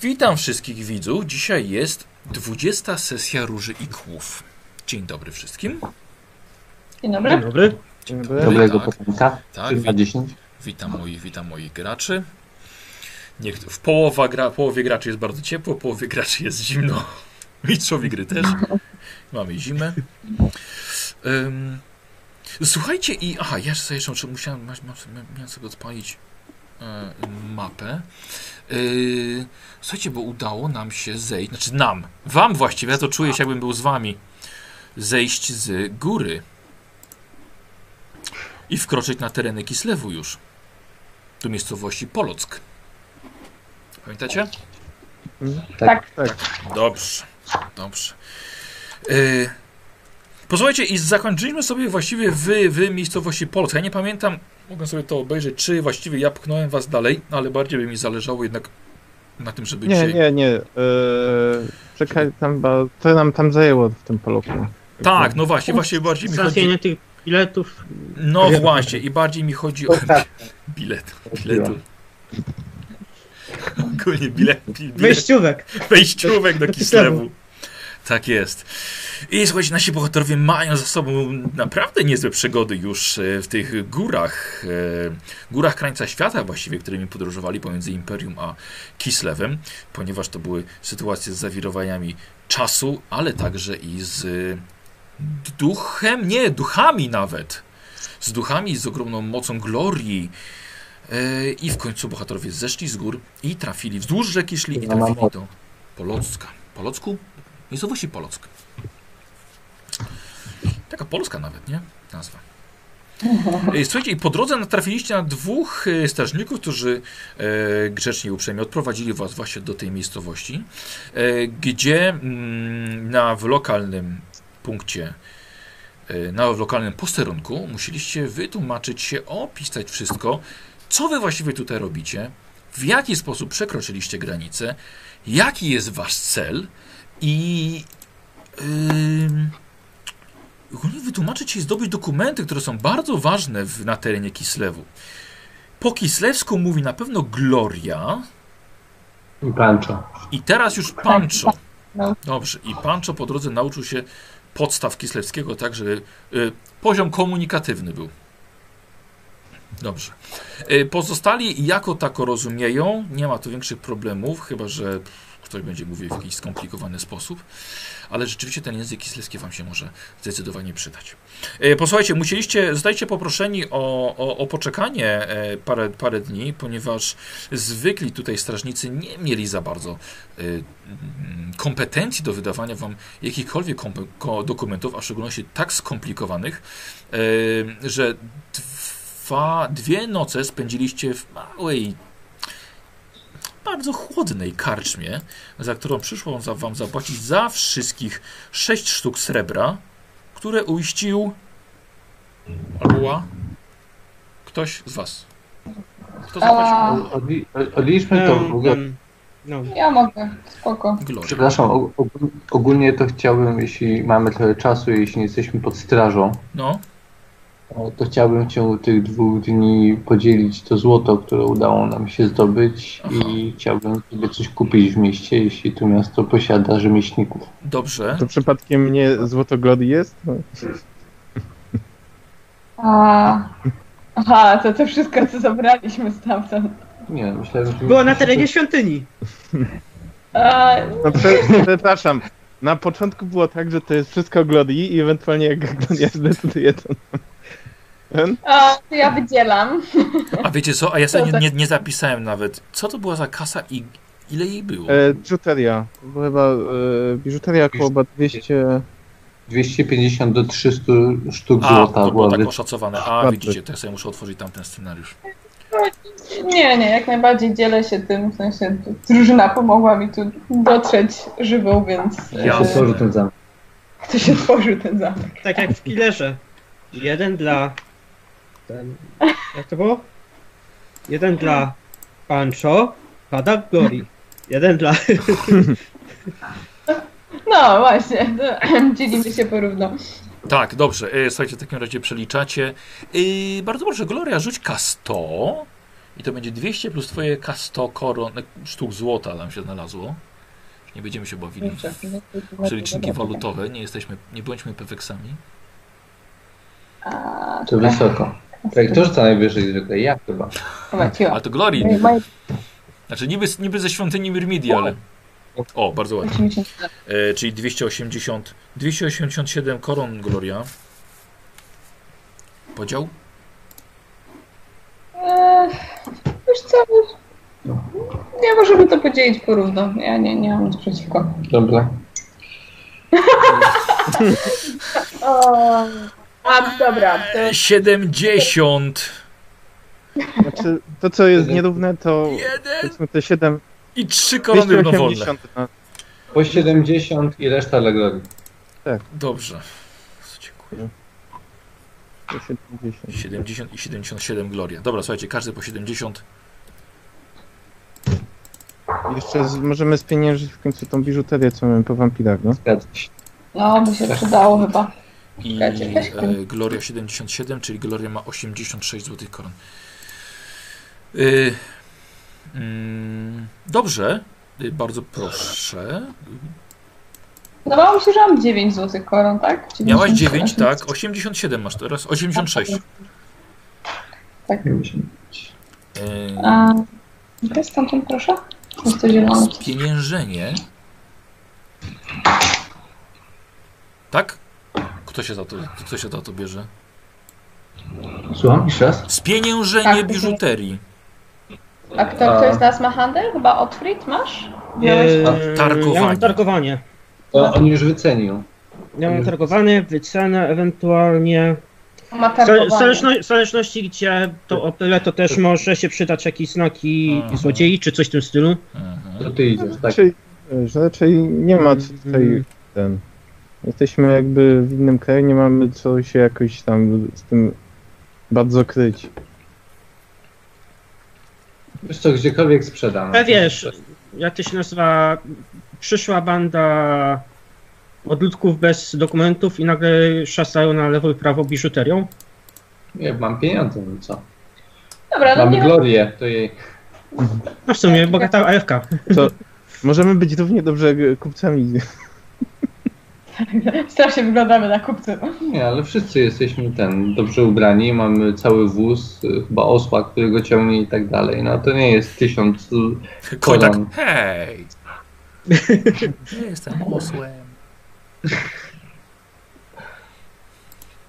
Witam wszystkich widzów. Dzisiaj jest 20 sesja Róży i Kłów. Dzień dobry wszystkim. Dzień Dzień dobry. dobry. Dzień dobry. Dobrego tak. potomka. Tak, Na wi 10. witam moich, witam moich graczy. Niech, w połowa gra, połowie graczy jest bardzo ciepło, w połowie graczy jest zimno. Mistrzowi gry też. Mamy zimę. Ym, słuchajcie i... Aha, ja sobie jeszcze musiałem, miałem sobie odpalić mapę. Yy, słuchajcie, bo udało nam się zejść, znaczy nam, wam właściwie, ja to czuję się jakbym był z wami, zejść z góry i wkroczyć na tereny Kislewu już, do miejscowości Polock. Pamiętacie? Tak. Tak. Dobrze, dobrze. Yy, posłuchajcie, i zakończyliśmy sobie właściwie w, w miejscowości Polock. Ja nie pamiętam, mogę sobie to obejrzeć, czy właściwie ja pchnąłem was dalej, ale bardziej by mi zależało jednak na tym, żeby Nie, dzisiaj... nie, nie. Eee, czekaj, tam, bo to nam tam zajęło w tym poloku. Tak, no właśnie, właśnie bardziej mi chodzi... Tych biletów. No właśnie, i bardziej mi chodzi o bilet. Biletu. Ogólnie bilet, bilet, Wejściówek. wejściówek do Kislewu. Tak jest. I słuchajcie, nasi bohaterowie mają za sobą naprawdę niezłe przygody już e, w tych górach, e, górach krańca świata właściwie, którymi podróżowali pomiędzy Imperium a Kislewem, ponieważ to były sytuacje z zawirowaniami czasu, ale także i z duchem, nie, duchami nawet. Z duchami, z ogromną mocą glorii. E, I w końcu bohaterowie zeszli z gór i trafili wzdłuż rzeki, szli i trafili do Polocka. Polocku? Miejscowości Polock. Taka polska nawet, nie? Nazwa. E, Słuchajcie, i po drodze natrafiliście na dwóch e, strażników, którzy e, grzecznie i uprzejmie odprowadzili was właśnie do tej miejscowości, e, gdzie mm, na w lokalnym punkcie, e, na w lokalnym posterunku musieliście wytłumaczyć się, opisać wszystko, co wy właściwie tutaj robicie, w jaki sposób przekroczyliście granicę, jaki jest wasz cel i ym, ogólnie wytłumaczyć i zdobyć dokumenty, które są bardzo ważne w, na terenie Kislewu. Po kislewsku mówi na pewno Gloria I Pancho. i teraz już Pancho. Dobrze, i Pancho po drodze nauczył się podstaw kislewskiego tak, żeby y, poziom komunikatywny był. Dobrze. Y, pozostali jako tako rozumieją, nie ma tu większych problemów, chyba że ktoś będzie mówił w jakiś skomplikowany sposób, ale rzeczywiście ten język kislewski wam się może zdecydowanie przydać. Y, posłuchajcie, musieliście, zostajecie poproszeni o, o, o poczekanie e, parę, parę dni, ponieważ zwykli tutaj strażnicy nie mieli za bardzo mm, kompetencji do wydawania wam jakichkolwiek dokumentów, a w szczególności tak skomplikowanych, że dwa, dwie noce spędziliście w małej, bardzo chłodnej karczmie, za którą przyszło za, wam zapłacić za wszystkich sześć sztuk srebra, które uiścił albo ktoś z was. Kto zapłacił? Odli- Odliczmy to w ogóle. No. ja mogę, spoko. Gloria. Przepraszam, og- og- ogólnie to chciałbym, jeśli mamy trochę czasu, jeśli nie jesteśmy pod strażą, No, to chciałbym w ciągu tych dwóch dni podzielić to złoto, które udało nam się zdobyć i chciałbym sobie coś kupić w mieście, jeśli to miasto posiada rzemieślników. dobrze. To przypadkiem nie Złotogłody jest? No. A, aha, to to wszystko, co zabraliśmy stamtąd. Nie, myślałem, że... Było na terenie świątyni. A, No, prze, przepraszam. Na początku było tak, że to jest wszystko Glodi i ewentualnie jak Glodia zdecyduje to. A, to ja wydzielam. A wiecie co, a ja sobie nie, nie, nie zapisałem nawet, co to była za kasa i ile jej było? E, biżuteria. To była chyba e, biżuteria około chyba 200... 250 do 300 sztuk A, złota to było tak oszacowane. A, widzicie, to ja sobie muszę otworzyć tamten scenariusz. Nie, nie, jak najbardziej dzielę się tym, w sensie drużyna pomogła mi tu dotrzeć żywą, więc Ja otworzę ten zamek. ktoś otworzył ten zamek. Tak jak w killerze. Jeden dla. Ten, jak to było? Jeden dla Pancho, pada Gori. Jeden dla. No właśnie, dzielimy się porówno. Tak, dobrze. E, Słuchajcie, w takim razie przeliczacie. E, Bardzo proszę, Gloria, rzuć K100 I to będzie 200 plus twoje K100 koron, e, sztuk złota nam się znalazło. Nie będziemy się bawili. w Przeliczniki walutowe, nie jesteśmy, nie bądźmy peweksami. A, To wysoko. Tak, to rzuca najwyżej zwykle, ja chyba. Ale to Glory, znaczy niby, niby ze świątyni Myrmidii, ale... O, bardzo ładnie. 87. E, czyli 280, 287 koron Gloria. Podział? Eee, Wiesz co? Nie możemy to podzielić porówno. Ja nie, nie mam nic przeciwko. Dobra. O, a dobra, to 70 Znaczy, to co jest nierówne to Jeden te 7, i 3 korony równowolne. 280 na Po 70 i reszta dla glorii. Dobrze. Dziękuję. 70. 70 i 77 Gloria. Dobra, słuchajcie, każdy po 70. Jeszcze z, możemy spieniężyć w końcu tą biżuterię, co mamy po wampirach, no? Zgadza się. no by się przydało chyba. I e, Gloria 77, czyli Gloria ma 86 złotych koron. Y, mm, dobrze, y, bardzo proszę. Wydawało mi się, że mam 9 złotych koron, tak? Miałaś 97. 9, tak? 87 masz teraz, 86. Tak. Y, A, to jest stamtąd, proszę? Jest to zielone. Spieniężenie. Tak? Kto się za to, kto się za to bierze? Słucham, jeszcze raz? Spieniężenie Tak, biżuterii. A kto, kto jest nas ma handel? Chyba Otfried masz? Eee, Targowanie. Ja mam targowanie. To on już wycenił. Ja mam targowanie, wycenę, ewentualnie. Ma W targowanie. w zależności gdzie to opyle, to też może się przydać jakieś znaki Aha. złodziei, czy coś w tym stylu. Mhm. To ty idziesz, tak? Raczej, raczej nie ma tutaj ten. Jesteśmy jakby w innym kraju, nie mamy co się jakoś tam z tym bardzo kryć. Wiesz co, gdziekolwiek sprzedam. Ale wiesz, jak to się nazywa, przyszła banda odludków bez dokumentów i nagle szasają na lewo i prawo biżuterią. Nie, mam pieniądze, no co? Dobra, no Mamy nie glorię, to jej... No w sumie, bogata AFK. Możemy być równie dobrze kupcami. strasznie wyglądamy na kupcy. Nie, ale wszyscy jesteśmy ten, dobrze ubrani, mamy cały wóz, y, chyba osła, którego ciągnie i tak dalej. No to nie jest tysiąc... Koń tak, Kolan. hej! Nie jestem osłem.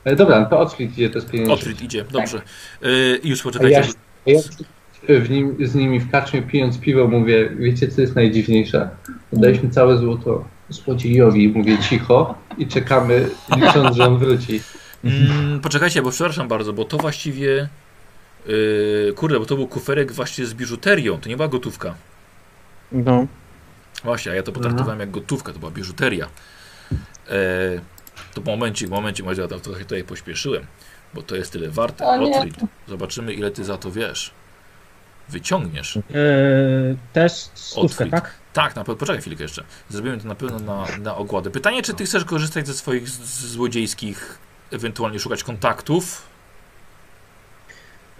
Ale dobra, to Otfrid idzie to pieniędzy. Otwit idzie, dobrze. Y, już poczekajcie. ja, ja w nim, z nimi w karczmie pijąc piwo mówię, wiecie co jest najdziwniejsze? Daliśmy całe złoto złodziejowi, mówię cicho i czekamy licząc, że on wróci. Mm, poczekajcie, bo przepraszam bardzo, bo to właściwie. Yy, kurde, bo to był kuferek właśnie z biżuterią, to nie była gotówka. No. Właśnie, a ja to potraktowałem jak gotówka, to była biżuteria. E, to momencik, momencik, może ja to trochę tutaj pośpieszyłem, bo to jest tyle warte. Zobaczymy ile ty za to wiesz. Wyciągniesz. Eee, test stówkę, tak? Tak, na pewno, poczekaj chwilkę jeszcze. Zrobimy to na pewno na, na ogładę. Pytanie, czy ty chcesz korzystać ze swoich z- z- złodziejskich, ewentualnie szukać kontaktów?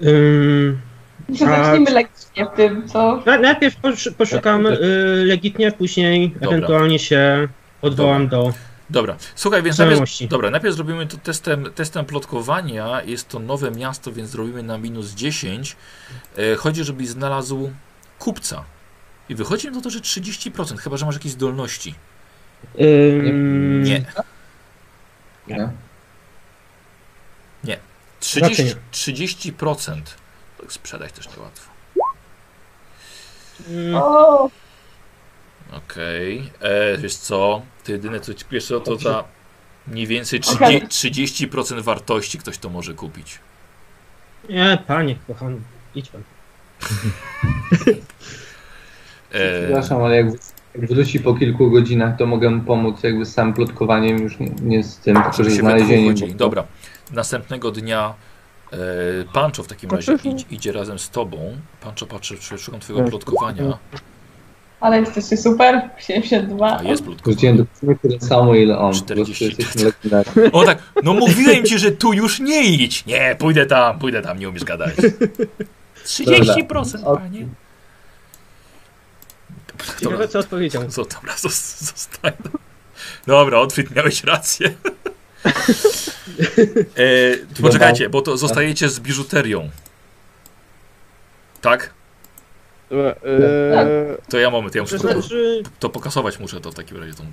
Ym, Zacznijmy lekcję w tym, co... na- najpierw posz, poszukam y, legitnie, później Dobra. ewentualnie się odwołam do... Dobra, słuchaj, więc najpierw, Znajomości. dobra, najpierw zrobimy to testem, testem plotkowania. Jest to nowe miasto, więc zrobimy na minus 10. E, chodzi, żebyś znalazł kupca. I wychodzi mi na to, że 30%, chyba że masz jakieś zdolności. Ym, Nie. Nie? 30, Raczej 30%. To Sprzedać też niełatwo. ym, O, Okej. E, Wiesz co? Ty jedyne co ci wiesz co, to za mniej więcej Okej. 30%, 30% wartości ktoś to może kupić. Nie, panie, kochany, idź pan. E, Przepraszam, ale jak, wróci po kilku godzinach, to mogę mu pomóc jakby z samym plotkowaniem, już nie, nie z tym, tylko żeby że znalezieniem. Dobra. Następnego dnia e, Pancho w takim razie idzie, idzie razem z tobą. Pancho patrzy, czy szukam twojego Tak. plotkowania. ale jesteście super. 72. A jest plotkowanie. Wróciłem dokładnie tyle samo, ile on. Po 40. prostu jesteśmy legendarni. O tak, no mówiłem ci, że tu już nie idź. Nie, pójdę tam, pójdę tam, nie umiesz gadać. 30%, Dobra. panie. Ciekawe co odpowiedział. Co, dobra, zos- zostań. Dobra, Otwit, miałeś rację. e, poczekajcie, bo to zostajecie z biżuterią. Tak? E, To ja moment, ja muszę To to, znaczy, to pokasować muszę to w takim razie. Tą...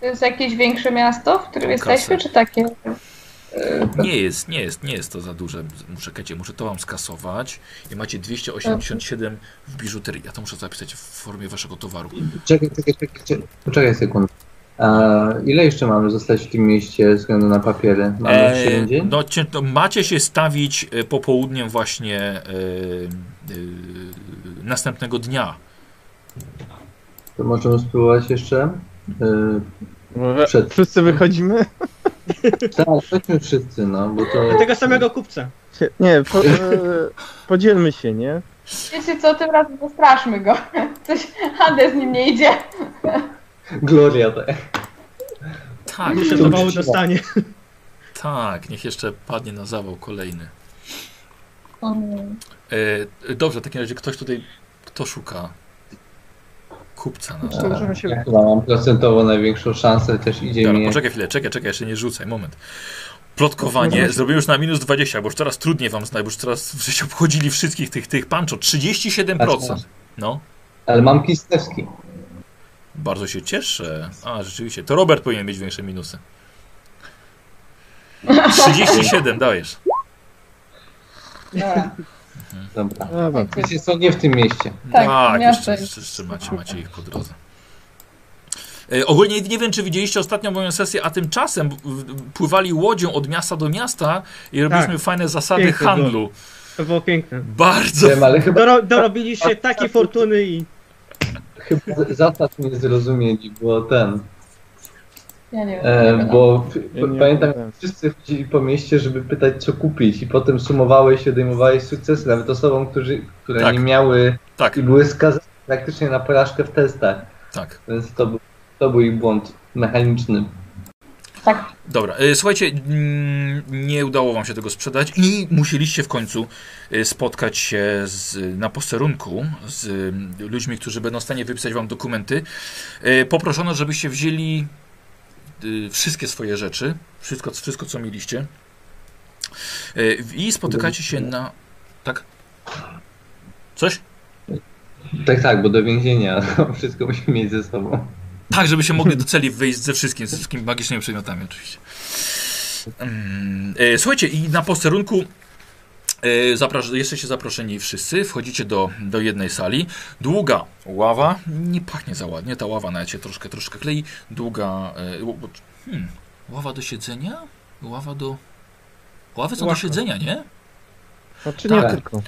To jest jakieś większe miasto, w którym Kasę. jesteśmy, czy takie? Nie jest, nie jest, nie jest to za duże. Muszę, czekajcie, muszę to wam skasować. I macie 287 w biżuterii. Ja to muszę zapisać w formie waszego towaru. Czekaj, czekaj, czekaj, czekaj. Poczekaj sekundę. A ile jeszcze mamy zostać w tym mieście ze względu na papiery? Mamy E, jeszcze dzień? no, cię- no, macie się stawić e, popołudniem właśnie e, e, następnego dnia. To możemy spróbować jeszcze? Może Przed- wszyscy wychodzimy? tak, chodźmy wszyscy, no, bo to... tego samego kupca. Nie, po, e, podzielmy się, nie? Wiecie co, tym razem postraszmy go. Coś Hades z nim nie idzie. Gloria, tak. Tak, Jeszcze to- zawału dostanie. tak, niech jeszcze padnie na zawał kolejny. Mm. E, dobrze, w takim razie ktoś tutaj, kto szuka kupca To możemy się... Ja chyba mam procentowo największą szansę, też idzie Dobra, mi... poczekaj chwilę, czekaj, czekaj, jeszcze nie rzucaj, moment. Plotkowanie zrobiłem już na minus 20, bo już coraz trudniej wam znać, bo już coraz żeście obchodzili wszystkich tych, tych pancho. 37%. No, Ale mam Kislewski. bardzo się cieszę. A, rzeczywiście, to Robert powinien mieć większe minusy. 37 dajesz. Dobra. Dobra. Dobra. Wiecie co, nie w tym mieście. Tak, tak miasto jeszcze, jest. jeszcze macie, macie ich po drodze. E, ogólnie nie wiem, czy widzieliście ostatnią moją sesję, a tymczasem pływali łodzią od miasta do miasta i robiliśmy fajne zasady Piękne było. handlu. To było piękne. Bardzo Wiem, ale chyba, Doro, dorobiliście takiej fortuny i chyba zasad nie zrozumieli, bo ten... Ja nie wiem. E, bo Ja nie pamiętam, wiem. wszyscy chodzili po mieście, żeby pytać, co kupić i potem sumowałeś i odejmowałeś sukcesy, nawet osobom, którzy, które Tak. nie miały tak, i były skazane praktycznie na porażkę w testach. tak. Więc to, był- to był ich błąd mechaniczny. Tak. Dobra, e, słuchajcie, mm, nie udało wam się tego sprzedać i musieliście w końcu e, spotkać się z, na posterunku z mm, ludźmi, którzy będą w stanie wypisać wam dokumenty. Poproszono, żebyście wzięli wszystkie swoje rzeczy, wszystko, wszystko co mieliście E, i spotykacie się na... Tak? Coś? Tak, tak, bo do więzienia wszystko musimy mieć ze sobą. Tak, żeby się mogli do celi wyjść ze wszystkim, ze wszystkimi magicznymi przedmiotami oczywiście. Mm, e, Słuchajcie, i na posterunku zapras jesteście zaproszeni wszyscy, wchodzicie do, do jednej sali. Długa ława, nie pachnie za ładnie, ta ława nawet się troszkę, troszkę klei. Długa, e, hmm, ława do siedzenia? Ława do... Ławy są do Ławka. siedzenia, nie? Znaczy Tak. nie tylko.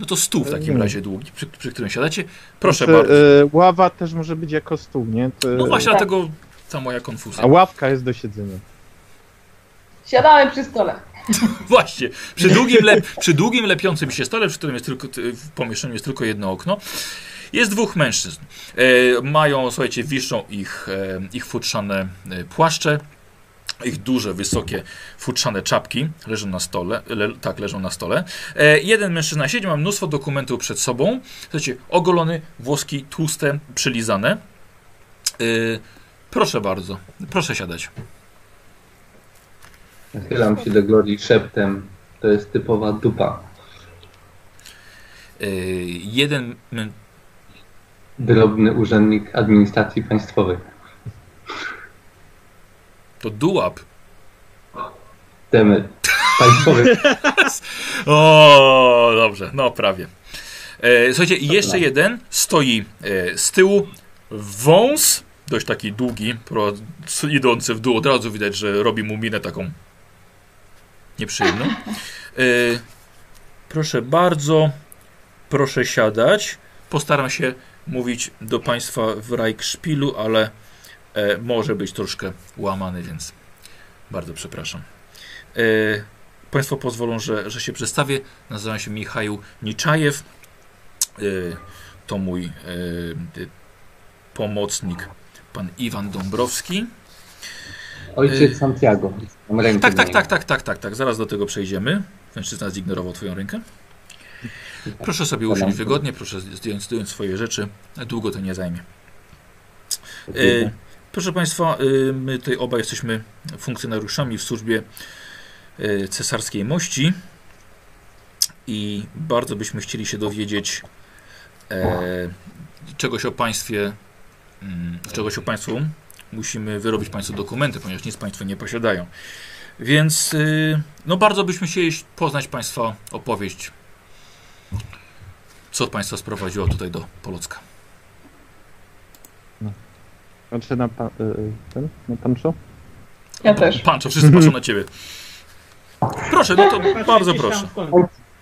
No to stół w takim Mm. razie długi, przy, przy którym siadacie. Proszę Znaczy, bardzo. e, ława też może być jako stół, nie? To, No właśnie, tak. dlatego ta moja konfuzja. A ławka jest do siedzenia. Siadamy przy stole. Właśnie, przy długim, lep, przy długim lepiącym się stole, przy którym jest tylko, w pomieszczeniu jest tylko jedno okno, jest dwóch mężczyzn. E, mają, słuchajcie, wiszą ich, e, ich futrzane e, płaszcze, ich duże, wysokie, futrzane czapki leżą na stole, le, tak, leżą na stole. E, jeden mężczyzna siedzi, ma mnóstwo dokumentów przed sobą, słuchajcie, ogolony, włoski, tłuste, przylizane. E, proszę bardzo, proszę siadać. Nachylam się do Glorii szeptem. To jest typowa dupa. E, jeden Drobny urzędnik administracji państwowej. to dułab. Temy państwowej. O, dobrze, no prawie. E, słuchajcie, jeszcze jeden stoi e, z tyłu. Wąs, dość taki długi, idący w dół, od razu widać, że robi mu minę taką nieprzyjemną. E, proszę bardzo, proszę siadać. Postaram się mówić do Państwa w Reichspielu, ale e, może być troszkę łamany, więc bardzo przepraszam. E, Państwo pozwolą, że, że się przedstawię. Nazywam się Michał Niczajew. Y, To mój y, pomocnik, pan Iwan Dąbrowski. Ojciec Santiago. Mam rękę Tak, tak, tak, tak, tak, tak, tak. Zaraz do tego przejdziemy. Mężczyzna zignorował twoją rękę. Proszę sobie usiąść wygodnie, proszę zdjąć, zdjąć swoje rzeczy. Długo to nie zajmie. E, proszę Państwa, e, my tutaj obaj jesteśmy funkcjonariuszami w służbie cesarskiej mości i bardzo byśmy chcieli się dowiedzieć e, czegoś o Państwie, mm, czegoś o Państwu. Musimy wyrobić Państwu dokumenty, ponieważ nic Państwo nie posiadają. Więc y, no bardzo byśmy chcieli poznać Państwa opowieść, co Państwa sprowadziło tutaj do Polocka. Patrzę na pa, y, ten, na Pancho? Ja też. Pancho, wszyscy patrzą na Ciebie. Proszę, no to bardzo proszę.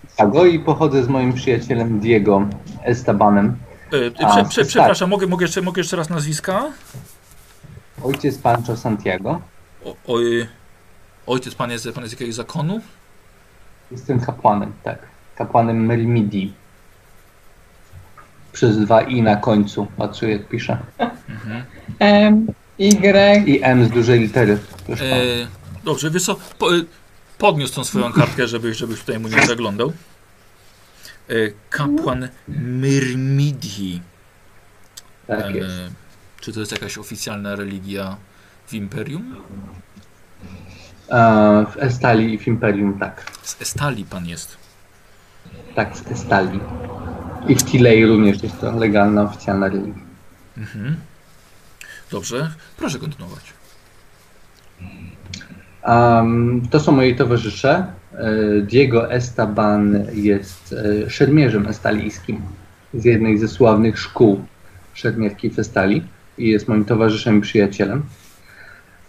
Santiago i pochodzę z moim przyjacielem Diego Estabanem. Y, prze, prze, tak. przepraszam, mogę, mogę, jeszcze, mogę jeszcze raz nazwiska? Ojciec Pancho Santiago. O, oj, ojciec, pan jest, pan jest z jakiegoś zakonu? Jestem kapłanem, tak. Kapłanem Mermidi. Przez dwa i na końcu. Patrzę jak piszę. Mhm. M, Y, I M z dużej litery. Proszę pana. E, dobrze, wiesz co, po, y, podniósł tą swoją kartkę, żebyś, żebyś tutaj mu nie zaglądał. E, kapłan Myrmidii. tak E, jest. Czy to jest jakaś oficjalna religia w Imperium? E, w Estali i w Imperium, tak. Z Estali pan jest. Tak, z Estali. I w Tilei również jest to legalna, oficjalna religia. Mhm. Dobrze, proszę kontynuować. Um, to są moi towarzysze. E, Diego Estaban jest e, szermierzem estalijskim z jednej ze sławnych szkół szermierki w Estali i jest moim towarzyszem i przyjacielem.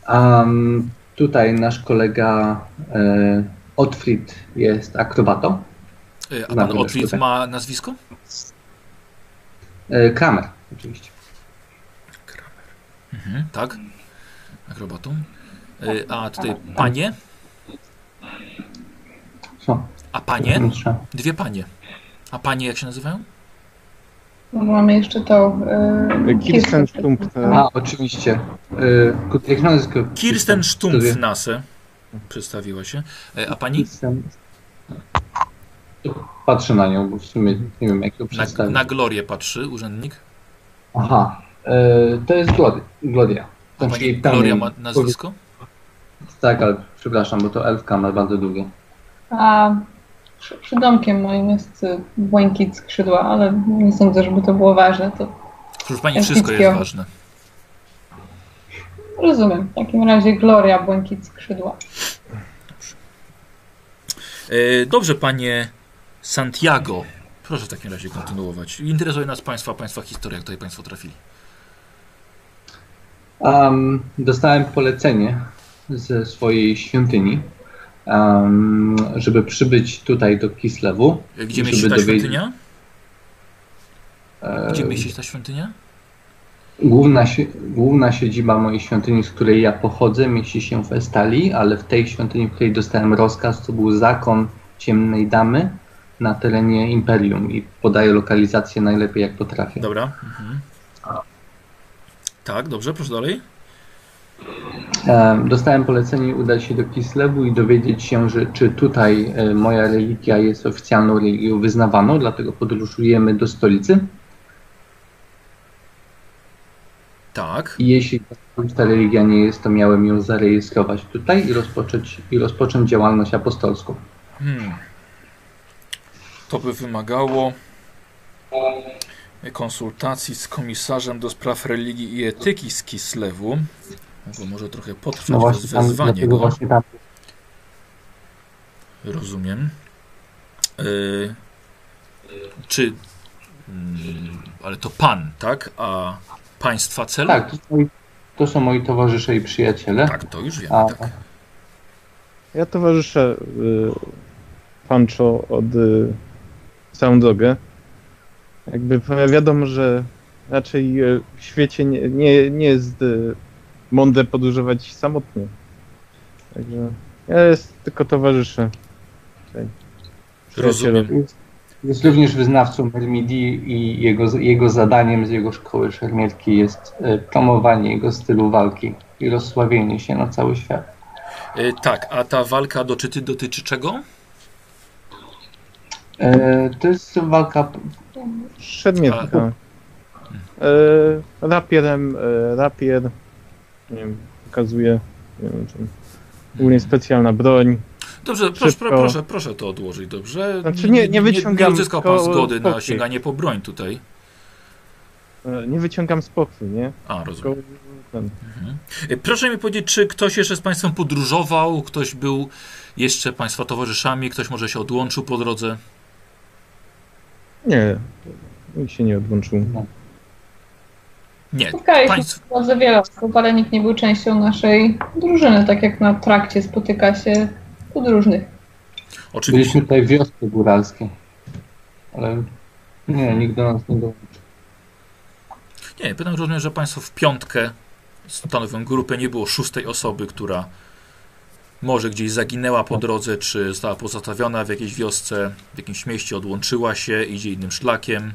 Um, tutaj nasz kolega e, Otfried jest akrobatą. E, a pan jest ma nazwisko? E, Kramer, oczywiście. Mhm, tak. Akrobatą. E, a tutaj panie? Co? A panie? Dwie panie. A panie jak się nazywają? No, mamy jeszcze to. Y, Kirsten Stump. e, A, oczywiście. E, jak nazwisko? Kirsten? Stumpfnase. Przedstawiła się. E, a pani? Kirsten. Patrzę na nią, bo w sumie nie wiem jak ją Na, przedstawić. na Glorię patrzy urzędnik. Aha, e, to jest Gloria. Gloria. A Znaczy pani tam- Gloria ma nazwisko? Tak, ale przepraszam, bo to elfka ma bardzo długie. A przy, przy domkiem moim jest y, błękit skrzydła, ale nie sądzę, żeby to było ważne. To Proszę pani, wszystko jest ważne. rozumiem. W takim razie Gloria błękit skrzydła. E, dobrze, panie Santiago. Proszę w takim razie kontynuować. Interesuje nas państwa, państwa historia, jak tutaj państwo trafili. Um, dostałem polecenie ze swojej świątyni, um, żeby przybyć tutaj do Kislewu. E, Gdzie mieści się ta dowiedzieć- świątynia? E, Gdzie mieści się ta świątynia? Główna, główna siedziba mojej świątyni, z której ja pochodzę, mieści się w Estalii, ale w tej świątyni, w której dostałem rozkaz, to był zakon ciemnej damy na terenie Imperium i podaję lokalizację najlepiej jak potrafię. Dobra. Mhm. Tak, dobrze, proszę dalej. Dostałem polecenie udać się do Kislewu i dowiedzieć się, że czy tutaj e, moja religia jest oficjalną religią wyznawaną, dlatego podróżujemy do stolicy. Tak. I jeśli ta religia nie jest, to miałem ją zarejestrować tutaj i rozpocząć, i rozpocząć działalność apostolską. Hmm. To by wymagało konsultacji z komisarzem do spraw religii i etyki z Kislewu. Mogło może trochę potrwać No właśnie, tam, wezwanie go. właśnie tam Rozumiem. Y, czy. mm, ale to pan, tak? A państwa cel? Tak, to są, moi, to są moi towarzysze i przyjaciele. Tak, to już wiemy. A, Tak. Ja towarzyszę y, Pancho od y, całą drogę. Jakby wiadomo, że raczej y, w świecie nie, nie, nie jest y, mądre podróżować samotnie. Także ja jest tylko towarzyszę. Tutaj. Rozumiem. Jest, również wyznawcą Mermidi i jego, jego zadaniem z jego szkoły szermierki jest e, promowanie jego stylu walki i rozsławienie się na cały świat. Y, tak, a ta walka dotyczy, dotyczy czego? E, to jest walka. Przedmiotka. E, rapierem, e, rapier, nie wiem, pokazuje, nie wiem, czy ogólnie specjalna broń. Dobrze, proszę, Szybko. proszę, proszę to odłożyć, dobrze? Znaczy nie- nie wyciągam, Nie uzyskał pan zgody na sięganie po broń tutaj. E, nie wyciągam z pochwy, nie? A, rozumiem. Mhm. E, Proszę mi powiedzieć, czy ktoś jeszcze z Państwem podróżował, ktoś był jeszcze Państwa towarzyszami, ktoś może się odłączył po drodze? Nie, nikt się nie odłączył. Nie. Spotkaliśmy Państw... bardzo wiele osób, ale nikt nie był częścią naszej drużyny, tak jak na trakcie spotyka się podróżnych. Oczywiście. Byliśmy tutaj w wiosce góralskiej. Ale nie, nikt do nas nie dołączył. Nie, pytam, rozumiem, że Państwo w piątkę stanowią grupę, nie było szóstej osoby, która może gdzieś zaginęła po drodze, czy została pozostawiona w jakiejś wiosce, w jakimś mieście, odłączyła się, idzie innym szlakiem.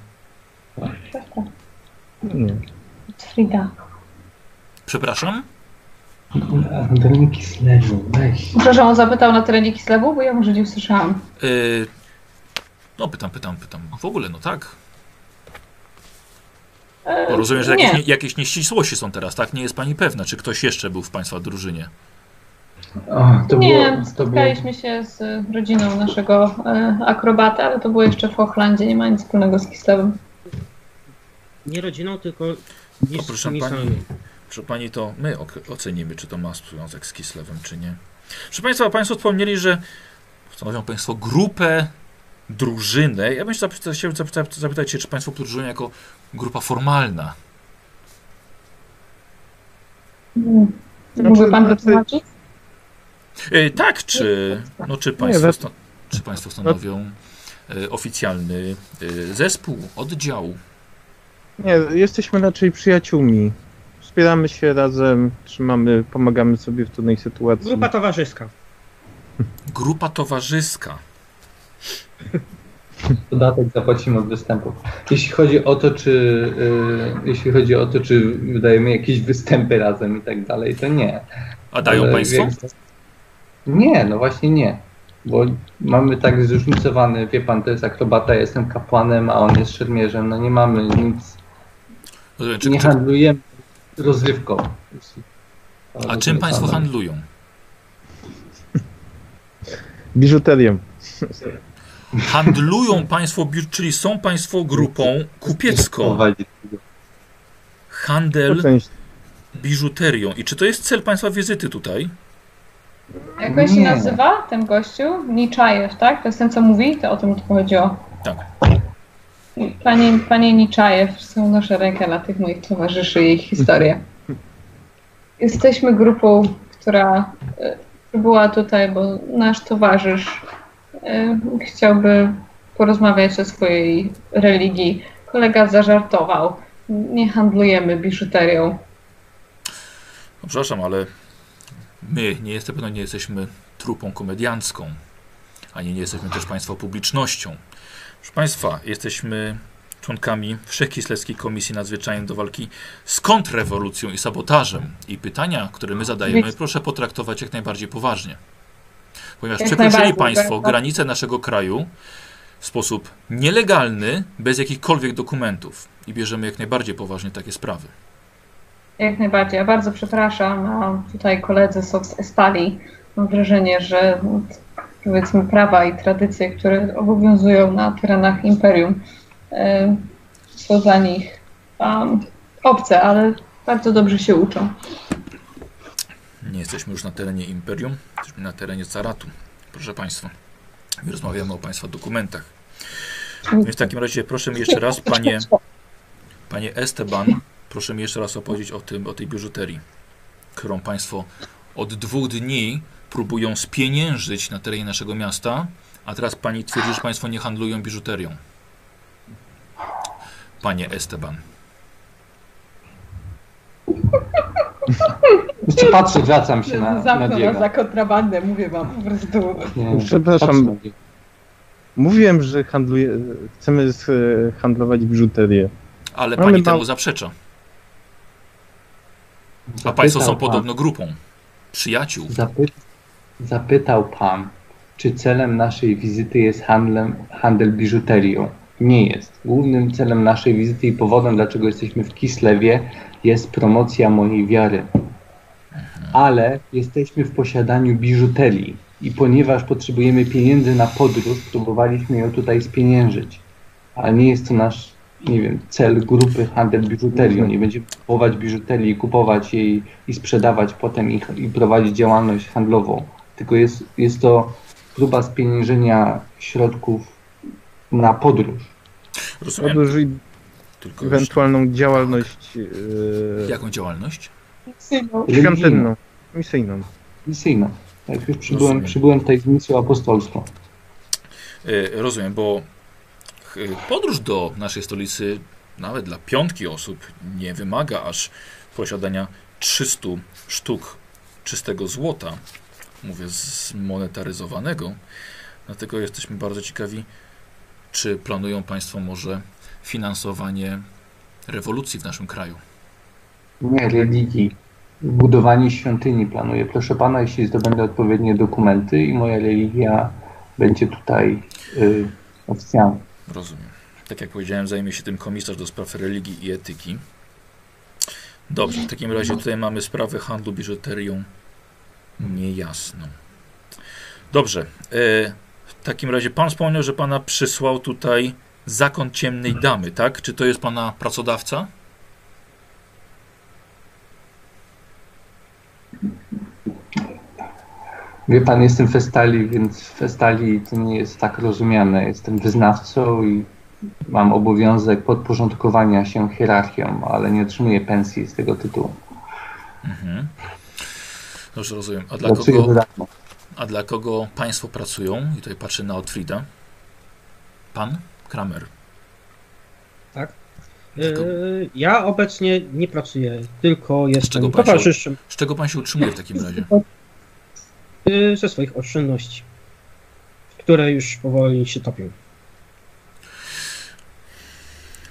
Nie. Frida. Przepraszam? Dolinki leżą, weź. Przepraszam, on zapytał na terenie Kislewu, bo ja może nie usłyszałam. Yy, no pytam, pytam, pytam. W ogóle, no tak. E, Bo rozumiem, że nie. jakieś, nie, jakieś nieścisłości są teraz, tak? Nie jest Pani pewna, czy ktoś jeszcze był w Państwa drużynie. O, to nie, było, to było, spotkaliśmy się z rodziną naszego e, akrobaty, ale to było jeszcze w Hochlandzie, nie ma nic wspólnego z Kislewem. Nie rodziną, tylko niż proszę niż pani. Proszę Pani, to my ocenimy, czy to ma związek z Kislewem, czy nie. Proszę Państwa, Państwo wspomnieli, że stanowią Państwo grupę, drużynę. Ja bym się zapytał, chciałbym zapytać, zapytać się, czy Państwo podróżują jako grupa formalna. Mógłby pan znaczy- wytłumaczyć? E, tak, czy, no, czy, państwo, sta, czy Państwo stanowią e, oficjalny e, zespół, oddział? Nie, jesteśmy raczej przyjaciółmi. Wspieramy się razem, trzymamy, pomagamy sobie w trudnej sytuacji. Grupa towarzyska. Grupa towarzyska. dodatek zapłacimy od występów. Jeśli chodzi o to, czy y, jeśli chodzi o to, czy wydajemy jakieś występy razem i tak dalej, to nie. A dają Ale Państwo? Nie, no właśnie nie. Bo mamy tak zróżnicowany, wie pan, to jest akrobata, ja jestem kapłanem, a on jest szermierzem. No nie mamy nic, Rozumiem, czy, nie czy, handlujemy rozrywką. a czym Państwo handlują? Biżuterią. Handlują Państwo, czyli są Państwo grupą kupiecką. Handel biżuterią. I czy to jest cel Państwa wizyty tutaj? Jak on się nazywa, ten gościu? Niczajew, tak? To jest ten, co mówi? To o tym tylko chodziło. Tak. Panie, panie Niczajew, są nasze rękę na tych moich towarzyszy i ich historię. Jesteśmy grupą, która e, była tutaj, bo nasz towarzysz e, chciałby porozmawiać o swojej religii. Kolega zażartował. Nie handlujemy biżuterią. No, przepraszam, ale my nie nie jesteśmy trupą komediancką, ani nie jesteśmy też Państwa publicznością. Proszę Państwa, jesteśmy członkami Wszechkislewskiej Komisji Nadzwyczajnej do walki z kontrrewolucją i sabotażem. I pytania, które my zadajemy, proszę potraktować jak najbardziej poważnie. Ponieważ Jak przekroczyli Państwo tak. granice naszego kraju w sposób nielegalny, bez jakichkolwiek dokumentów. I bierzemy jak najbardziej poważnie takie sprawy. Jak najbardziej. Ja bardzo przepraszam, a tutaj koledzy są z Estali. Mam wrażenie, że powiedzmy prawa i tradycje, które obowiązują na terenach imperium, e, są dla nich um, obce, ale bardzo dobrze się uczą. Nie jesteśmy już na terenie Imperium, jesteśmy na terenie Caratu. Proszę Państwa, my rozmawiamy o Państwa dokumentach. Więc w takim razie proszę mi jeszcze raz, Panie, panie Esteban, proszę mi jeszcze raz opowiedzieć o, tym, o tej biżuterii, którą Państwo od dwóch dni próbują spieniężyć na terenie naszego miasta, a teraz Pani twierdzi, że Państwo nie handlują biżuterią. Panie Esteban. Jeszcze patrzę, zwracam się na, na Zamknął nas Diego. za kontrabandę, mówię wam po prostu. Nie, Przepraszam. Mówiłem, że handluje, chcemy e, handlować biżuterię. Ale Mamy Pani temu zaprzecza. A Państwo są podobno grupą przyjaciół. Zapytał pan, czy celem naszej wizyty jest handlem, handel biżuterią. Nie jest. Głównym celem naszej wizyty i powodem, dlaczego jesteśmy w Kislewie, jest promocja mojej wiary. Ale jesteśmy w posiadaniu biżuterii i ponieważ potrzebujemy pieniędzy na podróż, próbowaliśmy ją tutaj spieniężyć. Ale nie jest to nasz, nie wiem, cel grupy handel biżuterią. Nie będziemy kupować biżuterii, kupować jej i sprzedawać potem ich i prowadzić działalność handlową. Tylko jest, jest to próba spieniężenia środków na podróż. Rozumiem. Podróż i Tylko już, ewentualną działalność yy, jaką działalność? świątynną, misyjną. Misyjną. Jak już przybyłem, Rozumiem. przybyłem tutaj z misją apostolską. Y, Rozumiem, bo podróż do naszej stolicy nawet dla piątki osób nie wymaga aż posiadania 300 sztuk czystego złota, mówię zmonetaryzowanego. Dlatego jesteśmy bardzo ciekawi, czy planują Państwo może finansowanie rewolucji w naszym kraju. Nie, religii. Budowanie świątyni planuję. Proszę pana, jeśli zdobędę odpowiednie dokumenty i moja religia będzie tutaj y, oficjalna. Rozumiem. Tak jak powiedziałem, zajmie się tym komisarz do spraw religii i etyki. Dobrze, w takim razie tutaj mamy sprawę handlu biżuterią niejasną. Dobrze, e, w takim razie pan wspomniał, że pana przysłał tutaj zakon ciemnej damy, tak? Czy to jest pana pracodawca? Wie pan, jestem festali, więc w festali to nie jest tak rozumiane. Jestem wyznawcą i mam obowiązek podporządkowania się hierarchią, ale nie otrzymuję pensji z tego tytułu. Mhm. Dobrze, rozumiem. A dla Pracuję kogo, darmo. a dla kogo państwo pracują? I tutaj patrzę na Otfrida. Pan Kramer. Tak? Tylko- Yy, ja obecnie nie pracuję, tylko czego jestem towarzyszem Z czego pan się utrzymuje w takim razie? yy, ze swoich oszczędności, które już powoli się topią.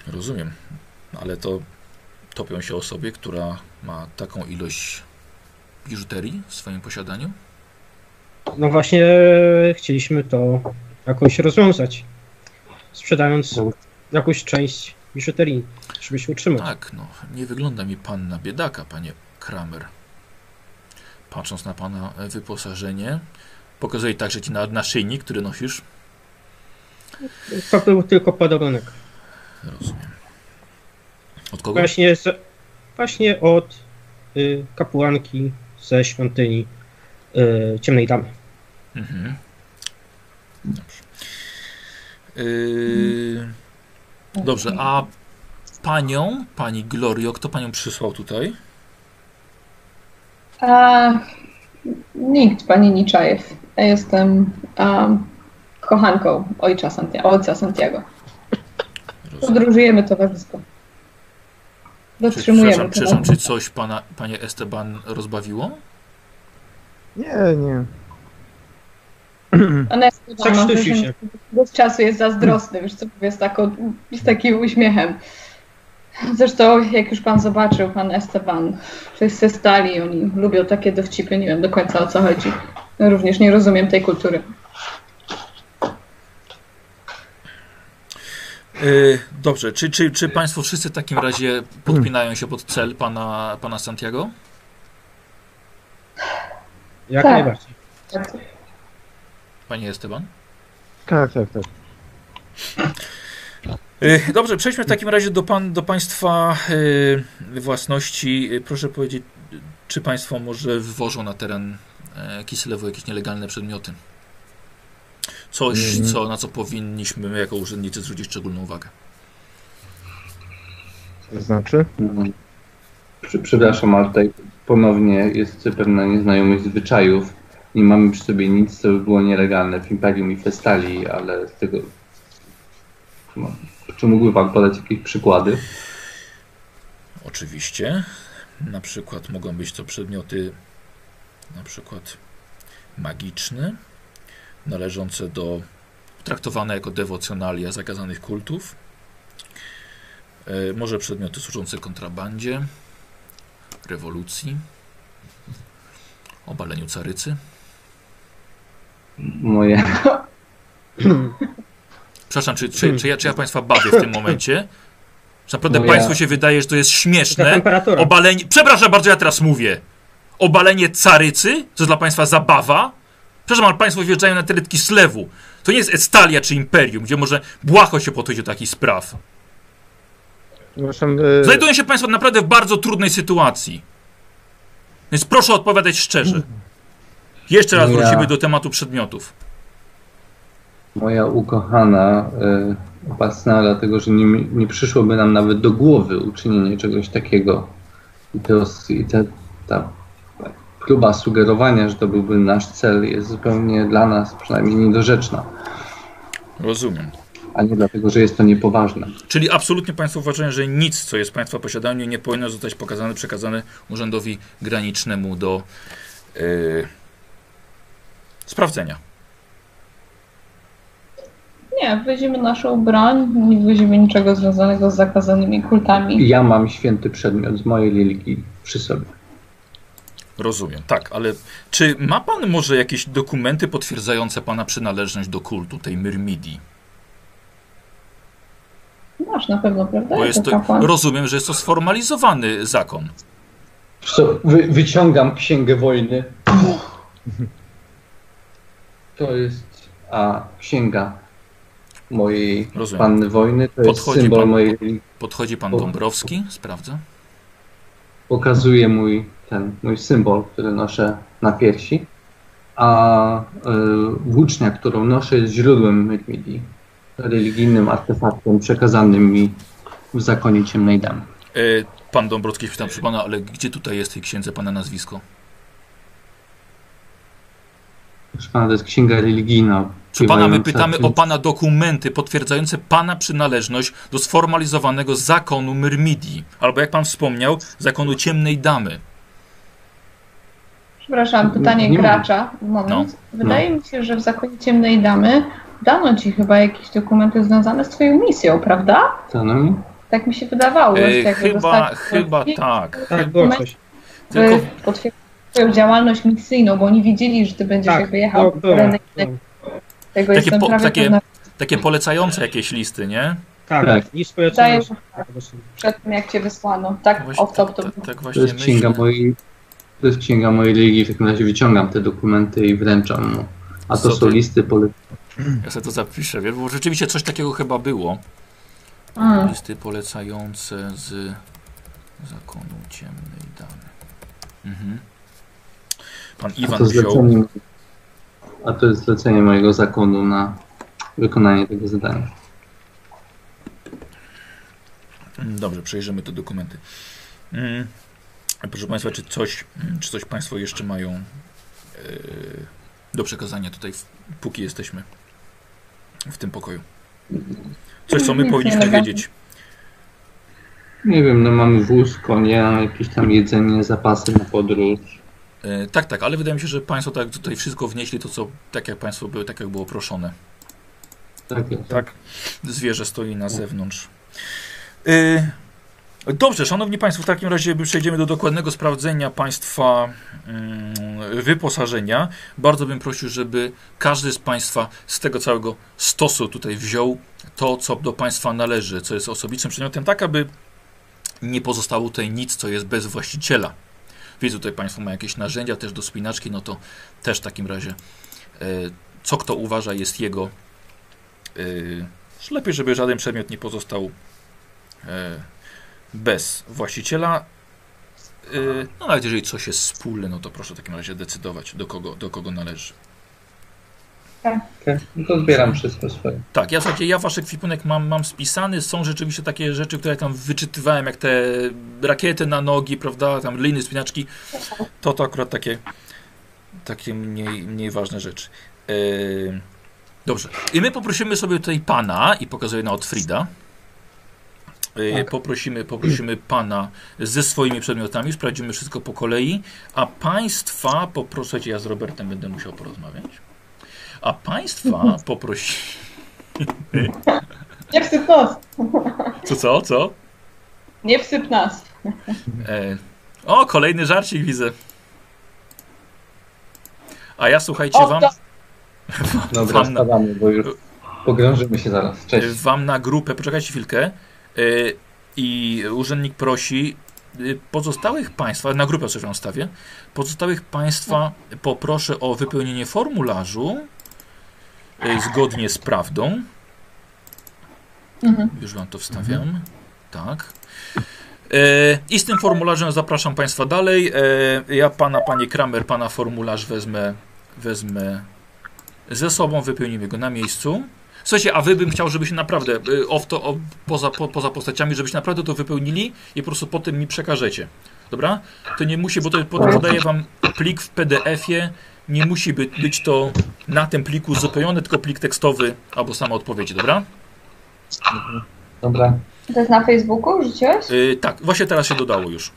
Rozumiem, ale to topią się osobie, która ma taką ilość biżuterii w swoim posiadaniu? No właśnie chcieliśmy to jakoś rozwiązać, sprzedając jakąś część biżuterii, żeby się utrzymać. Tak, no, nie wygląda mi pan na biedaka, panie Kramer. Patrząc na pana wyposażenie, pokazuje także ci na naszyjnik, który nosisz. To był tylko podarunek. Rozumiem. Od kogo? Właśnie, z, właśnie od y, kapłanki ze świątyni y, Ciemnej Damy. Mhm. Dobrze. Yy, dobrze, a panią, pani Glorio, kto panią przysłał tutaj? A, nikt, pani Niczajew. Ja jestem um, kochanką ojca, Santia- ojca Santiago. Podróżujemy towarzysko. Dotrzymujemy przepraszam, przepraszam, czy coś pana, panie Esteban rozbawiło? Nie, nie. Ona jest Tak wiadomo, sztusi się. bez czasu jest zazdrosny, wiesz co, jest taką, z takim uśmiechem. Zresztą, jak już pan zobaczył, pan Esteban, to jest ze stali, oni lubią takie dowcipy, nie wiem do końca o co chodzi. Również nie rozumiem tej kultury. Yy, dobrze, czy, czy, czy państwo wszyscy w takim razie podpinają się pod cel pana, pana Santiago? Jak Tak. najbardziej. Panie Esteban? Tak, tak, tak. Yy, Dobrze, przejdźmy w takim razie do, pan, do Państwa yy, własności. Yy, Proszę powiedzieć, czy Państwo może wwożą na teren e, Kislewu jakieś nielegalne przedmioty? Coś, Mhm. co, na co powinniśmy my jako urzędnicy zwrócić szczególną uwagę. To znaczy? Mhm. Prze- Przepraszam, ale tutaj ponownie jest pewna nieznajomość zwyczajów. Nie mamy przy sobie nic, co by było nielegalne w Imperium i Festali, ale z tego... No, czy mógłby Pan podać jakieś przykłady? Oczywiście. Na przykład mogą być to przedmioty na przykład magiczne, należące do traktowane jako dewocjonalia zakazanych kultów. E, może przedmioty służące kontrabandzie, rewolucji, obaleniu carycy. moje. Przepraszam, czy, czy, czy, ja, czy ja Państwa bawię w tym momencie? Czy naprawdę Państwu się wydaje, że to jest śmieszne? Obalenie. Przepraszam bardzo, ja teraz mówię. Obalenie carycy? To jest dla Państwa zabawa? Przepraszam, ale Państwo wjeżdżają na teren Kislewu. To nie jest Estalia czy Imperium, gdzie może błaho się podchodzi do takich spraw. E, Znajdują się Państwo naprawdę w bardzo trudnej sytuacji. Więc proszę odpowiadać szczerze. Jeszcze raz wrócimy do tematu przedmiotów. Moja ukochana y, opasna, dlatego że nie, nie przyszłoby nam nawet do głowy uczynienie czegoś takiego. I, to, i te, ta próba sugerowania, że to byłby nasz cel, jest zupełnie dla nas przynajmniej niedorzeczna, Rozumiem. a nie dlatego, że jest to niepoważne. Czyli absolutnie Państwo uważają, że nic, co jest w Państwa posiadaniu, nie powinno zostać pokazane, przekazane Urzędowi Granicznemu do yy, sprawdzenia. Nie, weźmiemy naszą broń, nie weźmiemy niczego związanego z zakazanymi kultami. Ja mam święty przedmiot z mojej religii przy sobie. Rozumiem, tak, ale czy ma Pan może jakieś dokumenty potwierdzające Pana przynależność do kultu tej Myrmidii? Masz na pewno, prawda? Bo jest to, rozumiem, że jest to sformalizowany zakon. Co, wy, wyciągam księgę wojny. To jest a księga mojej Rozumiem. panny wojny. To jest Podchodzi symbol pan- mojej. Podchodzi Pan. Dąbrowski, sprawdza. Pokazuje mój ten mój symbol, który noszę na piersi. A y, włócznia, którą noszę, jest źródłem Myrmidii. Religijnym artefaktem przekazanym mi w zakonie ciemnej damy. E, pan Dąbrowski pytam przy Pana, ale gdzie tutaj jest w tej księdze Pana nazwisko? Proszę pana, to jest księga religijna. Czy Pana my pytamy o Pana dokumenty potwierdzające Pana przynależność do sformalizowanego zakonu Myrmidii, albo jak Pan wspomniał, zakonu Ciemnej Damy. Przepraszam, pytanie Nie gracza. Moment. Wydaje mi się, że w zakonie ciemnej damy dano ci chyba jakieś dokumenty związane z twoją misją, prawda? To no, Tak mi się wydawało. E, chyba, chyba tak. Tak, było coś. Tylko potwierdził twoją działalność misyjną, bo oni wiedzieli, że ty będziesz Tak, jakby jechał. Tego Takie po- takie- pewna. takie polecające jakieś listy, nie? Tak, Tak. nic Wydaje polecenia. przed tym, jak cię wysłano. Tak, Właśnie, off top tak, to tak, tak To właśnie jest księga myślę. mojej. To jest księga mojej religii, w takim razie wyciągam te dokumenty i wręczam mu. A to są ty? listy pole... Ja sobie to zapiszę, wie, bo rzeczywiście coś takiego chyba było. Mm. Listy polecające z zakonu ciemnej damy. Mhm. Pan A Iwan to, wziął. a to jest zlecenie mojego zakonu na wykonanie tego zadania. Dobrze, przejrzymy te dokumenty. Mm. Proszę Państwa, czy coś, czy coś Państwo jeszcze mają e, do przekazania tutaj, w- póki jesteśmy w tym pokoju? Coś, co my powinniśmy nieeleganckiego. wiedzieć. Nie wiem, no mamy wóz, konia, jakieś tam jedzenie, zapasy na podróż. E, tak, tak, ale wydaje mi się, że Państwo tak tutaj wszystko wnieśli, to co, tak jak Państwo były, tak jak było proszone. Tak. Tak. Zwierzę stoi na zewnątrz. Y, Dobrze, szanowni państwo, w takim razie przejdziemy do dokładnego sprawdzenia państwa mm, wyposażenia. Bardzo bym prosił, żeby każdy z państwa z tego całego stosu tutaj wziął to, co do państwa należy, co jest osobistym przedmiotem, tak aby nie pozostało tutaj nic, co jest bez właściciela. Widzę tutaj państwo ma jakieś narzędzia też do spinaczki, no to też w takim razie e, co kto uważa jest jego Yy, lepiej, żeby żaden przedmiot nie pozostał e, bez właściciela. Yy, no nawet jeżeli coś jest wspólne, no to proszę w takim razie decydować, do kogo, do kogo należy. Okay. No to zbieram wszystko swoje. Tak, ja, słuchajcie, ja wasz ekwipunek mam, mam spisany. Są rzeczywiście takie rzeczy, które tam wyczytywałem, jak te rakiety na nogi, prawda, tam liny, spinaczki. To to akurat takie, takie mniej, mniej ważne rzeczy. Yy, dobrze. I my poprosimy sobie tutaj pana, i pokazuję na Otfrida. Yy, Tak. poprosimy, poprosimy pana ze swoimi przedmiotami, sprawdzimy wszystko po kolei, a państwa poproszę, ja z Robertem będę musiał porozmawiać. A państwa poprosi. Nie wsyp nas! Co, co, co? Nie wsyp nas! E... O, kolejny żarcik widzę. A ja słuchajcie O, wam. to- Dobra, Wam na, bo już pogrążymy się zaraz. Cześć. wam na grupę, poczekajcie chwilkę, y, i urzędnik prosi y, pozostałych państwa, na grupę wam stawię, pozostałych państwa poproszę o wypełnienie formularzu y, zgodnie z prawdą. Mhm. Już wam to wstawiam. Tak. E, I z tym formularzem zapraszam Państwa dalej. Ja pana, panie Kramer, pana formularz wezmę, wezmę ze sobą, wypełnimy go na miejscu. Słuchajcie, a wy bym chciał, żebyście naprawdę, y, off to, o, poza, po, poza postaciami, żebyście naprawdę to wypełnili i po prostu potem mi przekażecie. Dobra? To nie musi, bo to potem podaję wam plik w PDF-ie. Nie musi być, być to na tym pliku uzupełnione, tylko plik tekstowy albo same odpowiedzi, dobra? Dobra. To jest na Facebooku? Rzuciłeś? Y, tak, właśnie teraz się dodało już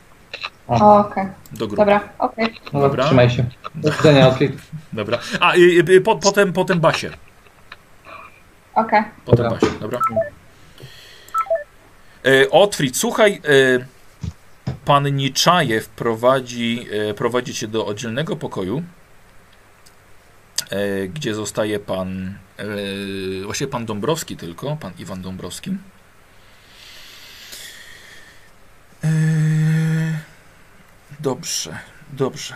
Okej, do grupy. dobra, okej. No, Dobra. Trzymaj się. Do widzenia. Dobra. A, y, y, y, po, potem, potem Basie. Okej. Potem Dobra. Basie, dobra. E, słuchaj, e, pan Niczajew prowadzi, e, prowadzi cię do oddzielnego pokoju, e, gdzie zostaje pan, e, właściwie pan Dąbrowski tylko, pan Iwan Dąbrowski. E, dobrze, dobrze.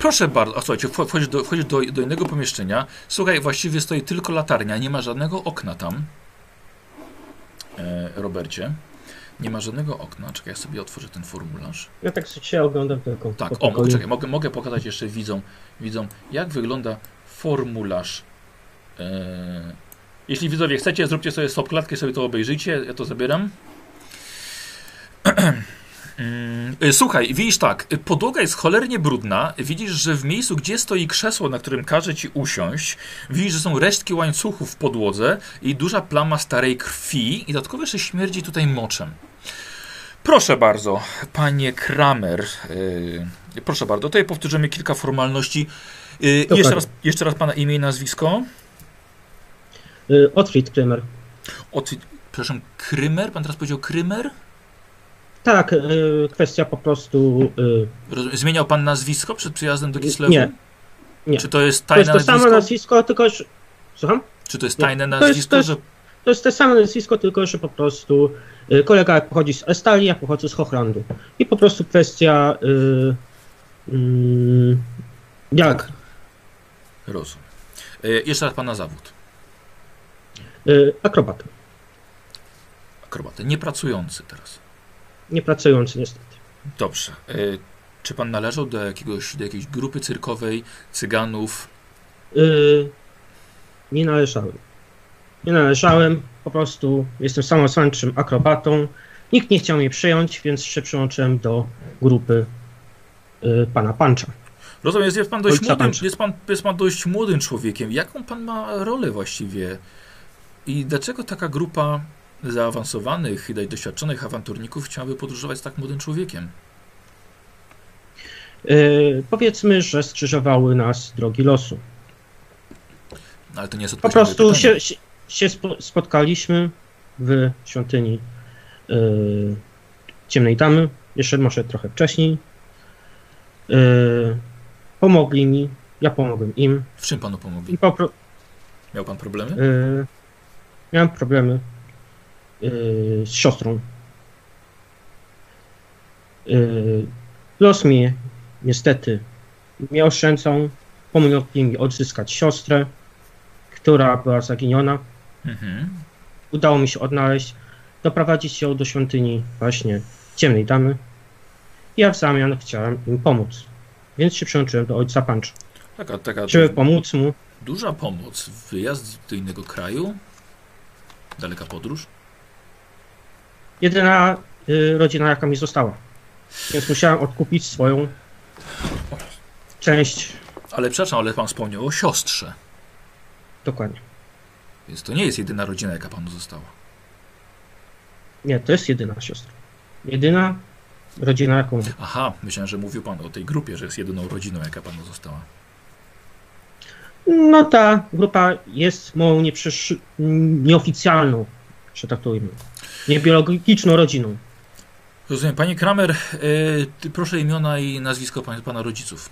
Proszę bardzo, a słuchajcie, wcho- wchodzisz, do, wchodzisz do, do innego pomieszczenia. Słuchaj, właściwie stoi tylko latarnia, nie ma żadnego okna tam. E, Robercie. Nie ma żadnego okna. Czekaj, ja sobie otworzę ten formularz. Ja tak się oglądam tylko. Tak, o, czekaj, mogę, mogę pokazać jeszcze widzom, widzom, jak wygląda formularz. E, jeśli widzowie chcecie, zróbcie sobie stopklatkę, sobie to obejrzyjcie, ja to zabieram. Mm, e, Słuchaj, widzisz tak, e, podłoga jest cholernie brudna. Widzisz, że w miejscu, gdzie stoi krzesło, na którym każe ci usiąść, widzisz, że są resztki łańcuchów w podłodze i duża plama starej krwi i dodatkowo jeszcze śmierdzi tutaj moczem. Proszę bardzo, panie Kramer. Yy, proszę bardzo, tutaj powtórzymy kilka formalności. Yy, jeszcze, raz, jeszcze raz pana imię i nazwisko. Y, Otfrid Kremer. Od, przepraszam, Krymer? Pan teraz powiedział Krymer? Tak, y, kwestia po prostu. Roz- Zmieniał pan nazwisko przed przyjazdem do Kislewu? nie. Nie. Czy to jest To jest tajne to samo nazwisko? nazwisko, tylko że. Słucham? Czy to jest Nie. tajne To jest- nazwisko, to jest- że... To jest to samo nazwisko, tylko że po prostu y, kolega pochodzi z Estalii, ja pochodzę z Hochlandu. I po prostu kwestia. Y, y, jak? Rozumiem. Yy, jeszcze raz pana zawód. Akrobat. Akrobatę. Niepracujący teraz. Niepracujący niestety. Dobrze. Yy, czy pan należał do, jakiegoś, do jakiejś grupy cyrkowej, cyganów? Y, nie należałem. Nie należałem, po prostu jestem samosączym akrobatą. Nikt nie chciał mnie przyjąć, więc się przyłączyłem do grupy y, pana Pancza. Rozumiem, jest, jest pan dość młodym, jest pan, jest pan dość młodym człowiekiem. Jaką pan ma rolę właściwie? I dlaczego taka grupa zaawansowanych i doświadczonych awanturników chciałaby podróżować z tak młodym człowiekiem? Y, powiedzmy, że skrzyżowały nas drogi losu. No, ale to nie jest Po prostu się, się, się spo- spotkaliśmy w świątyni y, Ciemnej Damy, jeszcze może trochę wcześniej. Y, pomogli mi, ja pomogłem im W czym panu pomogli? Miał pan problemy? miałem problemy z siostrą. Y, los mnie niestety nie oszczędzał. Pomogli mi odzyskać siostrę, która była zaginiona. Mhm. udało mi się odnaleźć, doprowadzić ją do świątyni właśnie Ciemnej Damy. Ja w zamian chciałem im pomóc, więc się przyłączyłem do ojca Pancza, Taka, taka żeby pomóc mu. duża pomoc. Wyjazd do innego kraju? Daleka podróż? Jedyna y, rodzina, jaka mi została. Więc musiałem odkupić swoją część Ale przepraszam, ale pan wspomniał o siostrze. dokładnie. Więc to nie jest jedyna rodzina, jaka panu została. Nie, to jest jedyna siostra. Jedyna rodzina, jaką. Aha, myślałem, że mówił pan o tej grupie, że jest jedyną rodziną, jaka panu została. No ta grupa jest moją nieoficjalną, że tak to ujmę, niebiologiczną rodziną. Rozumiem. Panie Kramer, ty proszę imiona i nazwisko pan, pana rodziców.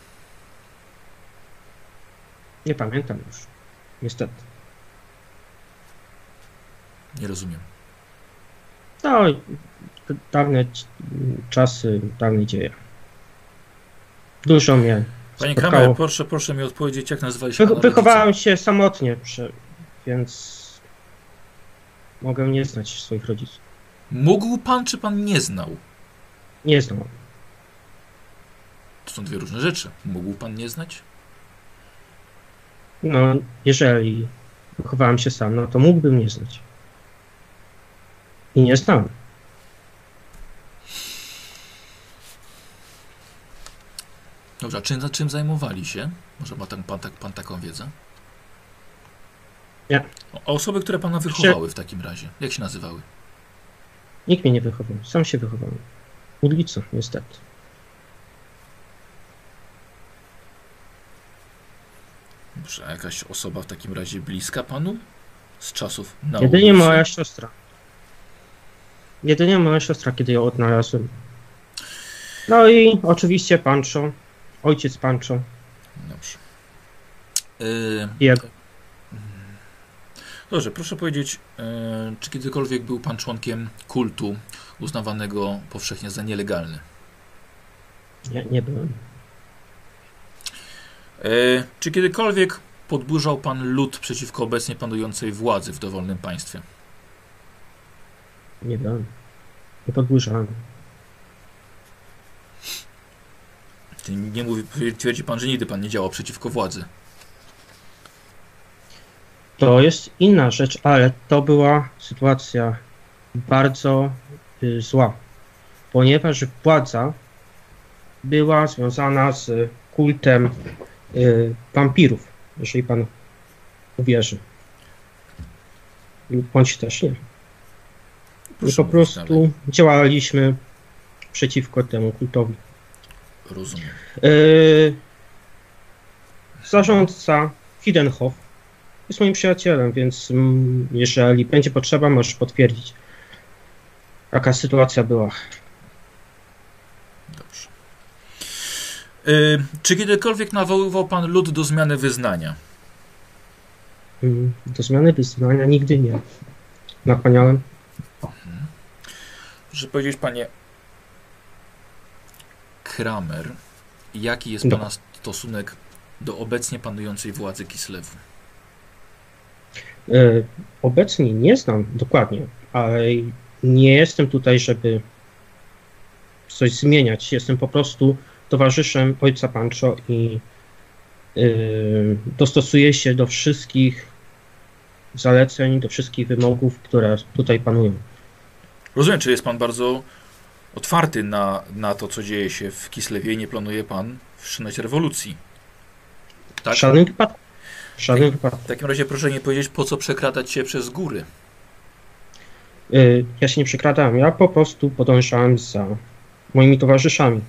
Nie pamiętam już. Niestety. Nie rozumiem. No, dawne czasy, dawne dzieje. Dużo mnie Panie spotkało. Kramer, proszę, proszę mi odpowiedzieć, jak nazywali się Wy, pana wychowałem się samotnie, więc mogę nie znać swoich rodziców. Mógł pan, czy pan nie znał? Nie znam. To są dwie różne rzeczy. Mógł pan nie znać? No, jeżeli wychowałem się sam, no to mógłbym nie znać. I nie znam. Dobrze, a czym, czym zajmowali się? Może ma tam pan, tak, pan taką wiedzę? Nie. A osoby, które pana wychowały w takim razie, jak się nazywały? Nikt mnie nie wychował. Sam się wychowałem. Ulicą, niestety. Dobrze, a jakaś osoba w takim razie bliska panu? Z czasów nauki? Jedynie moja siostra. Jedynie moja siostra, kiedy ją odnalazłem. No i oczywiście Pancho. Ojciec Pancho. Dobrze. Yy. Dobrze, proszę powiedzieć, e, czy kiedykolwiek był pan członkiem kultu uznawanego powszechnie za nielegalny? Nie, nie byłem. E, czy kiedykolwiek podburzał pan lud przeciwko obecnie panującej władzy w dowolnym państwie? Nie byłem. Nie podburzałem. Czyli nie mówi, twierdzi pan, że nigdy pan nie działał przeciwko władzy. To jest inna rzecz, ale to była sytuacja bardzo y, zła, ponieważ władza była związana z kultem y, wampirów, jeżeli pan uwierzy. Bądź też nie. Proszę po prostu dalej. działaliśmy przeciwko temu kultowi. Rozumiem. Yy, zarządca Fidenhof jest moim przyjacielem, więc mm, jeżeli będzie potrzeba, możesz potwierdzić, jaka sytuacja była. Dobrze. E, czy kiedykolwiek nawoływał pan lud do zmiany wyznania? Mm, Do zmiany wyznania nigdy nie. Nakłaniałem. Proszę powiedzieć, panie Kramer, jaki jest pana stosunek do obecnie panującej władzy Kislewu? Yy, Obecnie nie znam dokładnie, ale nie jestem tutaj, żeby coś zmieniać. Jestem po prostu towarzyszem ojca Pancho i yy, dostosuję się do wszystkich zaleceń, do wszystkich wymogów, które tutaj panują. Rozumiem, czy jest pan bardzo otwarty na, na to, co dzieje się w Kislewie i nie planuje pan wszczynać rewolucji. Tak? W żadnym wypadku. W żadnym wypadku. W takim razie proszę nie powiedzieć, po co przekradać się przez góry. Yy, Ja się nie przekradałem, ja po prostu podążałem za moimi towarzyszami.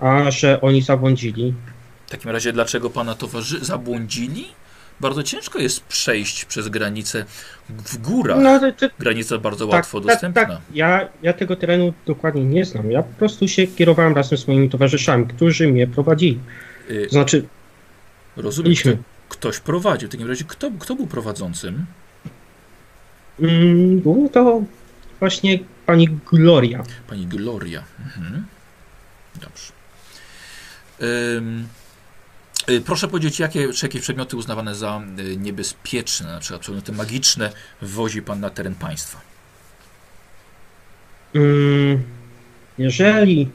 A że oni zabłądzili, W takim razie dlaczego pana towarzy zabłądzili? Bardzo ciężko jest przejść przez granicę w górach. no to, Granica bardzo tak, łatwo tak, dostępna. tak. Ja, ja tego terenu dokładnie nie znam. Ja po prostu się kierowałem razem z moimi towarzyszami, którzy mnie prowadzili. Y, To znaczy, Rozumiem, byliśmy. Kto, ktoś prowadził. W takim razie kto, kto był prowadzącym? mm, było to właśnie pani Gloria. Pani Gloria. Mhm. Dobrze. Ym, y, proszę powiedzieć, jakie, czy jakie przedmioty uznawane za y, niebezpieczne, na przykład przedmioty magiczne, wwozi pan na teren państwa? Mm, Jeżeli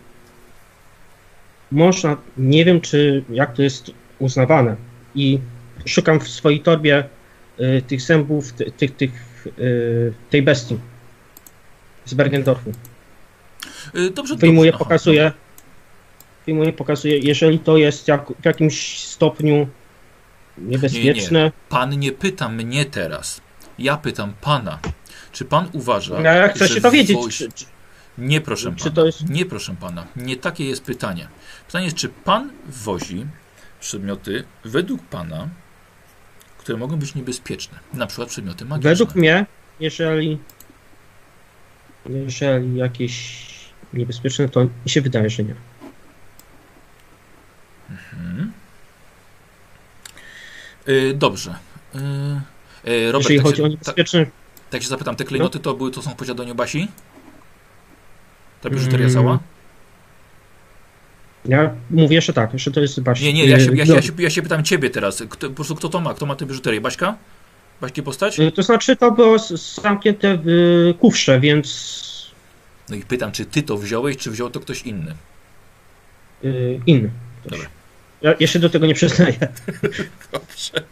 można, nie wiem czy jak to jest uznawane i szukam w swojej torbie y, tych zębów, ty, tych, tych, tej bestii z Bergendorfu. Y, Dobrze, Wyjmuję, dobrze. Aha, pokazuję. Wyjmuję, pokazuję. Jeżeli to jest jak, w jakimś stopniu niebezpieczne, Pan nie pyta mnie teraz. Ja pytam pana. Czy pan uważa, ja, ja chcę że się dowiedzieć, czy, czy, Nie, proszę czy pana. jest... Nie, proszę pana. Nie takie jest pytanie. Pytanie jest, czy pan wozi przedmioty według pana, które mogą być niebezpieczne? Na przykład przedmioty magiczne. Według mnie, jeżeli jeżeli jakieś niebezpieczne, to mi się wydaje, że nie. Mhm. Y, dobrze. Y, y, Robert, Jeżeli tak chodzi się, o niebezpieczne... tak się zapytam, te klejnoty to były, to są w posiadaniu Basi? Ta biżuteria Mm, cała? Ja mówię, że tak, że to jest właśnie... Nie, nie, ja się, ja, się, no, ja, się, ja się pytam ciebie teraz. Kto, po prostu kto to ma? Kto ma tę biżuterię? Baśka? Baśki postać? y, To znaczy, to było zamknięte w y, kufrze, więc No i pytam, czy ty to wziąłeś, czy wziął to ktoś inny? y, inny. Dobra. Ja, ja się do tego nie przyznaję. Dobrze.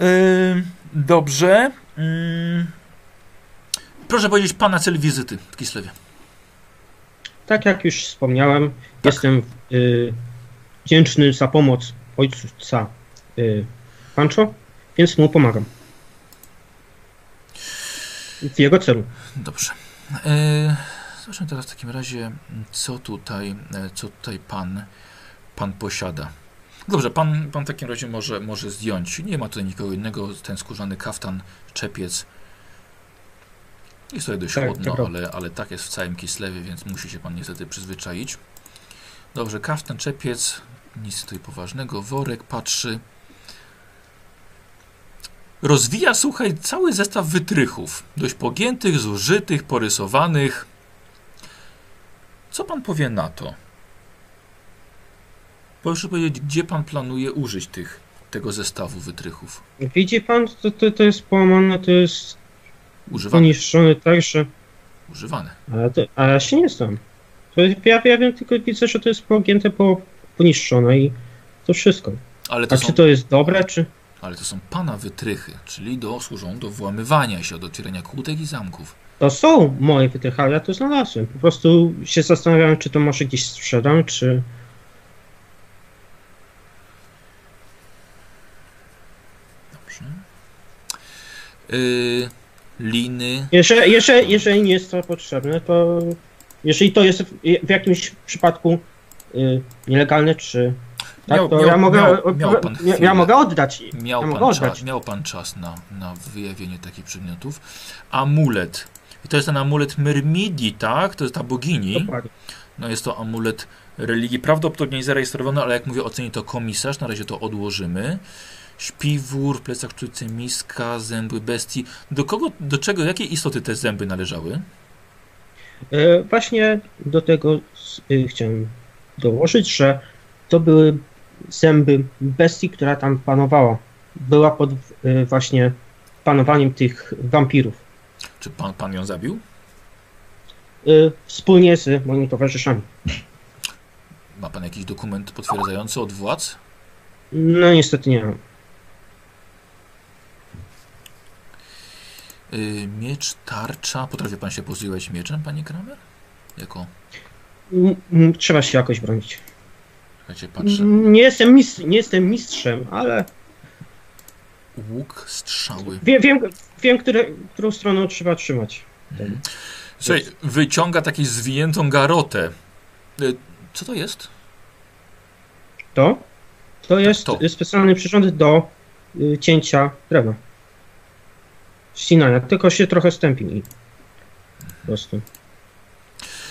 Yy, dobrze. Yy, proszę powiedzieć pana cel wizyty w Kislewie. Tak jak już wspomniałem, jestem y, wdzięczny za pomoc ojca y, Pancho, więc mu pomagam. W jego celu. Dobrze. Yy, zobaczmy teraz w takim razie, co tutaj, e, co tutaj pan, pan posiada. Dobrze, pan, pan w takim razie może, może zdjąć. Nie ma tutaj nikogo innego. Ten skórzany kaftan, czepiec. Jest tutaj dość Tak, chłodno, tak. ale, ale tak jest w całym Kislewie, więc musi się pan niestety przyzwyczaić. Dobrze, kaftan, czepiec. Nic tutaj poważnego. Worek patrzy. Rozwija, słuchaj, cały zestaw wytrychów. Dość pogiętych, zużytych, porysowanych. Co pan powie na to? Proszę powiedzieć, gdzie pan planuje użyć tych, tego zestawu wytrychów? Widzi pan, to, to, to jest połamane, to jest Używane. poniszczone że... Używane. Ale to, a ja się nie znam. To ja, ja wiem, tylko widzę, że to jest pogięte, po, poniszczone i to wszystko. To, A są, czy to jest dobre, czy... ale to są pana wytrychy, czyli do, służą do włamywania się, do otwierania kłódek i zamków. To są moje wytrychy, ale ja to znalazłem. Po prostu się zastanawiałem, czy to może gdzieś sprzedam, czy... Dobrze. Yy, liny. Jeżeli, jeżeli, jeżeli nie jest to potrzebne, to... Jeżeli to jest w, w jakimś przypadku y, nielegalne, czy... Tak, Miał- to miał- ja mogę... miał- miał pan ja, ja mogę oddać. Miał ja pan, mogę czas, oddać. miał pan czas na, na wyjawienie takich przedmiotów. Amulet. I to jest ten amulet Myrmidii, tak? To jest ta bogini. Dokładnie. No jest to amulet religii, prawdopodobnie zarejestrowany, ale jak mówię, oceni to komisarz, na razie to odłożymy. Śpiwór, plecak sztuce miska, zęby bestii. Do kogo, do czego, jakiej istoty te zęby należały? E, Właśnie do tego y, chciałem dołożyć, że to były zęby bestii, która tam panowała. Była pod y, właśnie panowaniem tych wampirów. Czy pan, pan ją zabił? Y, Wspólnie z moimi towarzyszami. Ma pan jakiś dokument potwierdzający od władz? No niestety nie mam. Yy, miecz, tarcza. Potrafi pan się posługiwać mieczem, panie Kramer? Jako, Trzeba się jakoś bronić. słuchajcie, patrzę. Nie jestem, mistrz, nie jestem mistrzem, ale Łuk, strzały. wiem, wiem, wiem które, którą stroną trzeba trzymać. Mhm. Słuchaj, wyciąga taką zwiniętą garotę. Y, Co to jest? To? To jest to. y, specjalny przyrząd do y, cięcia drewna. Ścinania, tylko się trochę stępi i po prostu.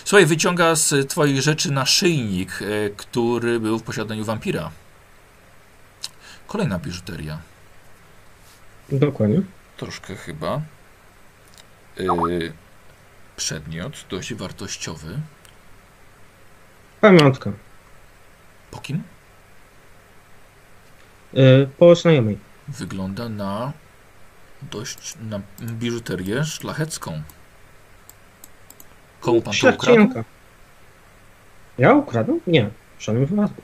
Słuchaj, wyciąga z twoich rzeczy naszyjnik, e, który był w posiadaniu wampira. Kolejna biżuteria. Dokładnie. Troszkę chyba. E, przedmiot dość wartościowy. Pamiątka. Po kim? Y, po znajomej. Wygląda na dość na biżuterię szlachecką. Komu pan to ukradł? Ja ukradłem? Nie, w żadnym wypadku.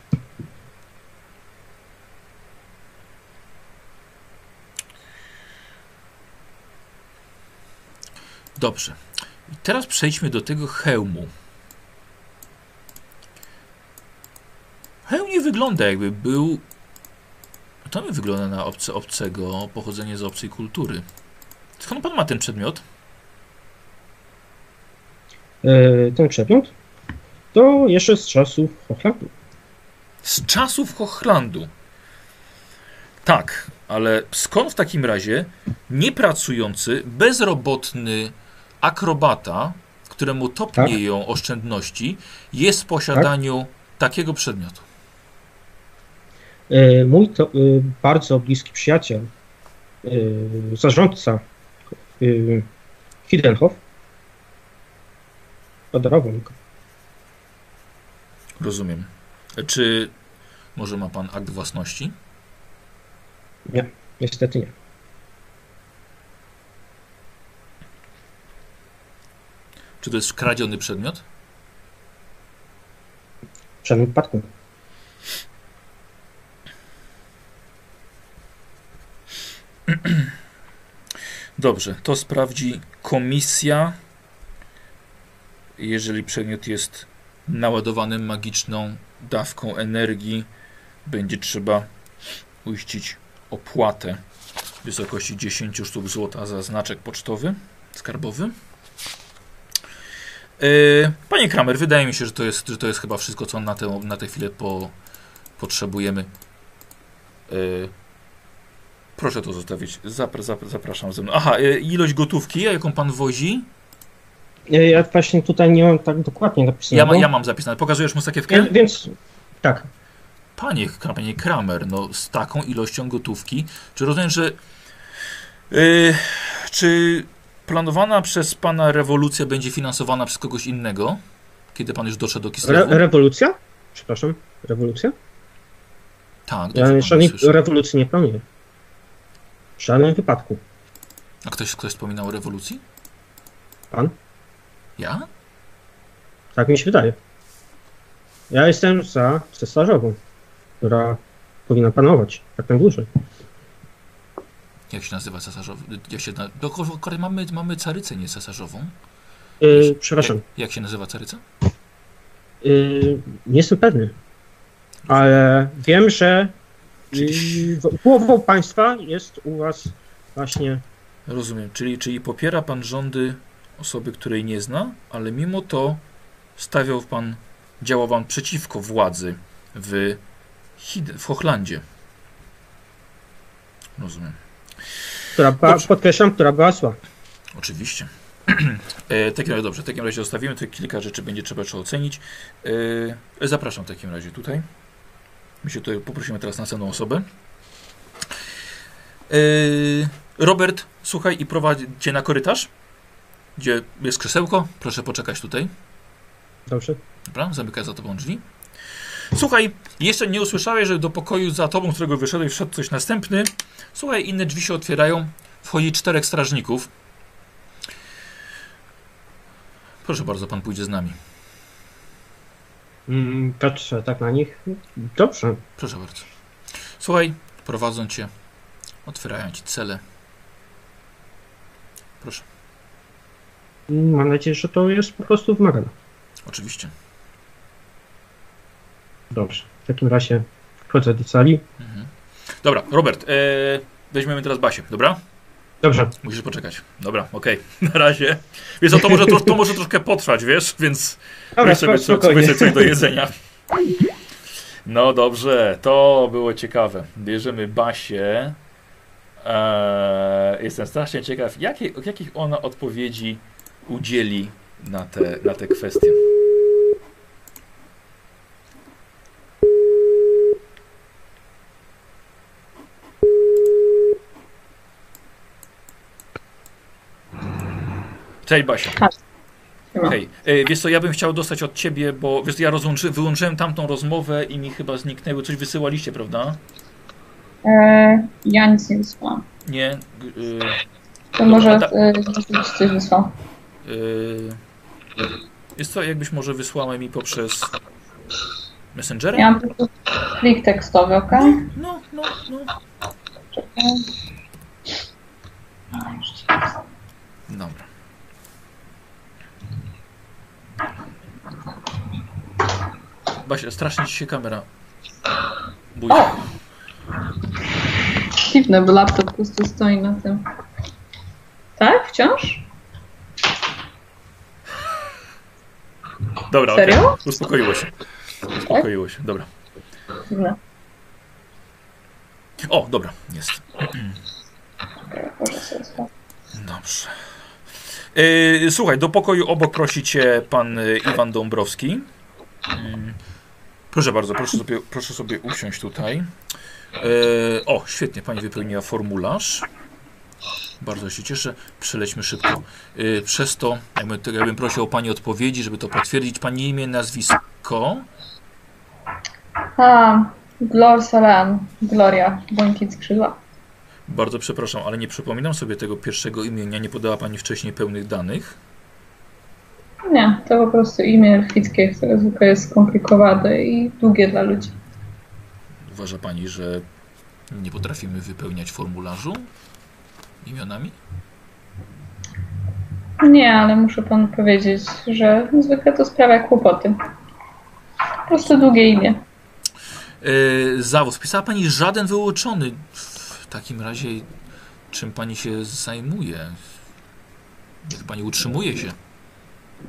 Dobrze. I teraz przejdźmy do tego hełmu. Hełm nie wygląda jakby był... To mi wygląda na obce, obcego, pochodzenie z obcej kultury. Skąd pan ma ten przedmiot? Y, ten przedmiot to jeszcze z czasów Hochlandu. Z czasów Hochlandu. Tak, ale skąd w takim razie niepracujący, bezrobotny akrobata, któremu topnieją oszczędności, jest w posiadaniu takiego przedmiotu? Y, Mój to, y, bardzo bliski przyjaciel, y, zarządca Hidenhof, podarował mi go. Rozumiem. Czy może ma pan akt własności? Nie, niestety nie. Czy to jest kradziony przedmiot? W żadnym Dobrze, to sprawdzi komisja. Jeżeli przedmiot jest naładowany magiczną dawką energii, będzie trzeba uiścić opłatę w wysokości 10 sztuk złota za znaczek pocztowy, skarbowy. Yy, Panie Kramer, wydaje mi się, że to jest, że to jest chyba wszystko, co na tę, na tę chwilę po, potrzebujemy. Proszę to zostawić. Zapra, zapra, zapraszam ze mną. Aha, yy, ilość gotówki, a jaką pan wozi? Y, Ja właśnie tutaj nie mam tak dokładnie napisane. Ja, ja mam zapisane. Pokazujesz mu sakiewkę? Więc tak, Panie, panie Kramer, no z taką ilością gotówki, czy rozumiem, że yy, czy planowana przez pana rewolucja będzie finansowana przez kogoś innego, kiedy pan już doszedł do Re Kislewu? rewolucja? Przepraszam, rewolucja? tak, dobrze Ja rewolucji nie planuję. W żadnym wypadku. A ktoś, ktoś wspominał o rewolucji? Pan? Ja? Tak mi się wydaje. Ja jestem za cesarzową, która powinna panować jak najdłużej. Jak się nazywa cesarzowy? Jak się na... Bo akurat mamy, mamy carycę, nie cesarzową. Yy, przepraszam, Jak, jak się nazywa caryca? yy, nie jestem pewny, ale wiem, że w- połową państwa jest u was właśnie Rozumiem, czyli, czyli popiera pan rządy osoby, której nie zna, ale mimo to stawiał pan, działał pan przeciwko władzy w, Hid- w Hochlandzie. Rozumiem. która była, podkreślam, która była zła. Oczywiście. e, takim razie dobrze, w takim razie zostawimy, tu kilka rzeczy będzie trzeba jeszcze ocenić. E, zapraszam w takim razie tutaj. My się tutaj poprosimy teraz na następną osobę. E, Robert, słuchaj i prowadź cię na korytarz, gdzie jest krzesełko. Proszę poczekać tutaj. Dobrze? Dobra, zamykaj za tobą drzwi. Słuchaj, jeszcze nie usłyszałeś, że do pokoju za tobą, z którego wyszedłeś, wszedł coś następny. Słuchaj, inne drzwi się otwierają. Wchodzi czterech strażników. Proszę bardzo, pan pójdzie z nami. Mm, patrzę tak na nich. Dobrze. Proszę bardzo. Słuchaj, prowadzą cię, otwierają ci cele. Proszę, Mam nadzieję, że to jest po prostu wymagane. oczywiście. Dobrze. W takim razie wchodzę do sali. Mhm. Dobra, Robert, e, weźmiemy teraz Basię, dobra? Dobrze. Musisz poczekać. Dobra, okej. Na razie. Wiesz, to może, to może troszkę potrwać, wiesz, więc Dobra, sobie, sobie coś do jedzenia. No dobrze, to było ciekawe. Bierzemy Basię. Eee, jestem strasznie ciekaw, jakiej, jakich ona odpowiedzi udzieli na te, na te kwestie. Cześć Basia. Siema. Hej, e, wiesz co, ja bym chciał dostać od ciebie, bo wiesz, ja rozłączy, wyłączyłem tamtą rozmowę i mi chyba zniknęły, coś wysyłaliście, prawda? E, ja nic nie wysłałam. Nie? y, To może ta- e, coś wysłał. y, jest to, jakbyś może wysłała mi poprzez Messengera? Ja mam tylko plik tekstowy, ok? No, no, no. Czekaj. A, już ci wysłałam. Dobra. Basia, strasznie ci się kamera buje. O! Dziwne, bo laptop po prostu stoi na tym. Tak? Wciąż? Dobra. Serio? Uspokoiło się. Uspokoiło się, dobra. Dziwne. O, dobra, jest. Dobrze. Yy, słuchaj, do pokoju obok prosi cię pan Iwan Dąbrowski. Yy, Proszę bardzo, proszę sobie, proszę sobie usiąść tutaj. E, o, świetnie, pani wypełniła formularz. Bardzo się cieszę. Przelećmy szybko. E, przez to, jakby, to ja bym prosił o pani odpowiedzi, żeby to potwierdzić. Pani imię, nazwisko. A, Glor Gloria, błękit skrzydła. Bardzo przepraszam, ale nie przypominam sobie tego pierwszego imienia. Nie podała pani wcześniej pełnych danych. Nie, to po prostu imię elfickie, które zwykle jest skomplikowane i długie dla ludzi. Uważa pani, że nie potrafimy wypełniać formularzu imionami? Nie, ale muszę panu powiedzieć, że zwykle to sprawia kłopoty. Po prostu długie imię. E, zawód. Wpisała pani żaden wyuczony. W takim razie czym pani się zajmuje? Jak pani utrzymuje się?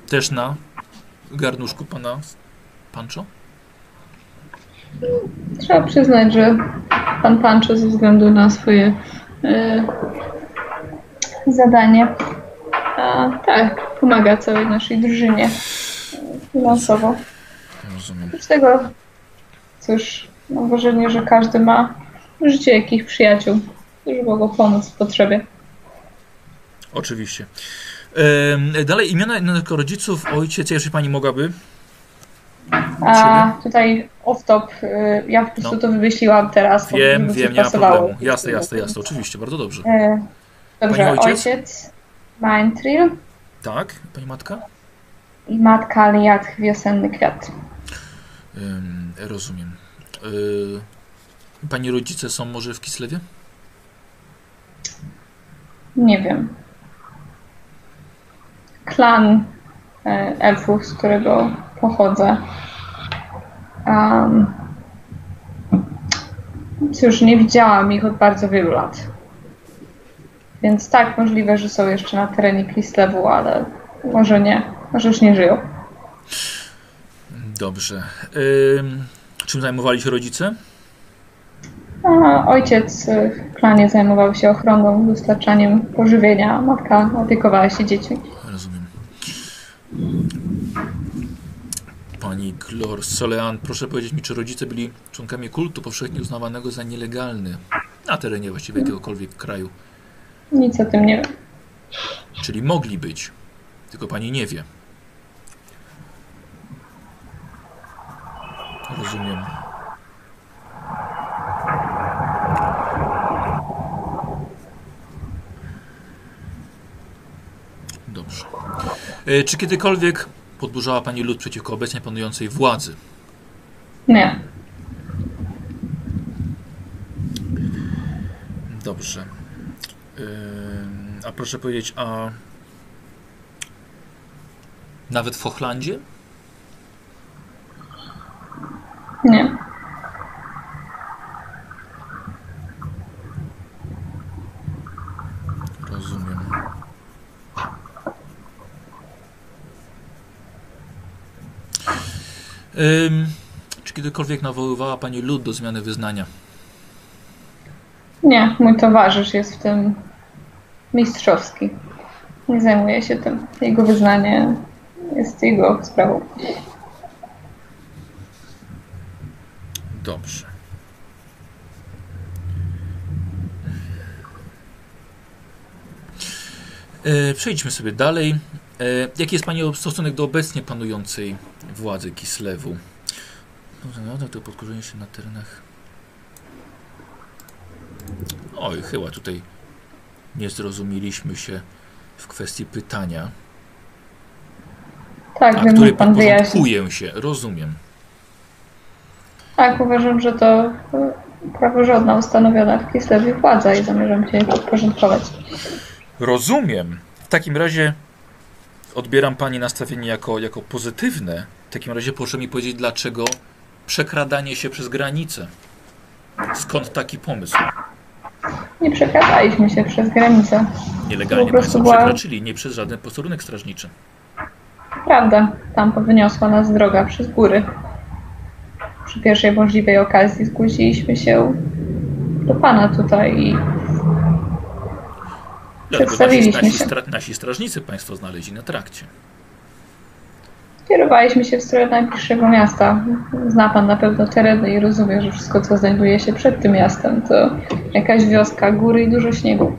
Też na garnuszku pana Pancho? Trzeba przyznać, że pan Pancho ze względu na swoje e, zadanie a, tak, pomaga całej naszej drużynie e, finansowo. Rozumiem. Oprócz tego, cóż, mam wrażenie, że każdy ma w życiu jakichś przyjaciół, którzy mogą pomóc w potrzebie. Oczywiście. E, dalej imiona jednego rodziców, ojciec, jeżeli pani mogłaby. A tutaj off-top, y, ja po prostu No. to wymyśliłam teraz. Wiem, wiem, nie ma problemu. Jasne, jasne, jasne. Oczywiście, bardzo dobrze. Y, Dobrze, Pani ojciec? ojciec, Mindtrill Tak, pani matka? i matka Liat, wiosenny kwiat. Ym, rozumiem. Y, pani rodzice są może w Kislewie? Nie wiem. Klan e, elfów, z którego pochodzę. Um, cóż, nie widziałam ich od bardzo wielu lat. Więc tak, możliwe, że są jeszcze na terenie Kislewu, ale może nie. Może już nie żyją. Dobrze. Ym, czym zajmowali się rodzice? A ojciec y, w klanie zajmował się ochroną, dostarczaniem pożywienia, matka opiekowała się dziećmi. Pani Glor Solean, proszę powiedzieć mi, czy rodzice byli członkami kultu powszechnie uznawanego za nielegalny na terenie właściwie jakiegokolwiek kraju? Nic o tym nie wiem. Czyli mogli być, tylko pani nie wie. Rozumiem. Dobrze. E, Czy kiedykolwiek podburzała pani lud przeciwko obecnie panującej władzy? Nie. Dobrze. Ym, A proszę powiedzieć, a nawet w Hochlandzie? Nie. Rozumiem. Ym, czy kiedykolwiek nawoływała Pani lud do zmiany wyznania? Nie, mój towarzysz jest w tym mistrzowski. Nie zajmuje się tym. Jego wyznanie jest jego sprawą. Dobrze. E, Przejdźmy sobie dalej. E, Jaki jest Pani stosunek do obecnie panującej władzy Kislewu? No, no, to podkurzenie się na terenach. Oj, chyba tutaj nie zrozumieliśmy się w kwestii pytania. Tak, A który pan wyjaśni. się, rozumiem. Tak, uważam, że to e, praworządna ustanowiona w Kislewie władza i zamierzam się jej podporządkować. Rozumiem. W takim razie odbieram Pani nastawienie jako, jako pozytywne. W takim razie proszę mi powiedzieć, dlaczego przekradanie się przez granicę? Skąd taki pomysł? Nie przekradaliśmy się przez granicę. Nielegalnie Państwo była- przekroczyli, nie przez żaden posterunek strażniczy. Prawda, tam wyniosła nas droga przez góry. Przy pierwszej możliwej okazji zgłosiliśmy się do pana tutaj i Nasi, Przedstawiliśmy nasi, się. stra, nasi strażnicy Państwo znaleźli na trakcie. Kierowaliśmy się w stronę najbliższego miasta. Zna pan na pewno tereny i rozumie, że wszystko, co znajduje się przed tym miastem, to jakaś wioska, góry i dużo śniegu.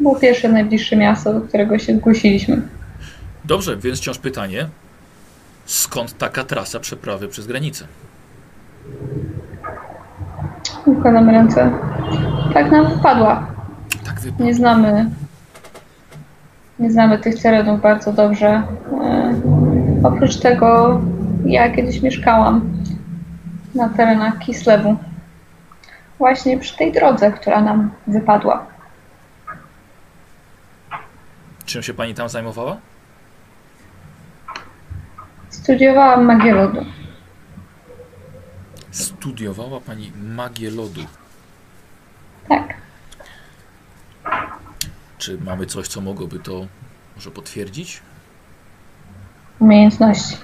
Było pierwsze najbliższe miasto, do którego się zgłosiliśmy. Dobrze, więc wciąż pytanie. Skąd taka trasa przeprawy przez granicę? Układam ręce. Tak nam wypadła. Tak wypadło. Nie znamy. Nie znamy tych terenów bardzo dobrze. E, oprócz tego, ja kiedyś mieszkałam na terenach Kislewu. Właśnie przy tej drodze, która nam wypadła. Czym się pani tam zajmowała? Studiowałam magię lodu. Studiowała pani magię lodu. Tak. Czy mamy coś, co mogłoby to może potwierdzić? Umiejętności.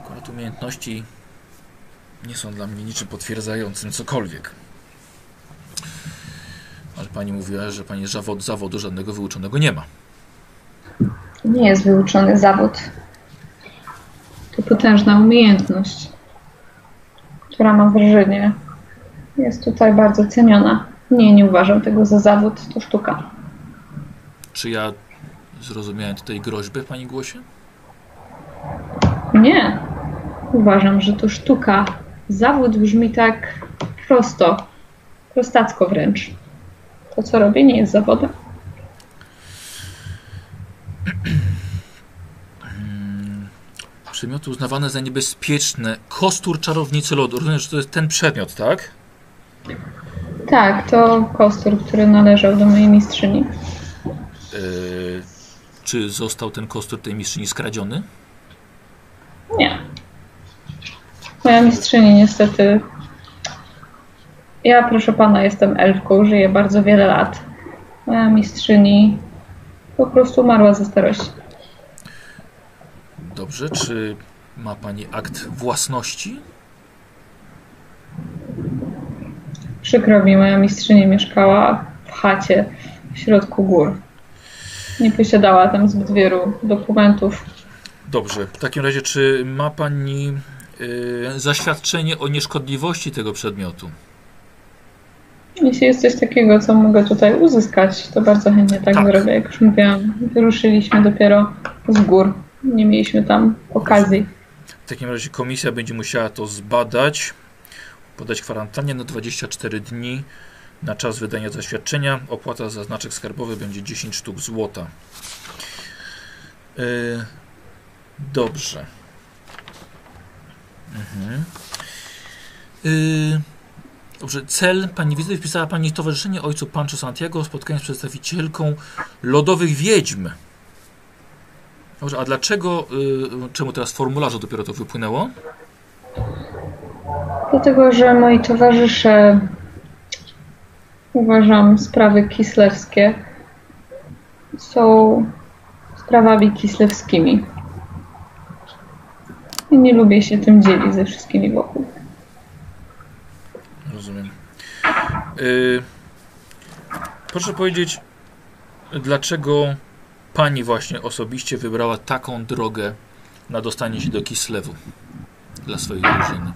Akurat umiejętności nie są dla mnie niczym potwierdzającym cokolwiek. Ale pani mówiła, że pani zawod, zawodu żadnego wyuczonego nie ma. Nie jest wyuczony zawód. To potężna umiejętność, która mam wrażenie jest tutaj bardzo ceniona. Nie, nie uważam tego za zawód, to sztuka. Czy ja zrozumiałem tutaj groźbę w pani głosie? Nie. Uważam, że to sztuka. Zawód brzmi tak prosto, prostacko wręcz. To, co robię, nie jest zawodem. Przedmioty uznawane za niebezpieczne. Kostur czarownicy lodu. Rozumiem, że to jest ten przedmiot, tak? Tak, to kostur, który należał do mojej mistrzyni. Yy, czy został ten kostur tej mistrzyni skradziony? Nie. Moja mistrzyni niestety. Ja, proszę pana, jestem elfką, żyję bardzo wiele lat. Moja mistrzyni po prostu umarła ze starości. Dobrze, czy ma pani akt własności? Przykro mi, moja mistrzyni mieszkała w chacie w środku gór. Nie posiadała tam zbyt wielu dokumentów. Dobrze, w takim razie, czy ma pani yy, zaświadczenie o nieszkodliwości tego przedmiotu? Jeśli jest coś takiego, co mogę tutaj uzyskać, to bardzo chętnie tak, Tak. zrobię. Jak już mówiłam, wyruszyliśmy dopiero z gór. Nie mieliśmy tam okazji. W takim razie komisja będzie musiała to zbadać, podać kwarantannie na 24 dni na czas wydania zaświadczenia. Opłata za znaczek skarbowy będzie 10 sztuk złota. Yy, dobrze. Mhm. Yy, dobrze, cel pani wizyty wpisała pani Towarzyszenie Ojcu Pancho Santiago, spotkanie z przedstawicielką lodowych wiedźm. Dobrze, a dlaczego, y, czemu teraz w formularzu dopiero to wypłynęło? Dlatego, że moi towarzysze, uważam, sprawy kislewskie są sprawami kislewskimi. I nie lubię się tym dzielić ze wszystkimi wokół. Rozumiem. Y, proszę powiedzieć, dlaczego pani właśnie osobiście wybrała taką drogę na dostanie się do Kislewu dla swojej drużyny?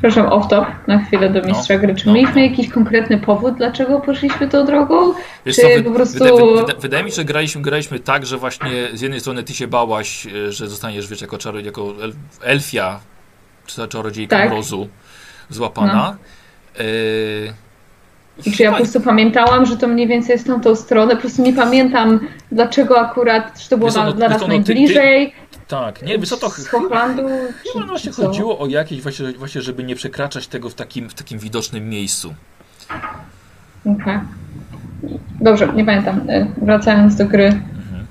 Proszę off-top na chwilę do mistrza gry. Czy no, mieliśmy no. jakiś konkretny powód, dlaczego poszliśmy tą drogą? Wiesz Czy co, po prostu- wyda, wy, wyda, wydaje mi się, że graliśmy, graliśmy tak, że właśnie z jednej strony ty się bałaś, y, że zostaniesz, wiesz, jako, czaro, jako el, elfia, czy czarodziejka Tak. mrozu złapana. Y, I Czy ja po prostu pamiętałam, że to mniej więcej jest w tamtą stronę? Po prostu nie pamiętam, dlaczego akurat, czy to było Wiesz co, na, no, dla wiesz nas no, ty- ty- najbliżej, tak, nie, wiesz co to... Chyba właśnie co? chodziło o jakieś właśnie, właśnie, żeby nie przekraczać tego w takim, w takim widocznym miejscu. Okej. Dobrze, nie pamiętam. E, Wracając do gry. Mhm.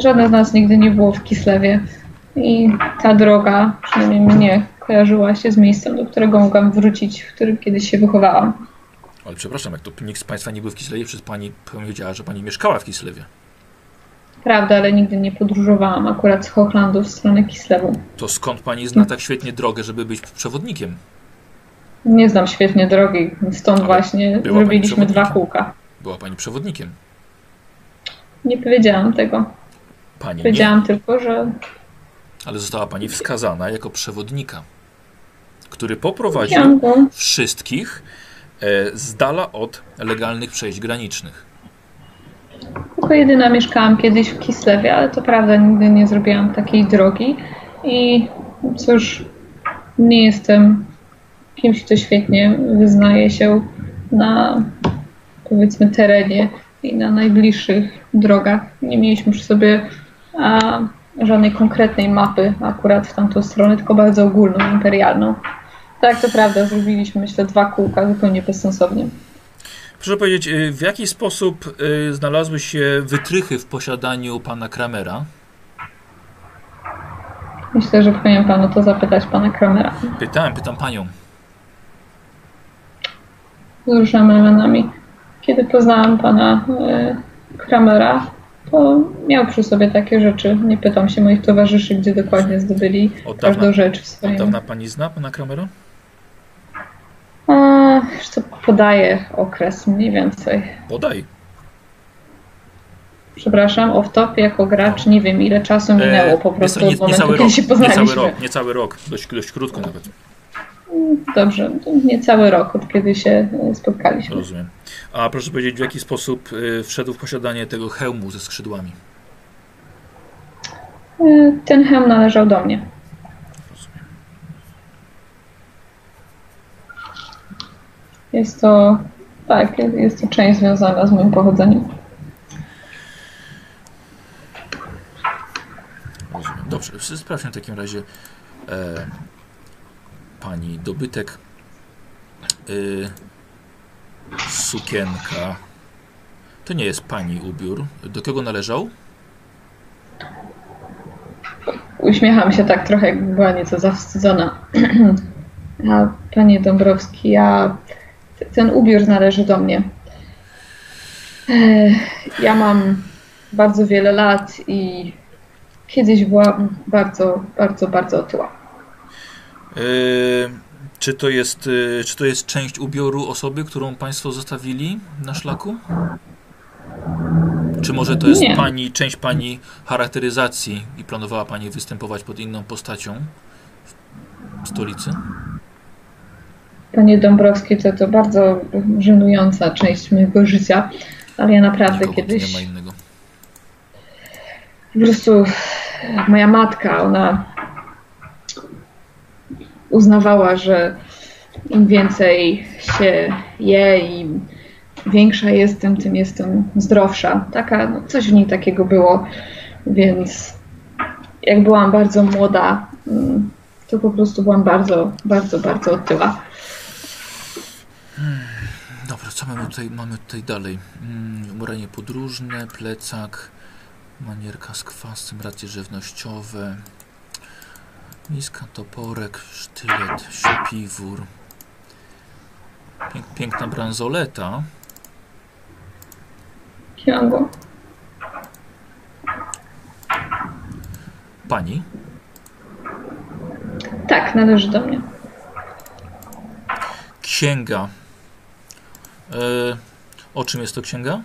Żadne z nas nigdy nie było w Kislewie. I ta droga, przynajmniej mnie, kojarzyła się z miejscem, do którego mogłam wrócić, w którym kiedyś się wychowałam. Ale przepraszam, jak to nikt z Państwa nie był w Kislewie, przez Pani powiedziała, że Pani mieszkała w Kislewie. Prawda, ale nigdy nie podróżowałam akurat z Hochlandu w stronę Kislewu. To skąd Pani zna tak świetnie drogę, żeby być przewodnikiem? Nie znam świetnie drogi, stąd Ale właśnie zrobiliśmy dwa kółka. Była Pani przewodnikiem. Nie powiedziałam tego. Pani nie, Powiedziałam tylko, że ale została pani wskazana jako przewodnika, który poprowadził wszystkich e, z dala od legalnych przejść granicznych. Tylko jedyna mieszkałam kiedyś w Kislewie, ale to prawda, nigdy nie zrobiłam takiej drogi. I cóż, nie jestem kimś, kto świetnie wyznaje się na powiedzmy terenie i na najbliższych drogach. Nie mieliśmy przy sobie a, żadnej konkretnej mapy akurat w tamtą stronę, tylko bardzo ogólną, imperialną. Tak, to prawda, zrobiliśmy myślę dwa kółka zupełnie bezsensownie. Proszę powiedzieć, y, w jaki sposób y, znalazły się wytrychy w posiadaniu pana Kramera? Myślę, że powinien pan o to zapytać pana Kramera. Pytałem, pytam panią. Wzruszam ramionami. Kiedy poznałam pana e, Kramera, to miał przy sobie takie rzeczy. Nie pytam się moich towarzyszy, gdzie dokładnie zdobyli Od każdą dawna, rzecz w od swoim. dawna pani zna pana Kramera? To podaje okres mniej więcej. Podaj. Przepraszam, off-top jako gracz nie wiem ile czasu minęło po E, prostu nie, od momentu, cały kiedy rok, się nie cały poznaliśmy. rok, nie cały rok, dość, dość krótko nawet, Dobrze, to nie cały rok, od kiedy się e, spotkaliśmy. rozumiem. A proszę powiedzieć, w jaki sposób y, wszedł w posiadanie tego hełmu ze skrzydłami? E, Ten hełm należał do mnie. Rozumiem. Jest to, tak, jest to część związana z moim pochodzeniem. Rozumiem. Dobrze, sprawdźmy w takim razie e, pani dobytek. Y, sukienka. To nie jest pani ubiór. Do kogo należał? Uśmiecham się tak trochę, jakby była nieco zawstydzona. A panie Dąbrowski, ja, ten ubiór należy do mnie. Ja mam bardzo wiele lat i kiedyś byłam bardzo, bardzo, bardzo otyła. Y, czy, to jest, y, czy to jest część ubioru osoby, którą państwo zostawili na szlaku? Czy może to jest Nie. pani, część pani charakteryzacji i planowała pani występować pod inną postacią w stolicy? Panie Dąbrowski, to, to bardzo żenująca część mojego życia, ale ja naprawdę kiedyś... nie ma innego. po prostu moja matka, ona uznawała, że im więcej się je i większa jestem, tym jestem zdrowsza. Taka, no coś w niej takiego było, więc jak byłam bardzo młoda, mm, to po prostu byłam bardzo, bardzo, bardzo otyła. Dobra, co mamy tutaj, mamy tutaj dalej? Mm, ubranie podróżne, plecak, manierka z kwasem, racje żywnościowe, miska, toporek, sztylet, śpiwór. Pięk, piękna bransoleta. Kiango. Pani? Tak, należy do mnie. Księga. E, o czym jest to księga?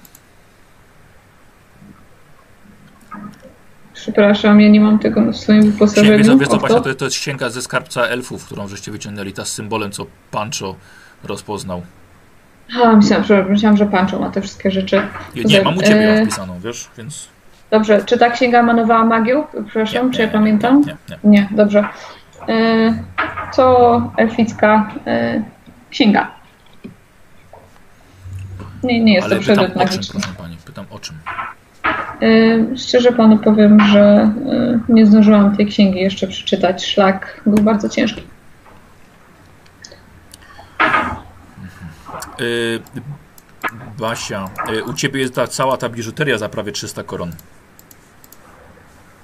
Przepraszam, ja nie mam tego w swoim Księga, wyposażeniu. co, wiesz to? to, to jest księga ze skarbca elfów, którą żeście wyciągnęli, ta z symbolem, co Pancho rozpoznał. A, myślałam, że, myślałam, że Pancho ma te wszystkie rzeczy. Nie, nie mam u ciebie ją E, wpisaną, wiesz, więc... Dobrze, czy ta księga emanowała magią? Przepraszam, czy ja pamiętam? Nie, nie. Nie, dobrze. E, to elficka e, księga. Nie, nie jest Ale to przedmiot o czym, magiczny. proszę pani, pytam o czym. E, szczerze panu powiem, że e, nie zdążyłam tej księgi jeszcze przeczytać. Szlak był bardzo ciężki. Y, Basia, y, u ciebie jest ta cała ta biżuteria za prawie 300 koron.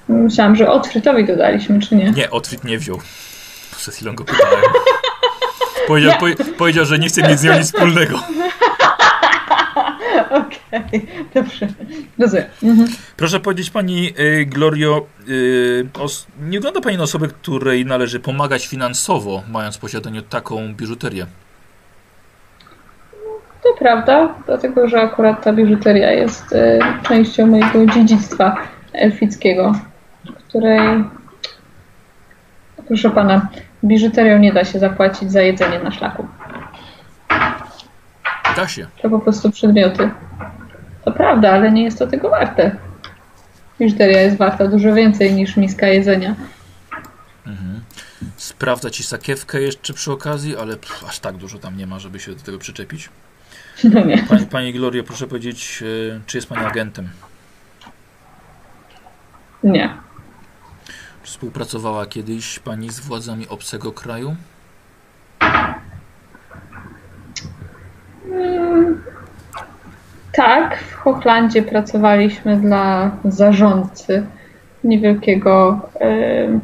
Myślałam, że Otfrytowi dodaliśmy, czy nie? Nie, Otwit nie wziął. Przed chwilą go pytałem. Powiedział, powie, powiedział, że nie chce mieć z nią nic wspólnego. Dobrze. Rozumiem. Mhm. Proszę powiedzieć pani y, Glorio, y, nie wygląda pani na osobę, której należy pomagać finansowo, mając w posiadaniu taką biżuterię. To prawda, dlatego że akurat ta biżuteria jest e, częścią mojego dziedzictwa elfickiego, której, proszę pana, biżuterią nie da się zapłacić za jedzenie na szlaku. Da się. To po prostu przedmioty. To prawda, ale nie jest to tego warte. Biżuteria jest warta dużo więcej niż miska jedzenia. Mhm. Sprawdza ci sakiewkę jeszcze przy okazji, ale pff, aż tak dużo tam nie ma, żeby się do tego przyczepić. No nie. Pani, pani Glorio, proszę powiedzieć, e, czy jest pani agentem? Nie. Czy współpracowała kiedyś pani z władzami obcego kraju? Tak, w Hochlandzie pracowaliśmy dla zarządcy niewielkiego, e,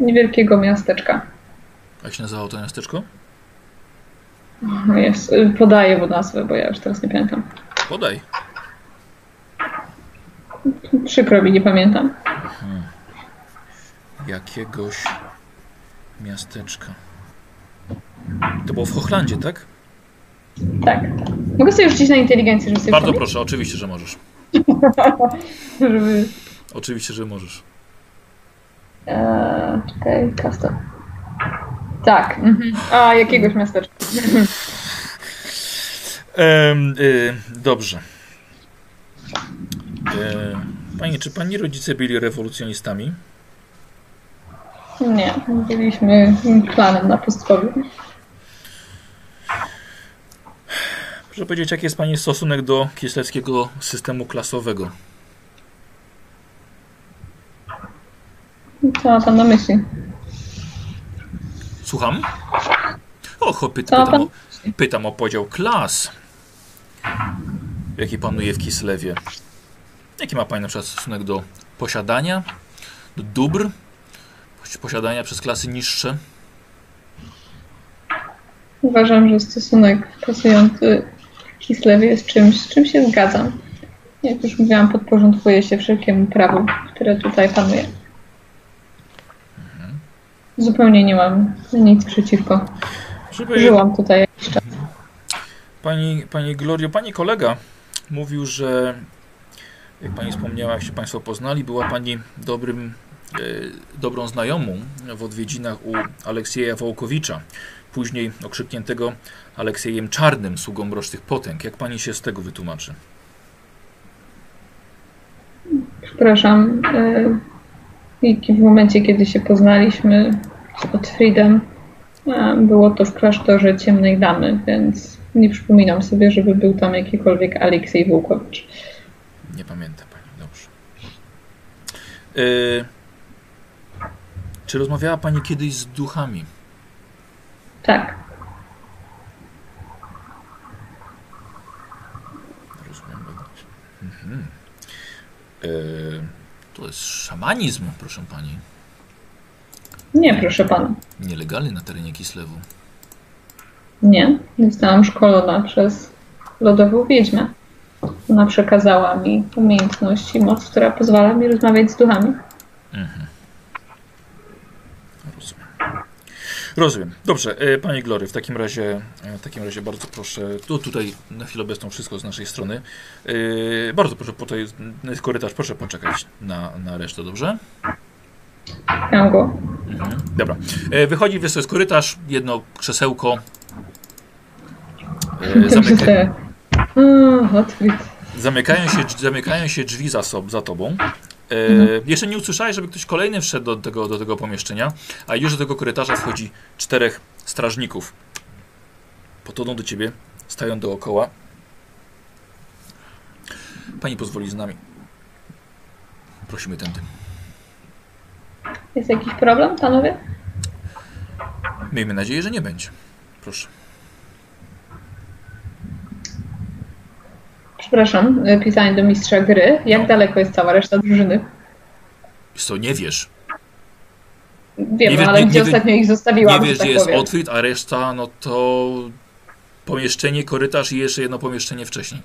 niewielkiego miasteczka. Jak się nazywało to miasteczko? O, Jest, e, podaję mu nazwę, bo ja już teraz nie pamiętam. Podaj. Przykro mi, nie pamiętam. Jakiegoś miasteczka. To było w Hochlandzie, tak? Tak. Mogę sobie rzucić na inteligencję, żeby sobie Bardzo proszę, oczywiście, że możesz. Żeby... Oczywiście, że możesz. Eee, czekaj, custom. Tak. Mhm. A, jakiegoś miasteczka. Em, y, dobrze. E, Panie, czy pani rodzice byli rewolucjonistami? Nie, byliśmy planem na pustkowiu. Proszę powiedzieć, jaki jest pani stosunek do kislewskiego systemu klasowego? Co ma pan na myśli? Słucham? O, chłopie, Co ma pytam pan? o, pytam o podział klas, jaki panuje w Kislewie. Jaki ma pani na przykład stosunek do posiadania, do dóbr, posi- posiadania przez klasy niższe? Uważam, że stosunek pasujący Kislewie jest czymś, z czym się zgadzam. Jak już mówiłam, podporządkuję się wszelkiemu prawu, które tutaj panuje. Zupełnie nie mam nic przeciwko. Powiedzieć, Żyłam tutaj jakiś czas. Pani, pani Glorio, pani kolega mówił, że jak pani wspomniała, jak się państwo poznali, była pani dobrym, e, dobrą znajomą w odwiedzinach u Aleksieja Wołkowicza, później okrzykniętego Aleksiejem Czarnym, sługą mrocznych potęg. Jak pani się z tego wytłumaczy? Przepraszam. e, I w momencie, kiedy się poznaliśmy z Otfriedem, e, było to w klasztorze Ciemnej Damy, więc nie przypominam sobie, żeby był tam jakikolwiek Aleksiej Wołkowicz. Nie pamięta pani, dobrze. E, czy rozmawiała pani kiedyś z duchami? Tak. Rozumiem. Mhm. E, to jest szamanizm, proszę pani. Nie, proszę pana. Nielegalny na terenie Kislewu. Nie. Zostałam szkolona przez lodową wiedźmę. Ona przekazała mi umiejętność i moc, która pozwala mi rozmawiać z duchami. Mhm. Rozumiem. Rozumiem. Dobrze, e, Panie Glory, w takim razie, e, w takim razie bardzo proszę, tu, tutaj na chwilę obecną wszystko z naszej strony. E, Bardzo proszę, po to jest korytarz, proszę poczekać na, na resztę, dobrze? Miałam go. Mhm. Dobra. E, Wychodzi, wiesz, jest korytarz, jedno krzesełko. E, Zamyka, zamykają, się, zamykają się drzwi za, sob, za tobą. E, Jeszcze nie usłyszałeś, żeby ktoś kolejny wszedł do tego, do tego pomieszczenia, a już do tego korytarza wchodzi czterech strażników. Podchodzą do ciebie, stają dookoła. Pani pozwoli z nami. Prosimy tędy. Jest jakiś problem, panowie? Miejmy nadzieję, że nie będzie. Proszę. Przepraszam, y, pisanie do mistrza gry. Jak No. daleko jest cała reszta drużyny? Co nie wiesz? Wiem, Nie wiesz- ale nie- gdzie nie ostatnio ich zostawiłam, Nie wiesz, tak gdzie jest. Otwit, a reszta, no to pomieszczenie, korytarz i jeszcze jedno pomieszczenie wcześniej.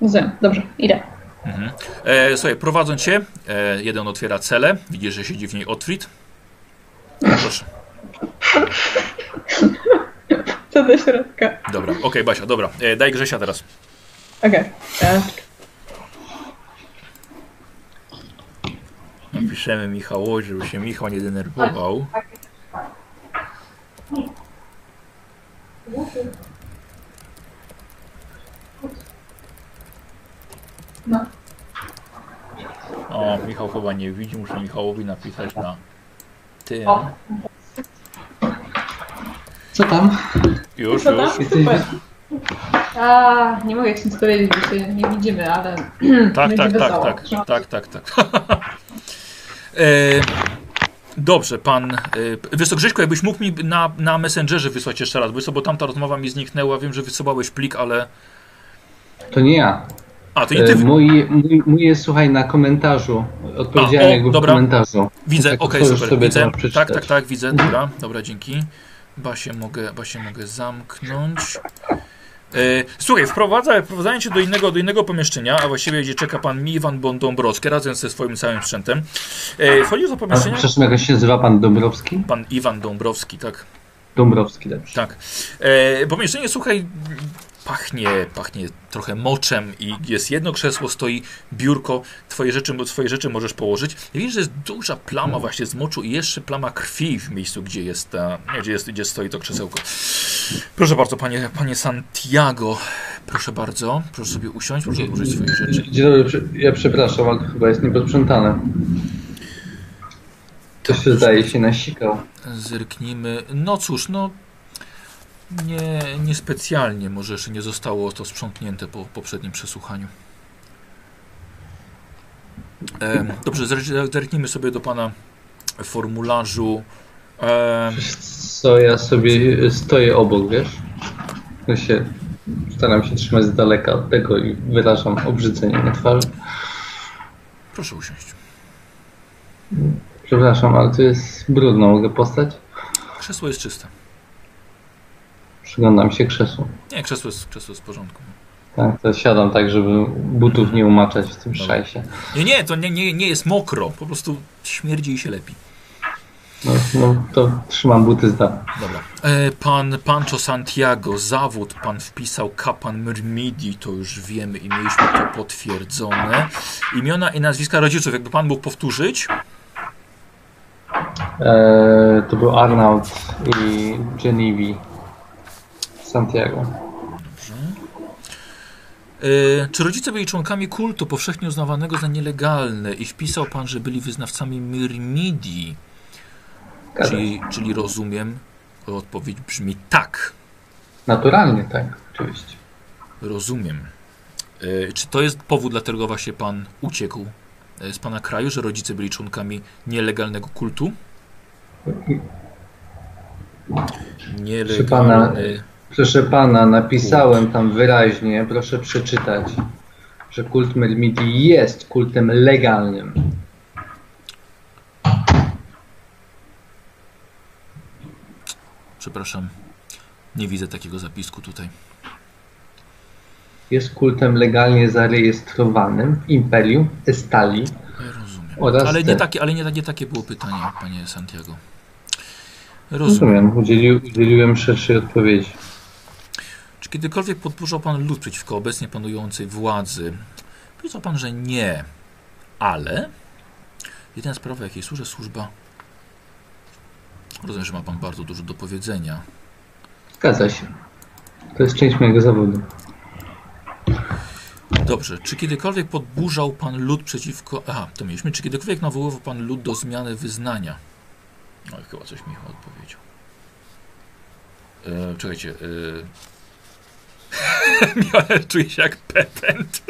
Rozumiem, dobrze, idę. Mhm. E, słuchaj, prowadzą cię, e, jeden otwiera celę, widzisz, że siedzi w niej Otfrid. Proszę. To do środka. Dobra, okej, Basia, dobra. E, daj Grzesia teraz. Okej. E, Napiszemy Michałowi, żeby się Michał nie denerwował. No. O, Michał chyba nie widzi, muszę Michałowi napisać na tym. Co tam? Już, Co tam? już. Super. A, nie mogę ci nic powiedzieć, bo się nie widzimy, ale Tak, będzie tak, tak, wesoło. tak, tak, tak, tak. e, dobrze, pan. E, wiesz co, Grześko, jakbyś mógł mi na, na Messengerze wysłać jeszcze raz, co, bo tamta rozmowa mi zniknęła, wiem, że wysyłałeś plik, ale... To nie ja. A, to nie ty... E, Mój, mój, mój jest, słuchaj, na komentarzu. Odpowiedziałem A, o, jakby dobra. w komentarzu. Widzę, Tak, okej, otworzysz super, widzę. Tak, tak, tak, widzę, dobra, dobra, dzięki. Basię mogę, Basię mogę zamknąć. E, słuchaj, wprowadza, wprowadzając do innego, do innego pomieszczenia, a właściwie gdzie czeka pan Miwan Dąbrowski razem ze swoim całym sprzętem. E, wchodzisz do pomieszczenia, przepraszam, jak się nazywa pan Dąbrowski? pan Iwan Dąbrowski, tak. Dąbrowski, dobrze. Tak. E, pomieszczenie, słuchaj, pachnie, pachnie trochę moczem i jest jedno krzesło, stoi biurko, twoje rzeczy, twoje rzeczy możesz położyć. I widzisz, że jest duża plama właśnie z moczu i jeszcze plama krwi w miejscu, gdzie jest, ta, gdzie, jest gdzie stoi to krzesełko. Proszę bardzo, panie, panie Santiago, proszę bardzo, proszę sobie usiąść, proszę odłożyć swoje rzeczy. Dzień dobry, ja przepraszam, ale to chyba jest nieposprzątane. Coś się zdaje się nasikał. Zerknijmy. No cóż, no nie, niespecjalnie może jeszcze nie zostało to sprzątnięte po poprzednim przesłuchaniu. Em, dobrze, zer- zerknijmy sobie do pana formularzu. Em, Co ja sobie stoję obok, wiesz? Ja się staram się trzymać z daleka od tego i wyrażam obrzydzenie na twarzy. proszę usiąść. Przepraszam, ale to jest brudno, mogę postać? Krzesło jest czyste. Przyglądam się krzesłu. Nie, krzesło jest, krzesło jest w porządku. Tak, to siadam tak, żeby butów nie umaczać w tym Dobra. szajsie. Nie, nie, to nie, nie, nie jest mokro, po prostu śmierdzi i się lepi. No, no to trzymam buty z dala. Dobra. E, pan Pancho Santiago, zawód pan wpisał kapan Myrmidii, to już wiemy i mieliśmy to potwierdzone. Imiona i nazwiska rodziców, jakby pan mógł powtórzyć? Eee, to był Arnaud i Genevieve Santiago. Dobrze. E, czy rodzice byli członkami kultu powszechnie uznawanego za nielegalne i wpisał pan, że byli wyznawcami Myrmidii? Czyli, czyli rozumiem, odpowiedź brzmi tak. Naturalnie tak, oczywiście. Rozumiem. E, Czy to jest powód, dlatego właśnie pan uciekł e, z pana kraju, że rodzice byli członkami nielegalnego kultu? Nielegalny. Proszę pana, napisałem tam wyraźnie, proszę przeczytać, że kult Myrmidii jest kultem legalnym. Przepraszam, nie widzę takiego zapisku tutaj. Jest kultem legalnie zarejestrowanym w Imperium Estali Rozumiem. oraz Ale nie takie, ale nie, nie takie było pytanie, panie Santiago. Rozumiem. Rozumiem, udzielił, udzieliłem szerszej odpowiedzi. Czy kiedykolwiek podburzał pan lud przeciwko obecnie panującej władzy? Powiedział pan, że nie. Ale jedyna sprawa, jakiej służy służba. Rozumiem, że ma pan bardzo dużo do powiedzenia. Zgadza się. To jest część mojego zawodu. Dobrze, czy kiedykolwiek podburzał pan lud przeciwko. Aha, to mieliśmy. Czy kiedykolwiek nawoływał pan lud do zmiany wyznania? No i chyba coś Michał odpowiedział. E, czekajcie. E... Czuję się jak petent.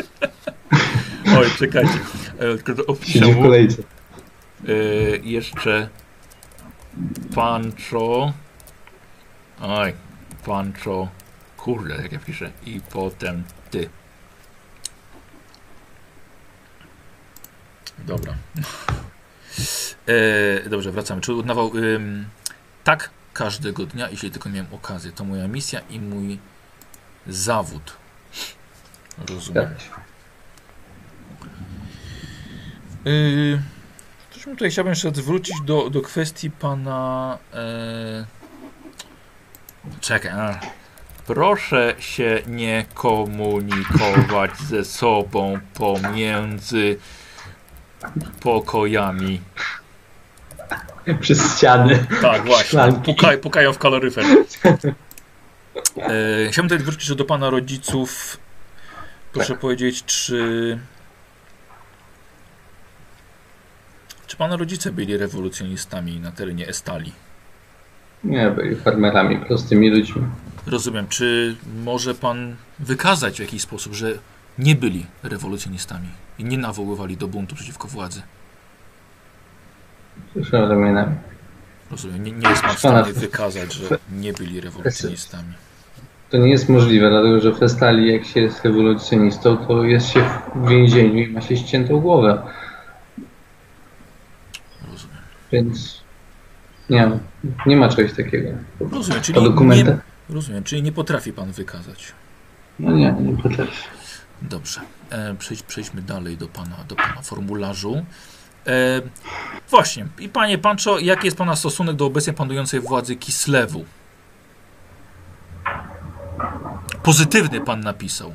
Oj, czekajcie. E, Siedzi w kolejce. E, jeszcze Pancho. Oj, Pancho. Kurde, jak ja piszę. I potem ty. Dobra. E, dobrze, wracamy. Czy uznawał ym, tak każdego dnia, jeśli tylko miałem okazję. To moja misja i mój zawód. Rozumiem. Yy, tutaj chciałbym jeszcze zwrócić do, do kwestii pana. E... Czekaj, a, Proszę się nie komunikować ze sobą pomiędzy pokojami. Przez ściany. Tak, właśnie. Puka, pukają w kaloryfer. E, chciałbym tutaj wrócić do pana rodziców. Proszę powiedzieć, czy. Czy pana rodzice byli rewolucjonistami na terenie Estali? Nie, byli farmerami, prostymi ludźmi. Rozumiem. Czy może pan wykazać w jakiś sposób, że nie byli rewolucjonistami i nie nawoływali do buntu przeciwko władzy? Proszę ramienami. Rozumiem. Nie, nie jest pan w stanie wykazać, że nie byli rewolucjonistami. To nie jest możliwe, dlatego że w Estali jak się jest rewolucjonistą, to jest się w więzieniu i ma się ściętą głowę. Rozumiem. Więc nie, nie ma czegoś takiego. Rozumiem. Czyli nie, rozumiem. Czyli nie potrafi pan wykazać. No nie, nie potrafię. Dobrze. E, przejdź, przejdźmy dalej do pana, do pana formularzu. E, właśnie. I panie Pancho, jaki jest pana stosunek do obecnie panującej władzy Kislewu? Pozytywny pan napisał.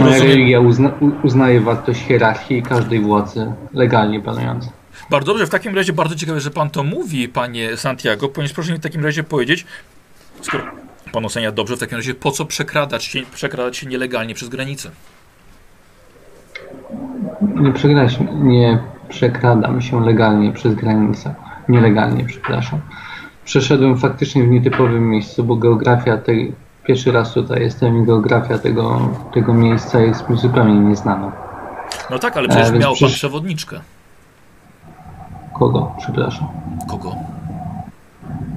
Moja religia uzna, uznaje wartość hierarchii każdej władzy legalnie panującej. Bardzo dobrze, w takim razie bardzo ciekawe, że pan to mówi, panie Santiago, ponieważ proszę mi w takim razie powiedzieć, skoro pan ocenia dobrze, w takim razie po co przekradać się, przekradać się nielegalnie przez granicę? Nie, przegrać, nie przekradam się legalnie przez granicę. Nielegalnie, przepraszam. Przeszedłem faktycznie w nietypowym miejscu, bo geografia tej. Pierwszy raz tutaj jestem i geografia tego, tego miejsca jest mi zupełnie nieznana. No tak, ale przecież E, miał pan przecież- przewodniczkę. Kogo? Przepraszam. Kogo?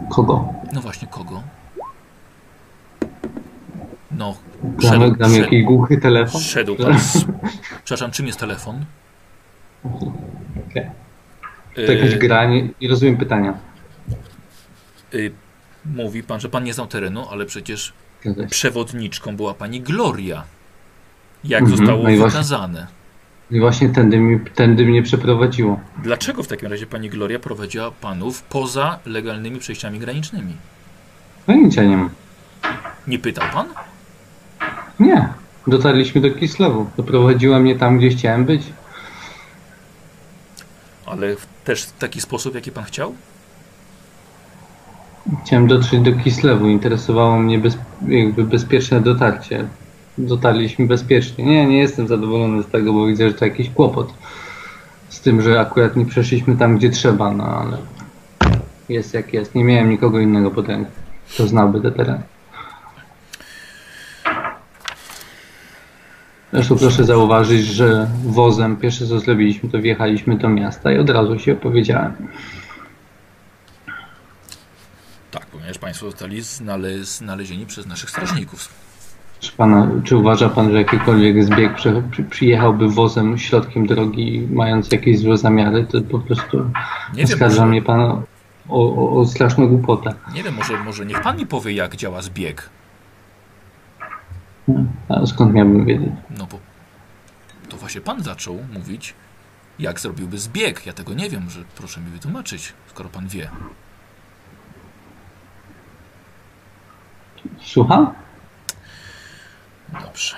Kogo? No właśnie, kogo? No, szedł, szedł, jakiś głuchy telefon? szedł pan z... Przepraszam, czym jest telefon? Okej. To jakaś Yy, gra, nie, nie rozumiem pytania. yy, mówi pan, że pan nie znał terenu, ale przecież przewodniczką była pani Gloria. Jak Mhm, zostało no i właśnie- wykazane? I właśnie tędy, mi, tędy mnie przeprowadziło. Dlaczego w takim razie pani Gloria prowadziła panów poza legalnymi przejściami granicznymi? Pojęcia nie mam. Nie pytał pan? Nie. Dotarliśmy do Kislewu. Doprowadziła mnie tam, gdzie chciałem być. Ale w, też w taki sposób, jaki pan chciał? Chciałem dotrzeć do Kislewu. Interesowało mnie bez, jakby bezpieczne dotarcie. Dotarliśmy bezpiecznie. Nie, nie jestem zadowolony z tego, bo widzę, że to jakiś kłopot. Z tym, że akurat nie przeszliśmy tam, gdzie trzeba, no ale jest jak jest. Nie miałem nikogo innego pod ręką, kto znałby te tereny. Zresztą proszę zauważyć, że wozem pierwsze co zrobiliśmy, to wjechaliśmy do miasta i od razu się opowiedziałem. Tak, ponieważ państwo zostali znale, znalezieni przez naszych strażników. Czy, pana, czy uważa pan, że jakikolwiek zbieg przy, przy, przyjechałby wozem środkiem drogi, mając jakieś złe zamiary, to po prostu Nie wiem, oskarża może, mnie pan o, o, o straszną głupotę. nie wiem może, może niech pan mi powie, jak działa zbieg. A skąd miałbym wiedzieć? No bo to właśnie pan zaczął mówić, jak zrobiłby zbieg. Ja tego nie wiem, że proszę mi wytłumaczyć, skoro pan wie. Słucham? Dobrze.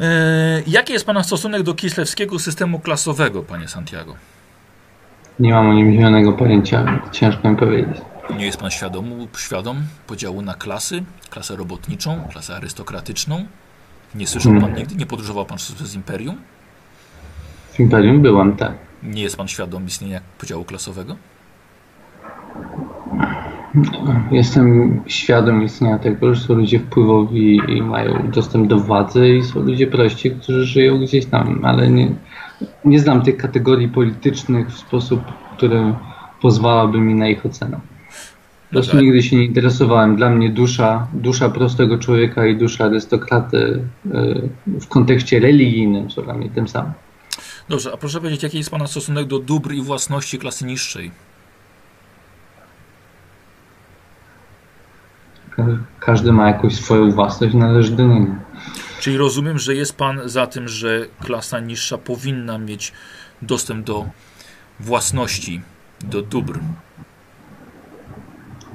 E, jaki jest pana stosunek do kislewskiego systemu klasowego, panie Santiago? Nie mam o nim zielonego pojęcia, ciężko mi powiedzieć. Nie jest pan świadom, świadom podziału na klasy? Klasę robotniczą, klasę arystokratyczną? Nie słyszał pan Hmm. nigdy? Nie podróżował pan przez imperium? W Imperium byłam, tak. Nie jest pan świadom istnienia podziału klasowego? Jestem świadom istnienia tego, że są ludzie wpływowi i mają dostęp do władzy i są ludzie prości, którzy żyją gdzieś tam, ale nie, nie znam tych kategorii politycznych w sposób, który pozwalałby mi na ich ocenę. Dobrze. nigdy się nie interesowałem. Dla mnie dusza, dusza prostego człowieka i dusza arystokraty y, w kontekście religijnym są dla mnie tym samym. Dobrze, a proszę powiedzieć, jaki jest pana stosunek do dóbr i własności klasy niższej? Ka- Każdy ma jakąś swoją własność, należy do niego. Czyli rozumiem, że jest pan za tym, że klasa niższa powinna mieć dostęp do własności, do dóbr.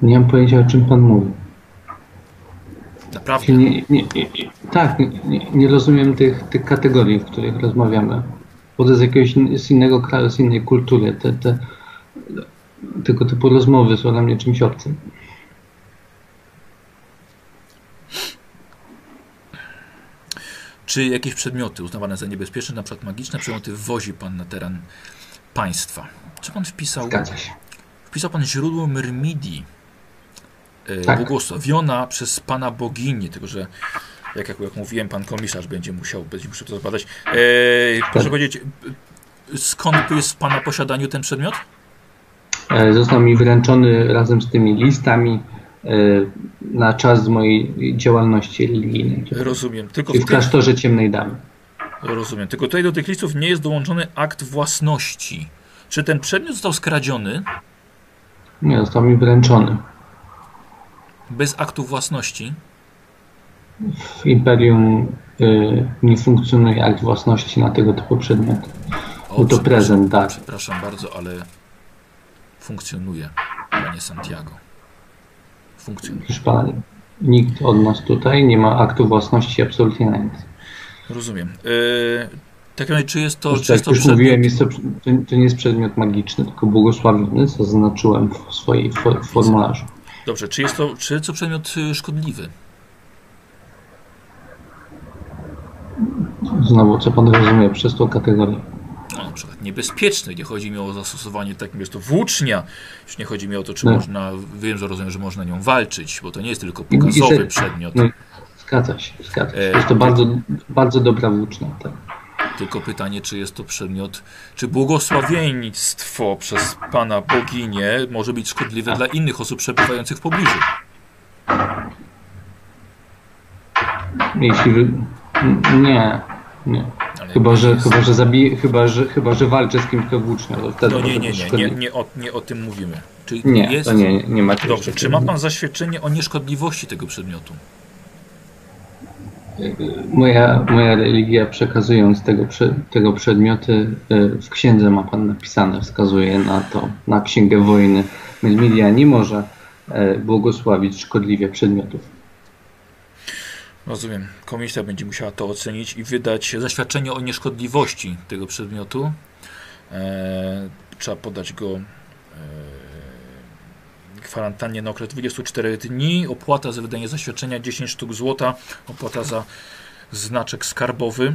Nie mam pojęcia, o czym pan mówi. Naprawdę. Nie, nie, nie, tak, nie, rozumiem tych, tych kategorii, w których rozmawiamy. Bo to jest jakiegoś z innego kraju, z innej kultury. Te, te, tego typu rozmowy są dla mnie czymś obcym. Czy jakieś przedmioty uznawane za niebezpieczne, na przykład magiczne przedmioty, wwozi pan na teren państwa? Czy pan wpisał, Zgadza się. wpisał pan źródło Myrmidii, Tak. błogosławiona przez pana bogini, tylko że jak, jak, jak mówiłem, pan komisarz będzie musiał, będzie musiał to zbadać. E, proszę Tak. powiedzieć, skąd jest w pana posiadaniu ten przedmiot? E, Został mi wręczony razem z tymi listami e, na czas mojej działalności religijnej. Rozumiem. Tylko w klasztorze ciemnej damy. rozumiem. Tylko tutaj do tych listów nie jest dołączony akt własności. Czy ten przedmiot został skradziony Nie, został mi wręczony. Bez aktu własności? W Imperium y, nie funkcjonuje akt własności na tego typu przedmioty. O, to prezent, tak. Przepraszam bardzo, ale funkcjonuje, panie Santiago. Funkcjonuje. Proszę pana, nikt od nas tutaj nie ma aktu własności absolutnie na nic. Rozumiem. Yy, tak naprawdę, czy jest to, czy jest jak to już przedmiot... mówiłem, jest to, to, nie jest przedmiot magiczny, tylko błogosławiony, co zaznaczyłem w swojej fo- formularzu. Dobrze, czy jest to, czy jest to przedmiot y, szkodliwy? Znowu, co pan rozumie przez tą kategorię? No, na przykład niebezpieczny. Nie chodzi mi o zastosowanie takim, jest to włócznia. Już nie chodzi mi o to, czy No. można, wiem, że rozumiem, że można nią walczyć, bo to nie jest tylko pokazowy przedmiot. no. Zgadza się, zgadza się. E, Jest to bardzo, bardzo dobra włócznia. Tak. Tylko pytanie, czy jest to przedmiot, czy błogosławieństwo przez Pana boginię może być szkodliwe dla innych osób przebywających w pobliżu. Jeśli wy... Nie, nie. Ale Chyba, że, jest- chyba, że zabiję, chyba, że, chyba, że walczę z kimś, kto włócznia. To wtedy No nie, nie, nie, nie, nie, o, nie o tym mówimy. Czy Nie, jest... to nie, nie, nie ma czegoś Dobrze, czy ma Pan zaświadczenie o nieszkodliwości tego przedmiotu? Moja, moja religia przekazując tego, tego przedmioty e, w księdze ma pan napisane, wskazuje na to, na księgę wojny. Melmidia nie może e, błogosławić szkodliwie przedmiotów. Rozumiem. Komisja będzie musiała to ocenić i wydać zaświadczenie o nieszkodliwości tego przedmiotu. E, trzeba podać go e, kwarantannie na okres 24 dni. Opłata za wydanie zaświadczenia 10 sztuk złota. Opłata za znaczek skarbowy.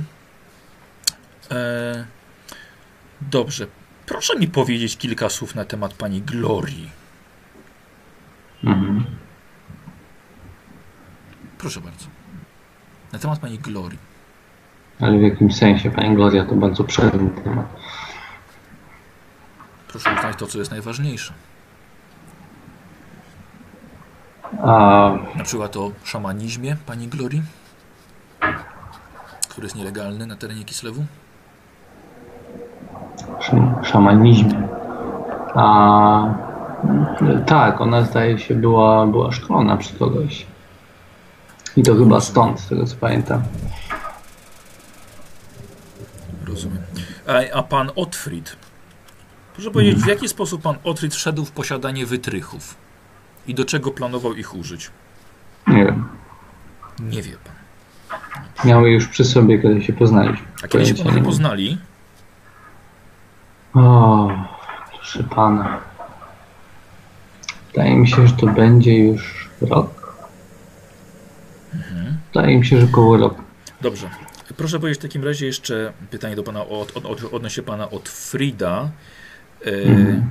E, dobrze. Proszę mi powiedzieć kilka słów na temat pani Glorii. Mhm. Proszę bardzo. Na temat pani Glorii. Ale w jakimś sensie, pani Gloria, to bardzo przedni temat. Proszę uznać to, co jest najważniejsze. A Na przykład o szamanizmie pani Glorii, który jest nielegalny na terenie Kislewu. szam, szamanizmie. A tak, ona zdaje się była, była szkolona przez kogoś. I to chyba stąd, z tego co pamiętam. Rozumiem. A, a pan Otfrid. Proszę powiedzieć, w jaki sposób pan Otfrid wszedł w posiadanie wytrychów? I do czego planował ich użyć? Nie wiem. Nie wie pan. Miały już przy sobie, kiedy się poznaliśmy. A kiedy się panowie poznali? O, proszę pana. Wydaje mi się, że to będzie już rok. Wydaje mi się, że koło roku. Dobrze. Proszę powiedzieć w takim razie jeszcze pytanie do pana od, od, od, odnośnie pana Otfrida. E, Mhm.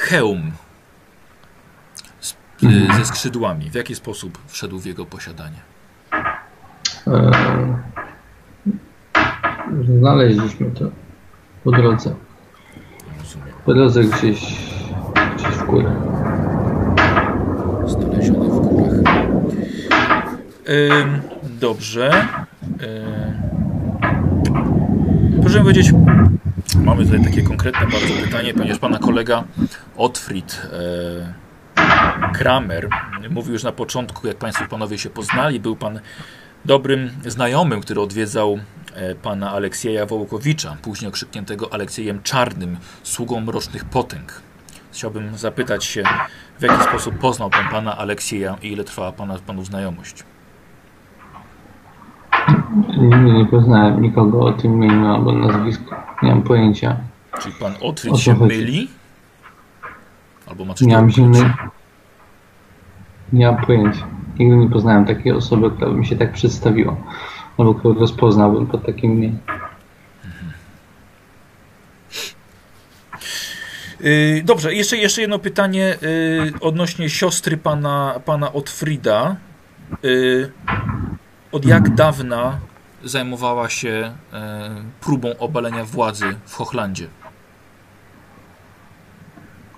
Hełm z, Mhm. ze skrzydłami. W jaki sposób wszedł w jego posiadanie? E, Znaleźliśmy to po drodze. Rozumiem. Po drodze gdzieś, gdzieś w górę. Znaleziony w górach. Dobrze. Ym, proszę powiedzieć, mamy tutaj takie konkretne bardzo pytanie, ponieważ pana kolega Otfried e, Kramer mówił już na początku, jak państwo panowie się poznali, był pan dobrym znajomym, który odwiedzał e, pana Aleksieja Wołkowicza, później okrzykniętego Aleksiejem Czarnym, sługą mrocznych potęg. chciałbym zapytać się, w jaki sposób poznał pan pana Aleksieja i ile trwała pana, panu znajomość. Nigdy nie poznałem nikogo o tym imieniu albo nazwisku. Nie mam pojęcia. Czyli pan Otwit się chodzi? myli? Albo ma coś Nie mam zimnej. Nie mam pojęcia. Nigdy nie poznałem takiej osoby, która by mi się tak przedstawiła. Albo którą rozpoznałbym pod takim imieniem. Yy, dobrze, jeszcze, jeszcze jedno pytanie yy, odnośnie siostry pana, pana Otfrida. Yy, od jak dawna zajmowała się yy, próbą obalenia władzy w Hochlandzie?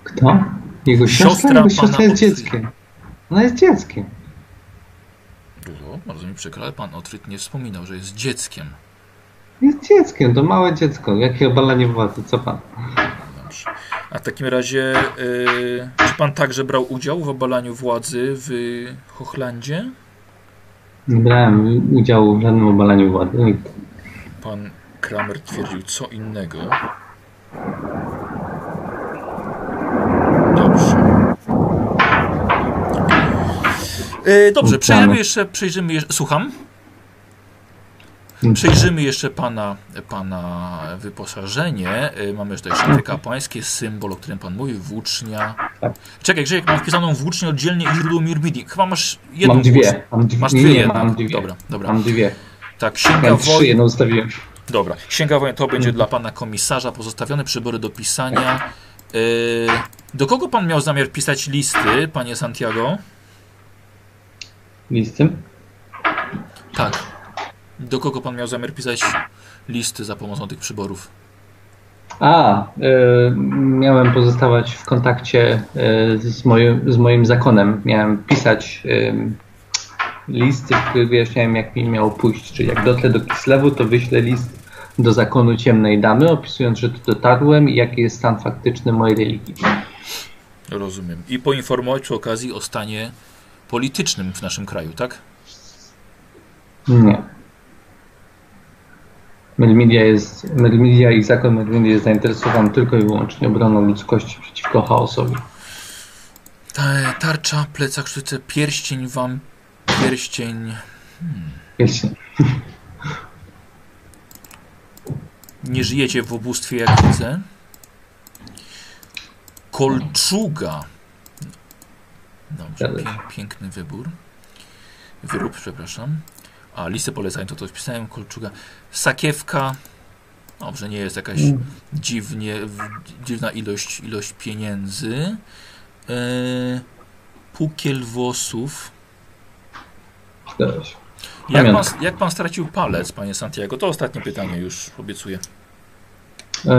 Kto? Jego Siostra siostra? Jego siostra jest Otfrida. dzieckiem. Ona jest dzieckiem. Dużo, bardzo mi przykro, ale pan Otfrid nie wspominał, że jest dzieckiem. Jest dzieckiem, to małe dziecko. Jakie obalanie władzy? Co pan? Dobrze. A w takim razie, yy, czy pan także brał udział w obalaniu władzy w Hochlandzie? Nie brałem udziału w żadnym obalaniu władzy. Pan Kramer twierdził co innego. Dobrze. E, dobrze, przejrzymy jeszcze, przejrzymy jeszcze, słucham, przejrzymy jeszcze pana, pana wyposażenie. E, Mamy tutaj szaty kapłańskie, symbol, o którym pan mówił, włócznia. Tak. Czekaj, Grzesiek, mam wpisaną włócznię oddzielnie i źródło Mirbidi. Chyba masz jedną Mam dwie. Mam dwie. Masz dwie nie, jednak. mam dwie. Dobra, dobra. Mam dwie. Tak, księga Miałem trzy, jedną ustawiłem. Dobra, księga wojen to będzie dla pana komisarza, pozostawione przybory do pisania. Yy, do kogo pan miał zamiar pisać listy, panie Santiago? Listy. Tak. Do kogo pan miał zamiar pisać listy za pomocą tych przyborów? A, y, miałem pozostawać w kontakcie y, z, moim, z moim zakonem. Miałem pisać y, listy, w których wyjaśniałem, jak mi miało pójść. Czyli jak dotrę do Kislewu, to wyślę list do zakonu ciemnej damy, opisując, że tu dotarłem i jaki jest stan faktyczny mojej religii. Rozumiem. I poinformować przy okazji o stanie politycznym w naszym kraju, tak? Nie. Melmedia jest, Melmedia i zakon Melmedia jest zainteresowany tylko i wyłącznie obroną ludzkości przeciwko chaosowi. Ta, tarcza, plecak, sztuce, pierścień wam, pierścień... Wiecie, Nie żyjecie w ubóstwie, jak widzę. Kolczuga. Dobrze, pię, piękny wybór. Wyrób, przepraszam. A, listę poleceń to to wpisałem. Kolczuga. Sakiewka. Dobrze, nie jest jakaś dziwnie, w- dziwna ilość, ilość pieniędzy. E, pukiel włosów. Jak pan, jak pan stracił palec, panie Santiago? To ostatnie pytanie już obiecuję. E,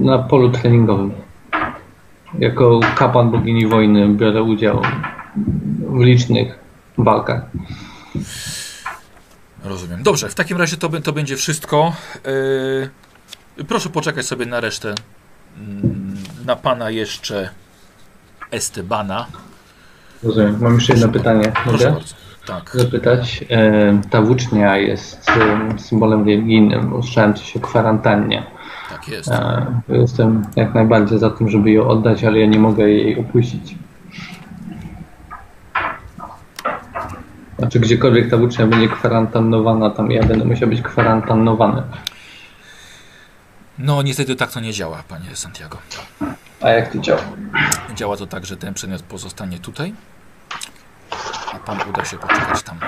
na polu treningowym. Jako kapłan bogini wojny biorę udział w licznych walkach. Rozumiem. Dobrze, w takim razie to, to będzie wszystko. Yy, proszę poczekać sobie na resztę. Mm, Na pana jeszcze Estebana. Rozumiem. Mam jeszcze jedno pytanie. Mogę. Tak. zapytać? Ta włócznia jest symbolem religijnym. Usłyszałem coś o kwarantannie. Tak jest. E, jestem jak najbardziej za tym, żeby ją oddać, ale ja nie mogę jej opuścić. Znaczy, gdziekolwiek ta włócznia będzie kwarantannowana, tam ja będę musiał być kwarantannowany. No niestety tak to nie działa, panie Santiago. A jak to działa? Działa to tak, że ten przedmiot pozostanie tutaj, a pan uda się poczekać tam.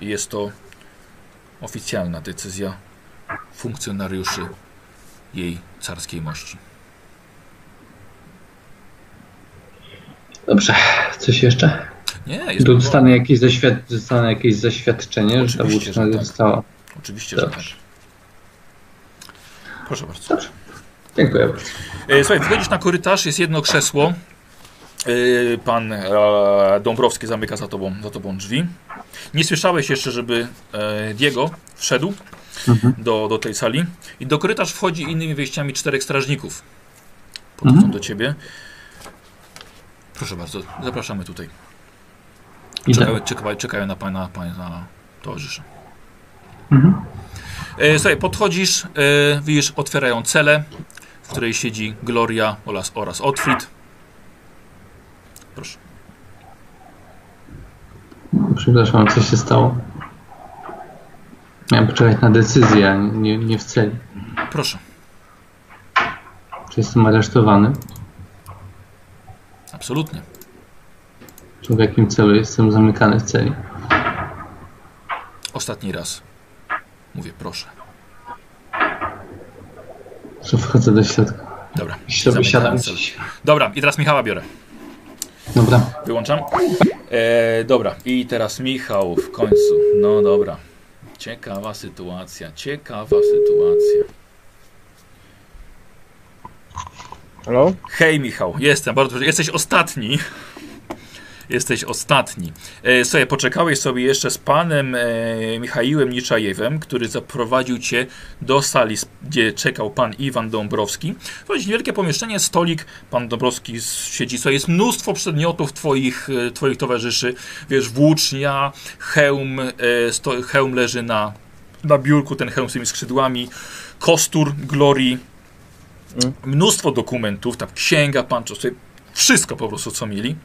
Jest to oficjalna decyzja funkcjonariuszy jej carskiej mości. Dobrze, coś jeszcze? Nie, jest dostanę jakieś, zaświad dostanę jakieś zaświadczenie, że ta Oczywiście, włócznia tak. została. Oczywiście, że tak. Dobrze. Proszę bardzo. Dziękuję bardzo. E, Słuchaj, wchodzisz na korytarz, jest jedno krzesło. E, Pan e, Dąbrowski zamyka za tobą, za tobą drzwi. Nie słyszałeś jeszcze, żeby Diego wszedł Mhm. do, do tej sali. I do korytarz wchodzi innymi wejściami czterech strażników. Podchodzą Mhm. do ciebie. Proszę bardzo, zapraszamy tutaj. Czekają, czekają, czekają na pana, pana towarzysza. Mhm. E, słuchaj, podchodzisz, e, widzisz, otwierają celę. w której siedzi Gloria oraz, oraz Otfrid. Proszę. Przepraszam, co się stało? Miałem poczekać na decyzję, nie, nie w celi. Proszę. Czy jestem aresztowany? Absolutnie. Czy w jakim celu jestem zamykany w celi? Ostatni raz. Mówię, proszę. Że wchodzę do środka. Dobra. Zamykamy siadam. Dobra, i teraz Michała biorę. Dobra. Wyłączam. E, dobra, i teraz Michał w końcu. No dobra. Ciekawa sytuacja, ciekawa sytuacja. Halo? Hej Michał, jestem, bardzo. Jesteś ostatni. Jesteś ostatni. E, sobie poczekałeś sobie jeszcze z panem e, Michaiłem Niczajewem, który zaprowadził cię do sali, gdzie czekał pan Iwan Dąbrowski. To jest niewielkie pomieszczenie, stolik, pan Dąbrowski siedzi sobie. Jest mnóstwo przedmiotów twoich, e, twoich towarzyszy. Wiesz, włócznia, hełm, e, sto, hełm leży na, na biurku, ten hełm z tymi skrzydłami, kostur Glorii. Mnóstwo dokumentów, tam księga, pan sobie wszystko po prostu, co mieli.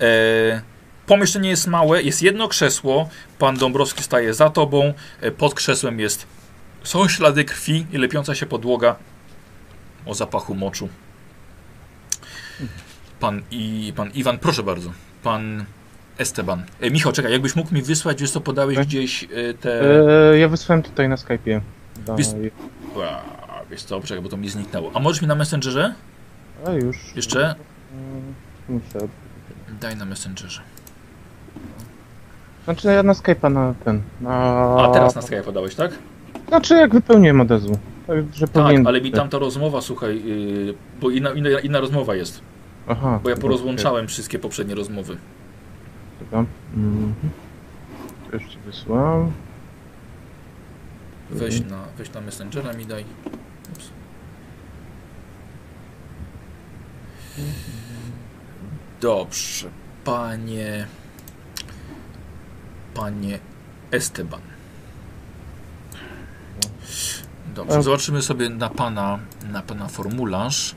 E, pomieszczenie jest małe, jest jedno krzesło, pan Dąbrowski staje za tobą, e, pod krzesłem jest, są ślady krwi i lepiąca się podłoga o zapachu moczu. Pan, i, pan Iwan, proszę bardzo, pan Esteban. E, Michał, czekaj, jakbyś mógł mi wysłać, wiesz co, podałeś Tak. gdzieś e, te... E, ja wysłałem tutaj na Skype'ie. Wys- wiesz co, czekaj, bo to mi zniknęło. A możesz mi na Messengerze? A już. Jeszcze? Mm, Muszę. Daj na Messengerze. Znaczy ja na Skype'a na ten. Na... A teraz na Skype podałeś, tak? Znaczy jak wypełniłem od razu. Także Tak, powinien... ale mi tam ta rozmowa, słuchaj, yy, bo inna, inna, inna rozmowa jest. Aha. Bo ja porozłączałem wszystkie poprzednie rozmowy. Dobra. Mhm. Już ci wysłałem. Weź na, weź na Messengera mi daj. Dobrze, panie. Panie Esteban. Dobrze, E. zobaczymy sobie na pana, na pana formularz.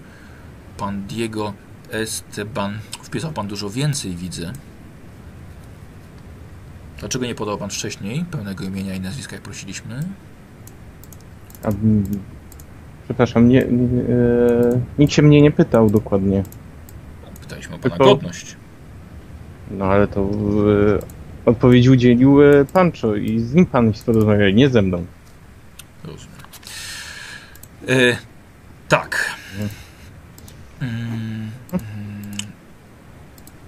Pan Diego Esteban. Wpisał pan dużo więcej, widzę. Dlaczego nie podał pan wcześniej pełnego imienia i nazwiska, jak prosiliśmy? A, przepraszam, nie, nie, e, nikt się mnie nie pytał dokładnie. Pytaliśmy o pana Tylko- godność. No ale to e, odpowiedzi udzielił e, Pancho i z nim pan porozmawiał, nie ze mną. Rozumiem. E, tak. Mm, mm.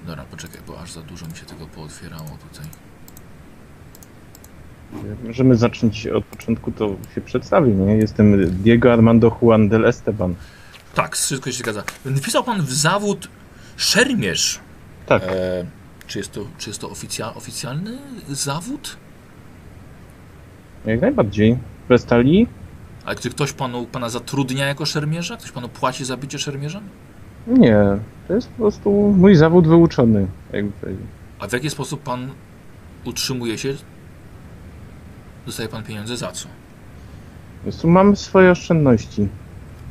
Dobra, poczekaj, bo aż za dużo mi się tego pootwierało tutaj. Możemy zacząć od początku, to się przedstawię, nie? Jestem Diego Armando Juan del Esteban. Tak, wszystko się zgadza. Wpisał pan w zawód szermierz. Tak, E, czy jest to, czy jest to oficja, oficjalny zawód? jak najbardziej. Prestali? Ale czy ktoś panu, pana zatrudnia jako szermierza? Ktoś panu płaci za bycie szermierzem? Nie, to jest po prostu mój zawód wyuczony, jakby powiedzieć. A w jaki sposób pan utrzymuje się? Dostaje pan pieniądze za co? Mam swoje oszczędności.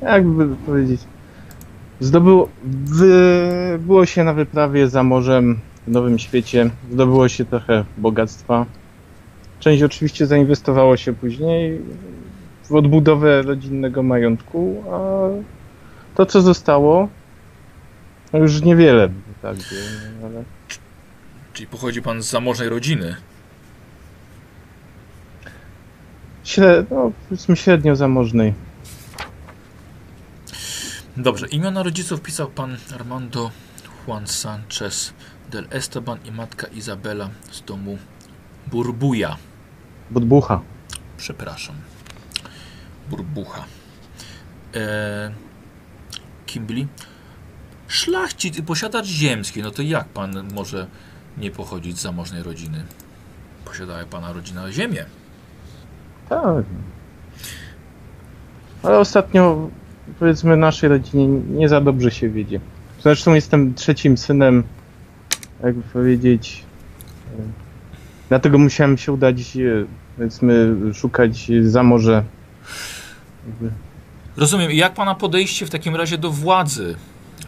Jakby powiedzieć. Zdobyło, wy, było się na wyprawie za morzem w Nowym Świecie. Zdobyło się trochę bogactwa. Część oczywiście zainwestowało się później w odbudowę rodzinnego majątku, a to co zostało, no już niewiele wprawdzie, ale Czyli pochodzi pan z zamożnej rodziny. Średnio, no, powiedzmy średnio zamożnej. Dobrze, imiona rodziców pisał pan Armando Juan Sanchez del Esteban i matka Izabela z domu Burbuja. Budbucha. Przepraszam. Burbucha. E, kim byli? Szlachcic i posiadacz ziemski. No to jak pan może nie pochodzić z zamożnej rodziny? Posiadała pana rodzina ziemię. Tak. Ale ostatnio, powiedzmy, naszej rodzinie nie za dobrze się wiedzie. Zresztą jestem trzecim synem, jakby powiedzieć. Dlatego musiałem się udać, powiedzmy, szukać za morze. Jakby Rozumiem. Jak pana podejście w takim razie do władzy,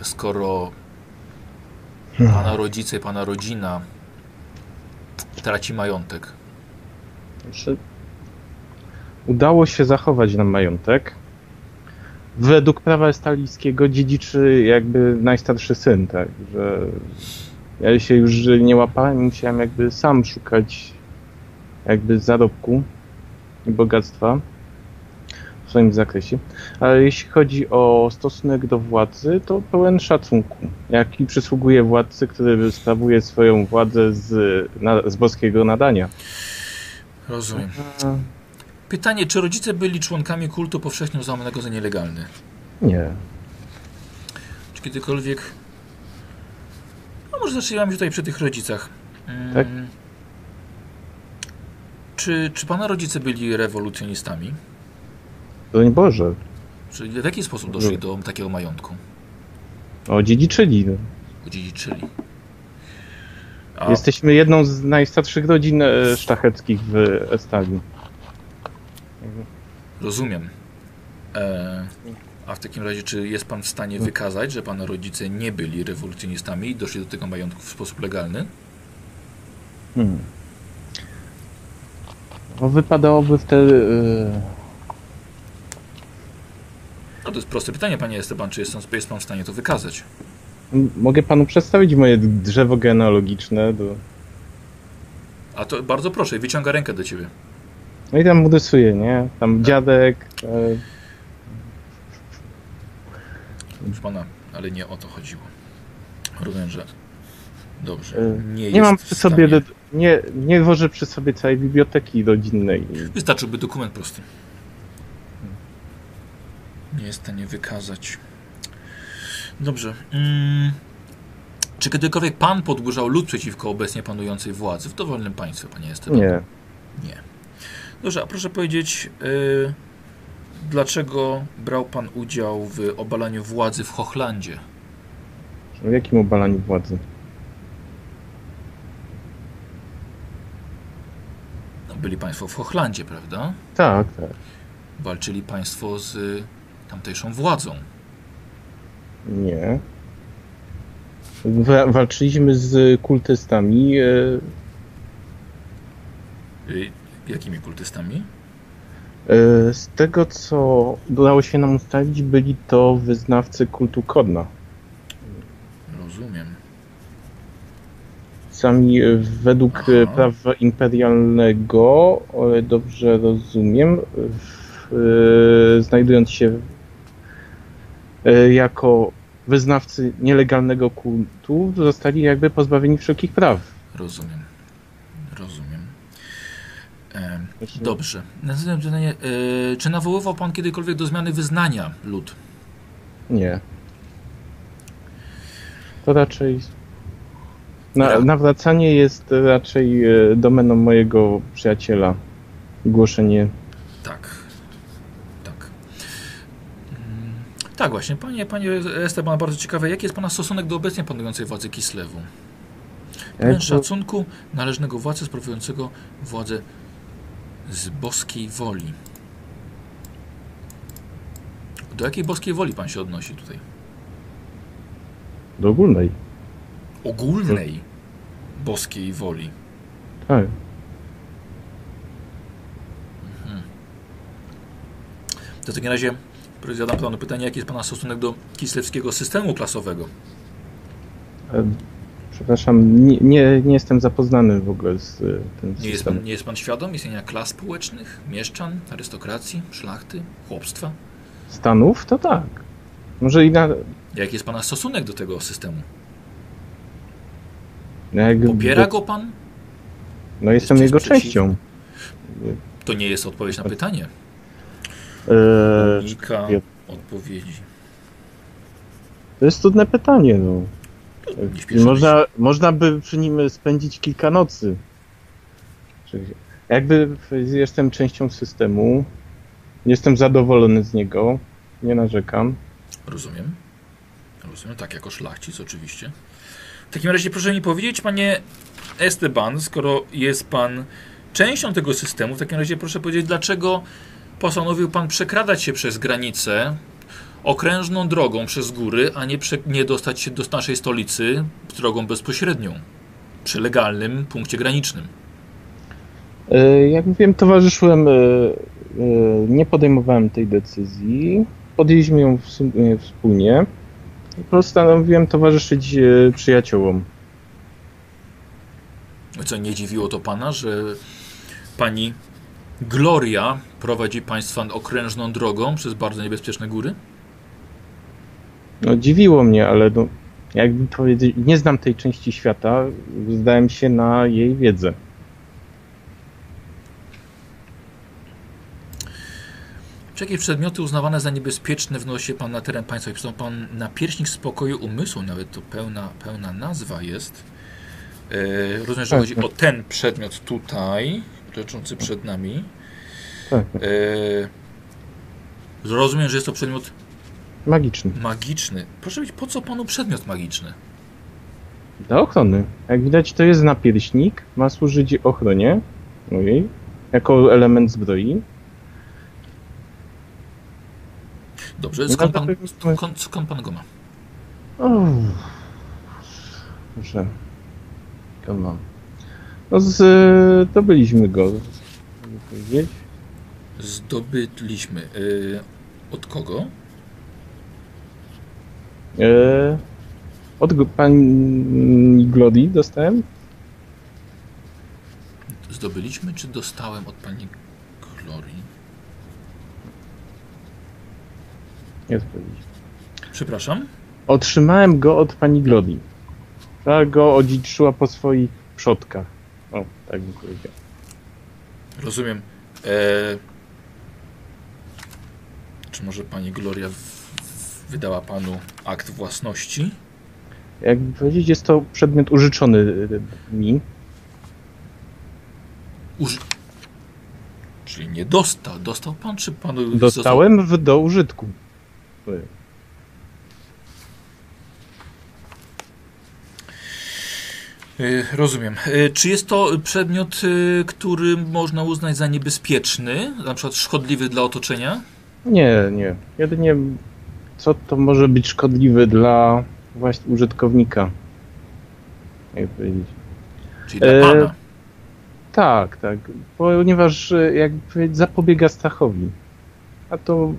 skoro pana rodzice, pana rodzina traci majątek? Znaczy, udało się zachować nam majątek. Według prawa estalijskiego dziedziczy jakby najstarszy syn, tak, że ja się już nie łapałem, musiałem jakby sam szukać jakby zarobku i bogactwa w swoim zakresie. Ale jeśli chodzi o stosunek do władzy, to pełen szacunku. Jaki przysługuje władcy, który sprawuje swoją władzę z, na, z boskiego nadania. Rozumiem. Pytanie, czy rodzice byli członkami kultu powszechnie uznawanego za nielegalny? Nie. Czy kiedykolwiek... No może zaczynamy tutaj przy tych rodzicach. Mm, Tak. Czy, czy pana rodzice byli rewolucjonistami? Broń Boże. Czy w jaki sposób doszli do takiego majątku? O, dziedziczyli. No. Odziedziczyli. A Jesteśmy jedną z najstarszych rodzin e, szlacheckich w Estalii. Rozumiem. E, a w takim razie, czy jest pan w stanie wykazać, że pana rodzice nie byli rewolucjonistami i doszli do tego majątku w sposób legalny? Hmm. No, wypadałoby wtedy... e, No to jest proste pytanie, panie Esteban, czy jest pan, jest pan w stanie to wykazać? Mogę panu przedstawić moje drzewo genealogiczne. Do... A to bardzo proszę, wyciąga rękę do ciebie. No i tam rysuję, nie? Tam dziadek. E, Proszę pana, ale nie o to chodziło. Rozumiem, że dobrze. e, Nie, nie jest mam przy sobie. stanie- Nie, nie wożę przy sobie całej biblioteki rodzinnej. Wystarczyłby dokument prosty. Nie jest w stanie wykazać. Dobrze. Mm. Czy kiedykolwiek pan podburzał lud przeciwko obecnie panującej władzy w dowolnym państwie, panie Esteban? Nie. Dobrze, a proszę powiedzieć, y, dlaczego brał pan udział w obalaniu władzy w Hochlandzie? W jakim obalaniu władzy? No, byli państwo w Hochlandzie, prawda? Tak, tak. Walczyli państwo z tamtejszą władzą. Nie. Wa- walczyliśmy z kultystami. e, Y, jakimi kultystami? e, Z tego, co udało się nam ustalić, byli to wyznawcy kultu Kodna. Rozumiem. Sami e, według Aha. e, prawa imperialnego, dobrze rozumiem, znajdując się jako wyznawcy nielegalnego kultu, zostali jakby pozbawieni wszelkich praw. Rozumiem. Dobrze. Następne pytanie. E, czy nawoływał pan kiedykolwiek do zmiany wyznania lud? Nie. To raczej. Na, nawracanie jest raczej e, domeną mojego przyjaciela. Głoszenie. Tak. Tak. Mm, Tak właśnie. Panie, panie Esteban, bardzo ciekawe, jaki jest pana stosunek do obecnie panującej władzy Kislewu? Pełen szacunku należnego władcy sprawującego władzę z boskiej woli. Do jakiej boskiej woli pan się odnosi tutaj? Do ogólnej. Ogólnej boskiej woli. Tak. To w takim razie zadam panu pytanie, jaki jest pana stosunek do kislewskiego systemu klasowego? Przepraszam, nie, nie, nie jestem zapoznany w ogóle z e, tym Nie jest, systemem. pan, nie jest pan świadom istnienia klas społecznych, mieszczan, arystokracji, szlachty, chłopstwa? Stanów? To tak. Może i na. Jaki jest pana stosunek do tego systemu? Jak, Popiera go pan? No jestem Jest jego przeciwny? częścią. To nie jest odpowiedź na pytanie. E, Unika wie- odpowiedzi. to jest trudne pytanie, no. Można, można by przy nim spędzić kilka nocy. Jakby jestem częścią systemu, jestem zadowolony z niego, nie narzekam. Rozumiem. Rozumiem, tak, jako szlachcic oczywiście. W takim razie proszę mi powiedzieć, panie Esteban, skoro jest pan częścią tego systemu, w takim razie proszę powiedzieć, dlaczego postanowił pan przekradać się przez granicę okrężną drogą przez góry, a nie, prze, nie dostać się do naszej stolicy drogą bezpośrednią, przy legalnym punkcie granicznym. E, Jak mówiłem, towarzyszyłem, e, e, nie podejmowałem tej decyzji. Podjęliśmy ją wspólnie. I Postanowiłem towarzyszyć przyjaciołom. Co nie dziwiło to pana, że pani Gloria prowadzi państwa okrężną drogą przez bardzo niebezpieczne góry? No, dziwiło mnie, ale no, jakby powiedzieć, nie znam tej części świata, zdałem się na jej wiedzę. Czy jakieś przedmioty uznawane za niebezpieczne wnosi pan na teren państwa? Pisał pan na pierśnik spokoju umysłu, nawet to pełna, pełna nazwa jest. E, rozumiem, że Tak, chodzi tak. o ten przedmiot tutaj, leżący przed nami. Tak, E, rozumiem, że jest to przedmiot magiczny. magiczny. Proszę powiedzieć, po co panu przedmiot magiczny? Do ochrony. Jak widać, to jest napierśnik, ma służyć ochronie mojej, jako element zbroi. Dobrze, No, skąd pan, skąd, skąd pan go ma? O, proszę. Go mam. No, z, to byliśmy go. Zdobyliśmy. E, od kogo? E, od pani Glody dostałem? Zdobyliśmy, czy dostałem od pani Glorii? Nie zdobyliśmy. Przepraszam? Otrzymałem go od pani Glody. Ta go odziedziczyła po swoich przodkach. O, tak bym powiedział. Rozumiem. E, czy może pani Gloria wydała panu akt własności? Jakby powiedzieć, jest to przedmiot użyczony y, mi. Uży... Czyli nie dostał. Dostał pan, czy panu Dostałem w, do użytku. Y, Rozumiem. Czy jest to przedmiot, który można uznać za niebezpieczny, na przykład szkodliwy dla otoczenia? Nie, nie. Jedynie co to może być szkodliwe dla właśnie użytkownika. Jak powiedzieć. Czyli dla E, pana. Tak, tak. Ponieważ e, jakby powiedzieć, zapobiega strachowi. A to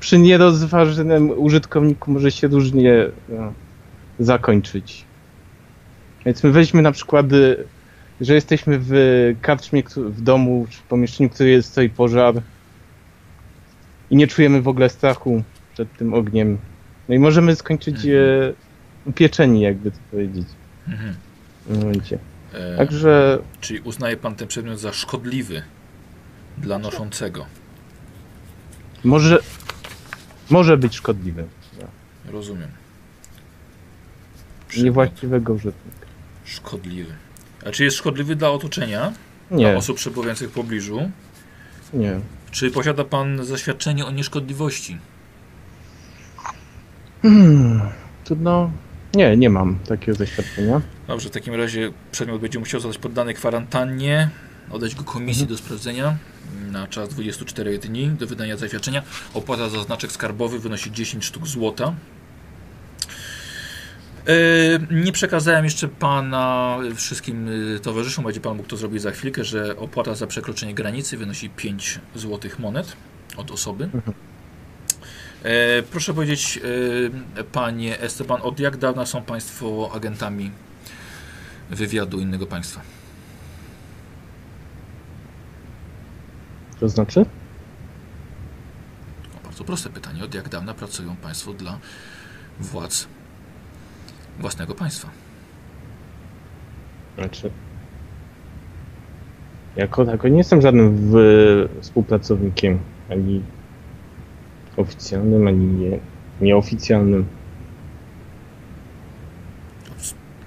przy nierozważnym użytkowniku może się różnie no, zakończyć. Więc my weźmy na przykład, y, że jesteśmy w karczmie, w domu, w pomieszczeniu, w którym jest stoi pożar i nie czujemy w ogóle strachu przed tym ogniem. No i możemy skończyć Mhm. e, upieczeni, jakby to powiedzieć Mhm. w momencie. E, Także Czyli uznaje pan ten przedmiot za szkodliwy dla noszącego. może, może być szkodliwy. Rozumiem. Przedmiot Niewłaściwego użytkownika. Szkodliwy. A czy jest szkodliwy dla otoczenia? Dla Nie, osób przebywających w pobliżu? nie. Czy posiada pan zaświadczenie o nieszkodliwości? Hmm, trudno. Nie, nie mam takiego zaświadczenia. Dobrze, w takim razie przedmiot będzie musiał zostać poddany kwarantannie, oddać go komisji do sprawdzenia na czas 24 dni do wydania zaświadczenia. Opłata za znaczek skarbowy wynosi 10 sztuk złota. E, Nie przekazałem jeszcze pana wszystkim y, towarzyszom, będzie pan mógł to zrobić za chwilkę, że opłata za przekroczenie granicy wynosi 5 złotych monet od osoby. E, Proszę powiedzieć, e, panie Esteban, od jak dawna są państwo agentami wywiadu innego państwa? To znaczy? O, bardzo proste pytanie. Od jak dawna pracują państwo dla władz własnego państwa? Znaczy. Jako tako nie jestem żadnym w, współpracownikiem, ani oficjalnym, ani nie, nieoficjalnym.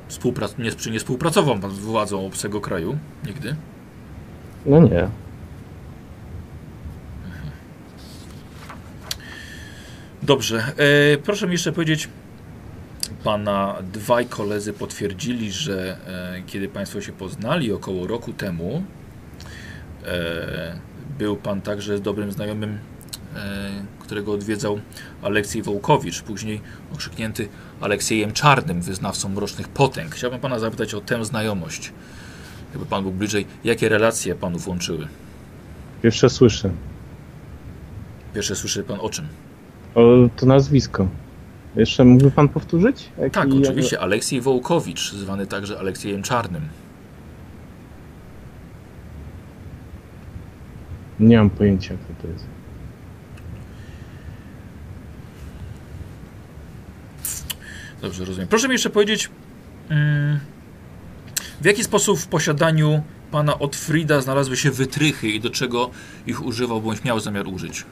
Współprac nie, czy nie współpracował pan z władzą obcego kraju? Nigdy? No nie. Dobrze. E, proszę mi jeszcze powiedzieć, pana dwaj koledzy potwierdzili, że e, kiedy państwo się poznali około roku temu, e, Był pan także dobrym znajomym, e, którego odwiedzał Aleksiej Wołkowicz, później okrzyknięty Aleksiejem Czarnym, wyznawcą mrocznych potęg. Chciałbym pana zapytać o tę znajomość. Jakby pan był bliżej, jakie relacje panów łączyły? Jeszcze słyszę. Pierwsze słyszy pan o czym? O, to nazwisko. Jeszcze mógłby pan powtórzyć? Jaki- Tak, oczywiście. Aleksiej Wołkowicz, zwany także Aleksiejem Czarnym. Nie mam pojęcia, kto to jest. Dobrze, rozumiem. Proszę mi jeszcze powiedzieć, mm, w jaki sposób w posiadaniu pana Otfrida znalazły się wytrychy i do czego ich używał bądź miał zamiar użyć?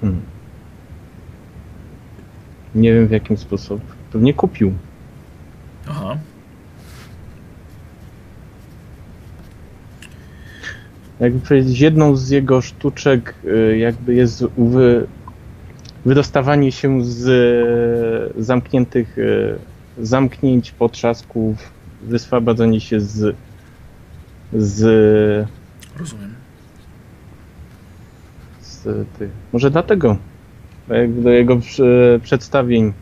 Hmm. Nie wiem w jakim sposób. Pewnie kupił. Aha. Jakby powiedzieć, jedną z jego sztuczek y, jakby jest wydostawanie się z y, zamkniętych y, zamknięć, potrzasków, wyswobadzanie się z z, Rozumiem. z tych. Może dlatego jakby do jego przedstawień.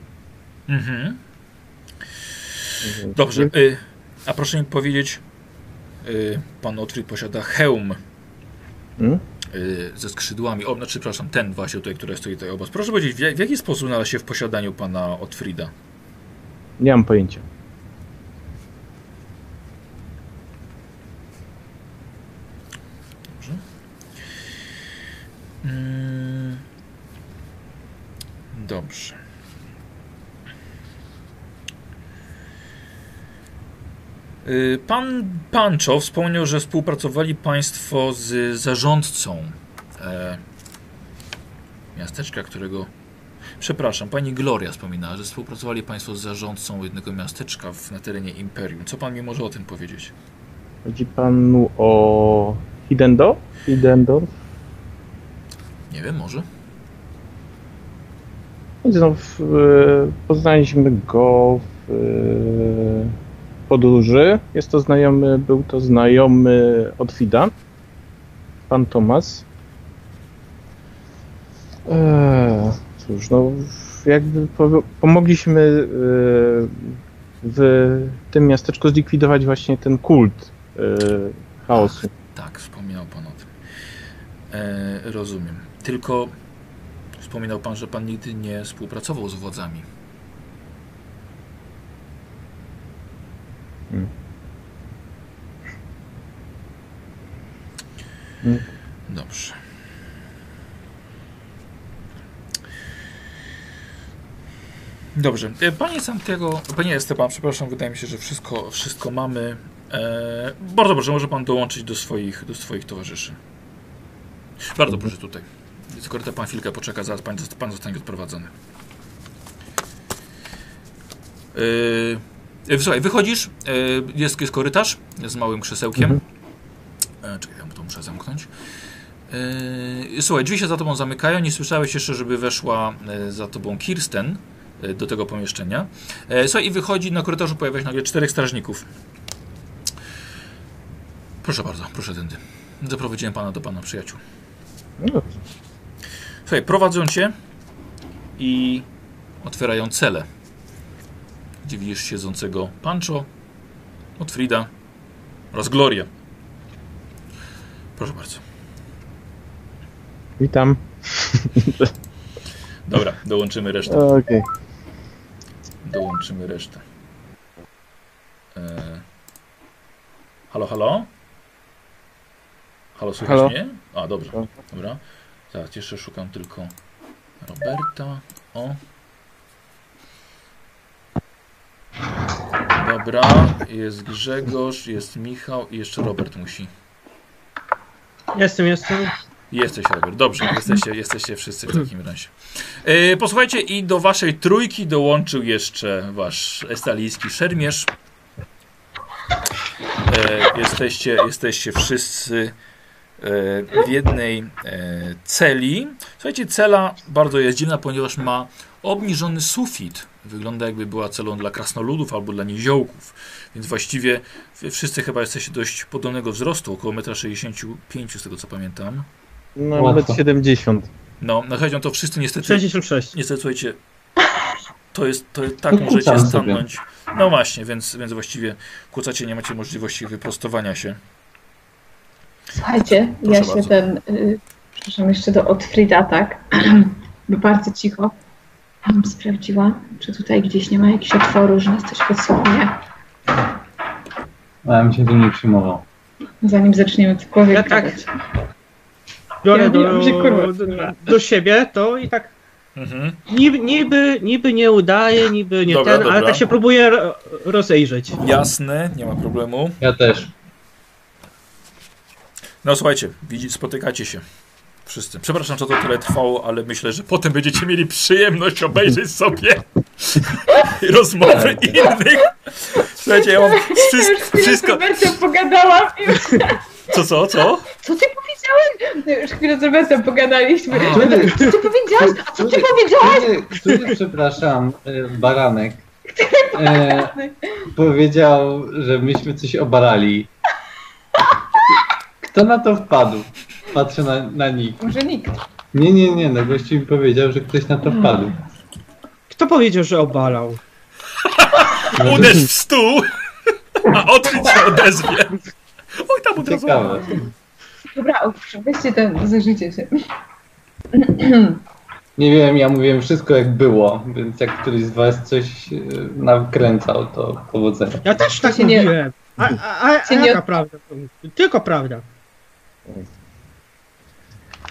Mhm. Dobrze. Y, a proszę mi powiedzieć, y, pan Otfrid posiada hełm Hmm? Y, ze skrzydłami. O, znaczy, przepraszam, ten właśnie tutaj, który stoi tutaj obok. Proszę powiedzieć, w, w jaki sposób znalazł się w posiadaniu pana Otfrida? Nie mam pojęcia. Dobrze. Mm. Dobrze. Pan Pancho wspomniał, że współpracowali Państwo z zarządcą e, miasteczka, którego. Przepraszam, pani Gloria wspominała, że współpracowali Państwo z zarządcą jednego miasteczka w, na terenie Imperium. Co Pan mi może o tym powiedzieć? Chodzi panu o Hidendorf? Hidendorf? Nie wiem, może? No, e, poznaliśmy go w e, podróży. Jest to znajomy, był to znajomy od Fida, pan Tomas. Eee, cóż, no jakby po, pomogliśmy e, w tym miasteczku zlikwidować właśnie ten kult e, chaosu. Tak, wspominał Pan o tym. E, rozumiem. Tylko wspominał Pan, że Pan nigdy nie współpracował z władzami. Dobrze. Dobrze. E, Panie Santiago, Panie Esteban, przepraszam, wydaje mi się, że wszystko, wszystko mamy. E, bardzo proszę, może Pan dołączyć do swoich, do swoich towarzyszy. Bardzo proszę tutaj. Tylko pan chwilkę poczeka, zaraz pan, pan zostanie odprowadzony. Yy, słuchaj, wychodzisz, yy, jest, jest korytarz z małym krzesełkiem. Mhm. E, czekaj, ja to muszę zamknąć. Słuchaj, drzwi się za tobą zamykają. Nie słyszałeś jeszcze, żeby weszła e, za tobą Kirsten e, do tego pomieszczenia. E, słuchaj, i wychodzi na korytarzu, pojawia się nagle czterech strażników. Proszę bardzo, proszę tędy. Zaprowadziłem pana do pana przyjaciół. No. Słuchaj, prowadzą cię i otwierają cele. Gdzie widzisz siedzącego Pancho, Otfrida oraz Gloria. Proszę bardzo. Witam. Dobra, dołączymy resztę. Okej. Dołączymy resztę. E... Halo, halo? Halo, słychać Halo? mnie? A, dobrze. Dobra. Zaraz jeszcze szukam tylko Roberta. O. Dobra, jest Grzegorz, jest Michał i jeszcze Robert musi. Jestem, jestem. Jesteś Robert, dobrze, jesteście, jesteście wszyscy w takim razie. E, posłuchajcie, i do waszej trójki dołączył jeszcze wasz estalijski szermierz. E, jesteście, jesteście wszyscy e, w jednej e, celi. Słuchajcie, Słuchajcie, cela bardzo jest dziwna, ponieważ ma obniżony sufit. Wygląda jakby była celą dla krasnoludów albo dla niziołków. Więc właściwie wy wszyscy chyba jesteście dość podobnego wzrostu, około 1,65 m z tego co pamiętam. No, Łatwo. metr 70. No, no chodzi o to wszyscy niestety, 66. niestety słuchajcie, to jest, to jest tak Dokuczam możecie sobie. stanąć. No właśnie, więc, więc właściwie kłócacie, nie macie możliwości wyprostowania się. Słuchajcie, Proszę ja się bardzo. ten, y, przepraszam jeszcze do Otfrida, tak, bo bardzo cicho. Ja bym sprawdziła, czy tutaj gdzieś nie ma jakiegoś otworu, że nas coś podsłuchuje, A ja bym się tym nie przyjmował. zanim zaczniemy cokolwiek Ja tak. gadać. Biorę Ja do, wiem, że kurwa do, do siebie to i tak Mhm. niby, niby, niby nie udaje, niby nie Dobra, ten, dobra. ale tak się próbuję ro, rozejrzeć. Jasne, nie ma problemu. Ja też. No słuchajcie, widzi, spotykacie się. Wszyscy. Przepraszam, że to tyle trwało, ale myślę, że potem będziecie mieli przyjemność obejrzeć sobie rozmowy innych. Słuchajcie, ja mam wszystko. wszystko pogadałam i już, co, co, co? co ty powiedziałeś? Już chwilę z Robertem pogadaliśmy. A. Który, Co ty powiedziałeś? A co ty który, powiedziałeś? który, który przepraszam, e, baranek, e, powiedział, że myśmy coś obarali. Kto na to wpadł? Patrzę na, na nich. Może nikt. Nie, nie, nie, no gościu mi powiedział, że ktoś na to wpadł. Kto powiedział, że obalał? Uderz w stół, a odkryć się odezwie. Oj, tam od razu. Ciekawe. Dobra, weźcie ten, zażycie się. Nie wiem, ja mówiłem wszystko jak było, więc jak któryś z was coś e, nakręcał, to powodzenia. Ja też tak się nie- mówiłem. A, a, a, a się nie- jaka prawda? Tylko prawda.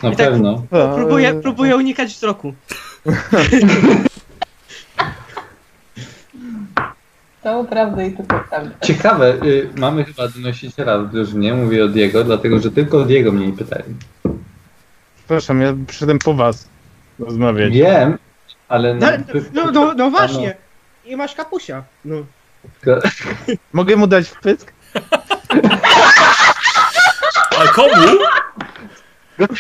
Na I tak- pewno. Próbuję, próbuję unikać wzroku. To prawda i tylko prawda. Ciekawe, y, mamy chyba donosiciela w drużynie, mówię o Diego, dlatego że tylko o Diego mnie nie pytali. Przepraszam, ja przyszedłem po was rozmawiać. Wiem, ale... No, no, no, no właśnie. I masz kapusia. No. Mogę mu dać wpysk? A komu?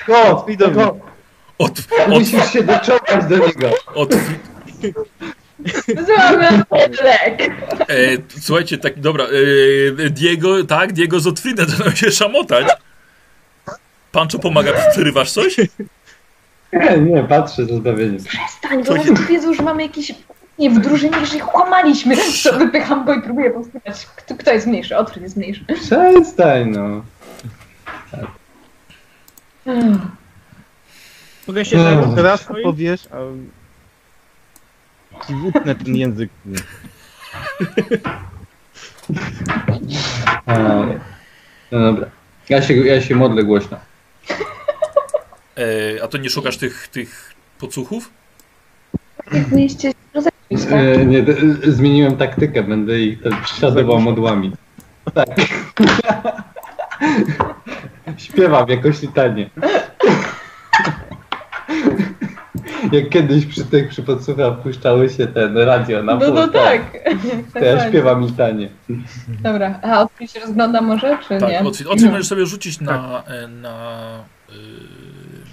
Go, Widowi. go, Od, od, musisz się doczołgać do niego. od, e, słuchajcie, tak, dobra, e, Diego, tak, Diego z Otfrida zaczął się szamotać. Pancho pomaga, przerywasz coś? Nie, nie, patrzę ze zbawieniem. Przestań, bo się- tu wiedzą, że mamy jakieś... Nie, w drużynie, że ich kłamaliśmy. To wypycham go i próbuję powstrzymać. Kto, kto jest mniejszy? Otwór jest mniejszy. Przestań no. Hmm. Mogę się to swoim? powiesz, a ci ten język. A, no dobra. Ja się, ja się modlę głośno. E, a to nie szukasz tych, tych podsłuchów? Mieliście tak? E, nie, d- zmieniłem taktykę, będę ich prześladował modłami. Tak. Śpiewam jakoś litanie. Jak kiedyś przy tych przy podsłuchach puszczały się ten radio na No, no pół, tak. To ja śpiewam litanie. Dobra, a Otwór się rozgląda może, czy Tak, nie? Otwit, Otwit możesz sobie rzucić na, e, na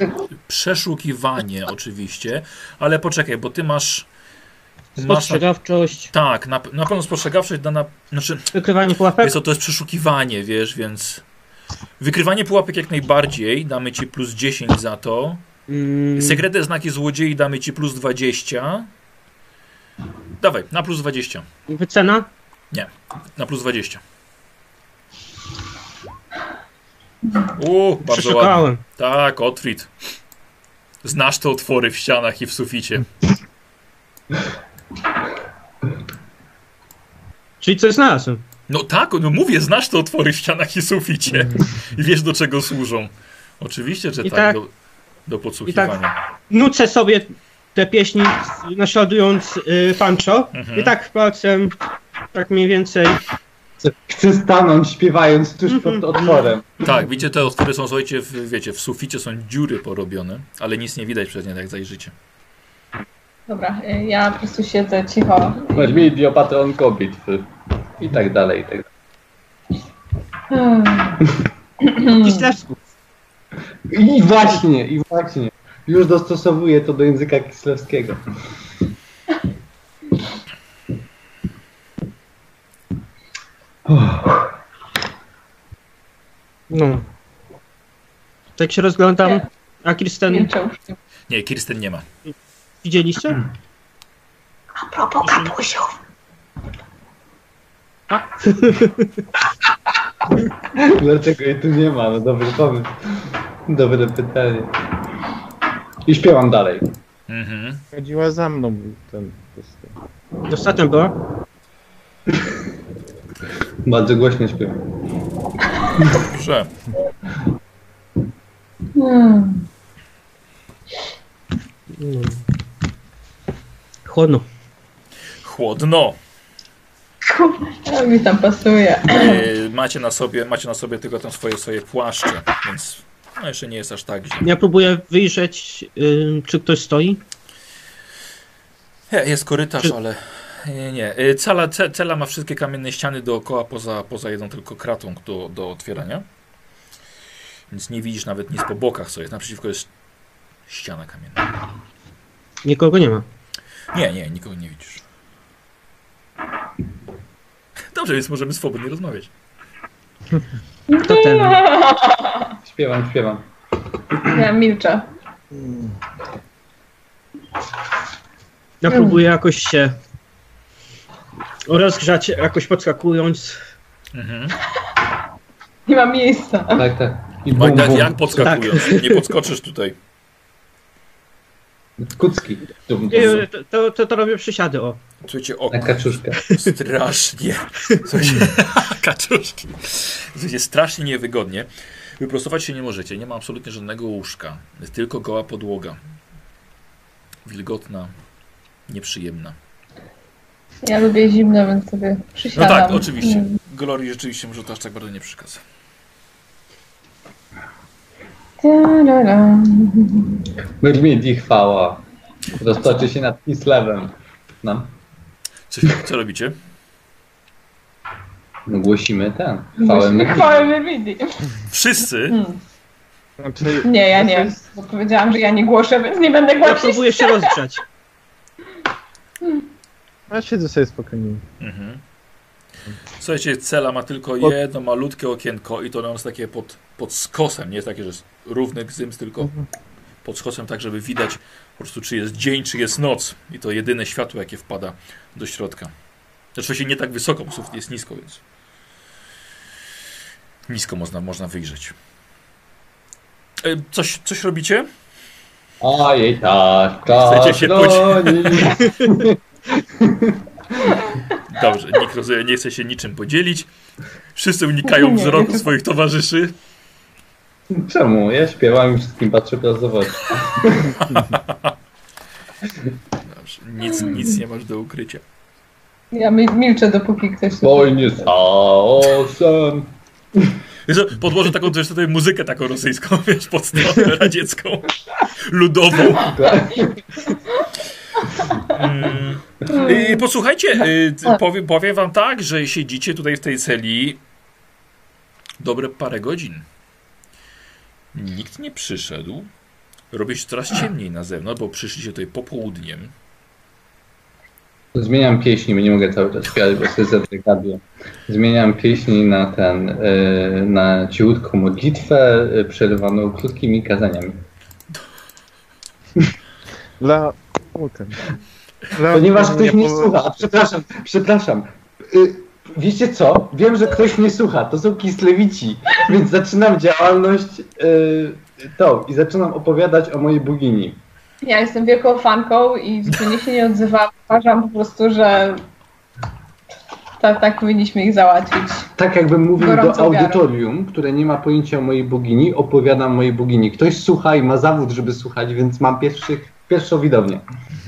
e, przeszukiwanie oczywiście, ale poczekaj, bo ty masz... masz na, Spostrzegawczość, tak, na, na pewno spostrzegawczość da na... Znaczy, wykrywanie pułapek. Wiesz co, to jest przeszukiwanie, wiesz, więc... Wykrywanie pułapek jak najbardziej, damy ci plus 10 za to. Mm, Sekretne znaki złodziei damy ci plus 20. Dawaj, na plus 20. wycena? Na plus 20. U, bardzo ładnie. Tak, Otfrid. Znasz te otwory w ścianach i w suficie. Czyli coś znalazłem. No tak, no mówię, znasz te otwory w ścianach i suficie. I wiesz do czego służą. Oczywiście, że I tak, tak- do, do podsłuchiwania. Nucę sobie te pieśni, naśladując y, Pancho. Mhm. I tak palcem, tak mniej więcej. Chcę stanąć śpiewając tuż pod otworem. Tak, widzicie, te otwory są, słuchajcie, w, wiecie, w suficie są dziury porobione, ale nic nie widać przez nie, jak zajrzycie. Dobra, y, ja po prostu siedzę cicho. Weźmie idiopatronko bitwy. I tak dalej, i tak dalej. Hmm. Kislewsku. I właśnie, i właśnie. Już dostosowuję to do języka kislewskiego. No. Tak się rozglądam. A Kirsten. Nie, Kirsten nie ma. Widzieliście? A propos kapusiów. Dlaczego jej tu nie ma? No dobry pomysł. Dobre pytanie. I śpiewam dalej. Mhm. Chodziła za mną ten. Ostatnio była. Bardzo głośno śpiewam. Dobrze. Hmm. Chłodno. Chłodno. Mi tam pasuje. E, macie, na sobie, macie na sobie tylko tam swoje, swoje płaszcze, więc no jeszcze nie jest aż tak źle. Ja próbuję wyjrzeć, ym, czy ktoś stoi. Jest korytarz, Czy- ale nie, nie. E, Cela, ce, cela ma wszystkie kamienne ściany dookoła, poza, poza jedną tylko kratą do, do otwierania. Więc nie widzisz nawet nic po bokach, co jest. Naprzeciwko jest ściana kamienna. Nikogo nie ma. Nie, nie, nikogo nie widzisz. Dobrze, więc możemy swobodnie rozmawiać. Kto ten? Śpiewam, śpiewam. Ja milczę. Ja próbuję jakoś się rozgrzać, jakoś podskakując. Mhm. Nie ma miejsca. Tak, tak. I bum, bum. jak podskakując? Nie podskoczysz tutaj. Kucki. Dum, dum, dum. Nie, to, to, to, to robię przysiady, o. Słuchajcie, o, Na kaczuszkę. strasznie. Słuchajcie, kaczuszki. Słuchajcie, strasznie niewygodnie. Wyprostować się nie możecie. Nie ma absolutnie żadnego łóżka. Jest tylko goła podłoga. Wilgotna, nieprzyjemna. Ja lubię zimno, więc sobie No przysiadam. tak, oczywiście. Mm. Glorii rzeczywiście może to aż tak bardzo nie przykazać. Ta-ra-ra. Myrmid i chwała. Roztoczy się nad Kislewem. No. Co, co robicie? no głosimy ten. Chwałę Myrmidy. Wszyscy? Znaczy, Nie, ja nie. Bo powiedziałam, że ja nie głoszę, więc nie będę Ja głosić. próbuję się rozgrzać. ja siedzę sobie spokojnie. Mhm. Słuchajcie, cela ma tylko jedno malutkie okienko i to ono jest takie pod, pod skosem. Nie jest takie, że jest równy gzyms, tylko pod skosem, tak żeby widać po prostu, czy jest dzień, czy jest noc. I to jedyne światło, jakie wpada do środka. Oczywiście nie tak wysoko, prostu jest nisko, więc nisko można, można wyjrzeć. E, Coś, coś robicie? A jej tak, tak. Chcecie się broni. Dobrze, nikt rozumie, nie chce się niczym podzielić. Wszyscy unikają wzroku swoich towarzyszy. Czemu? Ja śpiewam i wszystkim patrzę prosto w oczy. Nic, nic nie masz do ukrycia. Ja mi- milczę, dopóki ktoś... Wojnie z chaosem. Wiesz, co, podłożę taką też tutaj muzykę taką rosyjską, wiesz, pod stronę radziecką, ludową. Mm. I posłuchajcie, y, t- powiem, powiem wam tak, że siedzicie tutaj w tej celi dobre parę godzin. Nikt nie przyszedł. Robi się coraz ciemniej na zewnątrz, bo przyszliście tutaj popołudniem. Zmieniam pieśni, bo nie mogę cały czas śpiewać, bo sobie zadrygaduję. Zmieniam pieśni na ten, y, na cichutką modlitwę, y, przerywaną krótkimi kazaniami. Dla... O, ten. Dla Ponieważ ktoś nie mnie po- słucha, przepraszam, przepraszam. Y, wiecie co? Wiem, że ktoś mnie słucha, to są kislewici, więc zaczynam działalność y, tą i zaczynam opowiadać o mojej bogini. Ja jestem wielką fanką i zupełnie się nie odzywam. Uważam po prostu, że tak, tak powinniśmy ich załatwić. Tak jakbym mówił do wiarą. audytorium, które nie ma pojęcia o mojej bogini, opowiadam mojej bogini. Ktoś słucha i ma zawód, żeby słuchać, więc mam pierwszych, pierwszą widownię.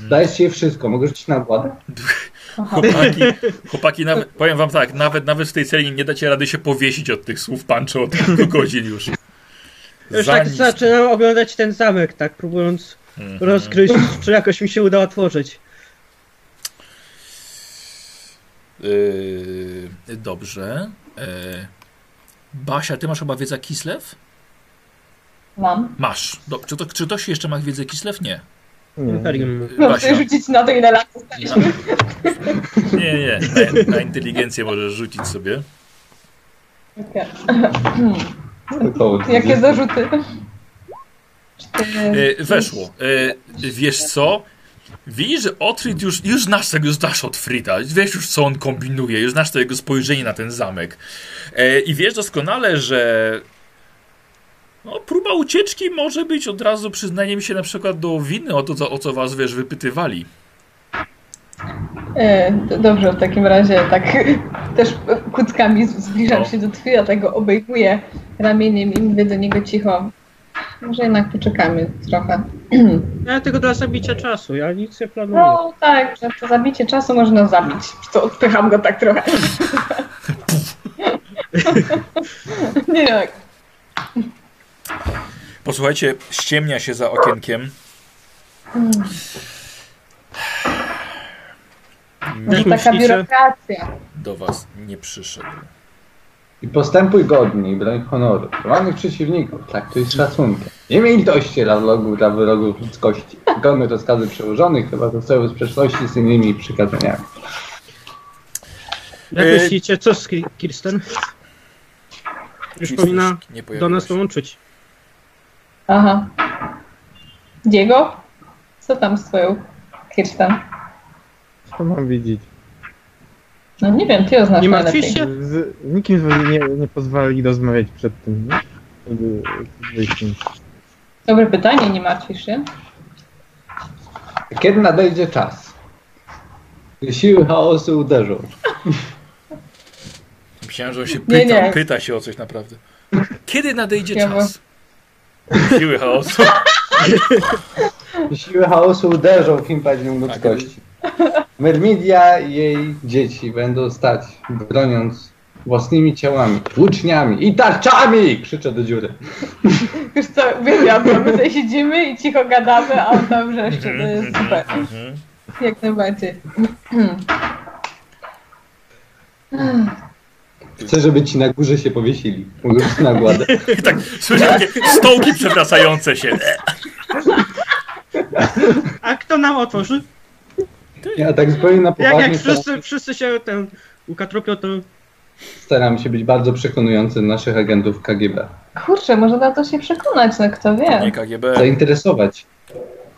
Daje się wszystko, mogę rzucić na gładę? Chłopaki, chłopaki nawet, powiem wam tak, nawet, nawet w tej celi nie dacie rady się powiesić od tych słów Pancho od kilku godzin już. Już tak nic. zaczynam oglądać ten zamek, tak próbując Mhm. rozgryźć, czy jakoś mi się uda otworzyć. Yy, dobrze. Yy, Basia, ty masz chyba wiedza Kislew? Mam. Masz. Do, czy, to, czy ktoś jeszcze ma wiedzę Kislew? Nie. Nie. Imperium. Sobie rzucić na to, ile lat zostaliśmy. Nie, nie. Na, na inteligencję możesz rzucić sobie. Około Jakie 20. zarzuty? Cztery. E, weszło. E, wiesz co? Widzisz, że Otfrid już, już znasz tego, już znasz Otfrida, wiesz już co on kombinuje, już znasz to jego spojrzenie na ten zamek. E, I wiesz doskonale, że no, próba ucieczki może być od razu przyznaniem się na przykład do winy o to, co, o co was, wiesz, wypytywali. E, Dobrze, w takim razie tak też kuckami zbliżam No. się do a tego obejmuję ramieniem i mówię do niego cicho. Może jednak poczekamy trochę. Ja tylko dla zabicia czasu, ja nic nie planuję. No tak, że to zabicie czasu można zabić. To odpycham go tak trochę. Nie tak. Posłuchajcie, ściemnia się za okienkiem. Nikt taka myślicie? biurokracja. do was nie przyszedł. I postępuj godnie i broń honoru. Prowadnych przeciwników, traktuj z szacunkiem. Nie miej litości dla wrogów, dla wrogów ludzkości. Zgodne rozkazy przełożonych chyba to są w sprzeczności z innymi przykazaniami. Jak E, myślicie, co z Ki- Kirsten? Już Nic powinna nie do nas się. dołączyć. Aha. Diego? Co tam z twoją Kirsten? Co mam widzieć? No nie wiem, ty ją znasz Nie martwisz się? Z, nikim z was nie, nie pozwali rozmawiać przed tym, nie? Dobre pytanie, nie martwisz się? Kiedy nadejdzie czas? Gdy siły chaosu uderzą. Myślałem, że on się Nie, pyta, nie. pyta się o coś naprawdę. Kiedy nadejdzie Ja czas? Siły chaosu. Siły chaosu uderzą w imperium ludzkości. Mermidia i jej dzieci będą stać, broniąc własnymi ciałami, włóczniami i tarczami! Krzyczę do dziury. Wiesz co, uwielbiam, bo my tutaj siedzimy i cicho gadamy, a on tam wrzeszczy, to jest super. Mhm. Jak najbardziej. Chcę, żeby ci na górze się powiesili. Mówiąc na gładę. Tak słyszę takie stołki przewracające się. A kto nam otworzy? Ja tak zupełnie na Jak, poważnie jak staram, wszyscy, wszyscy się ten ukatropią, to staram się być bardzo przekonujący naszych agentów KGB. Kurczę, może na to się przekonać, no kto Nie wie. KGB. Zainteresować.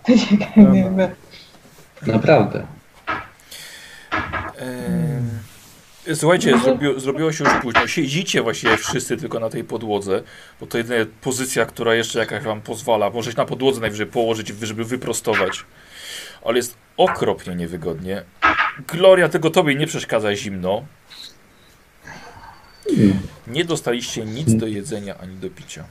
Nie wiem. Naprawdę. Eee, Słuchajcie, zrobiło, zrobiło się już późno. Siedzicie właściwie wszyscy tylko na tej podłodze, bo to jedyna pozycja, która jeszcze jakaś wam pozwala. Może się na podłodze najwyżej położyć, żeby wyprostować. Ale jest okropnie niewygodnie. Gloria, tylko tobie nie przeszkadza zimno. Nie dostaliście nic do jedzenia ani do picia.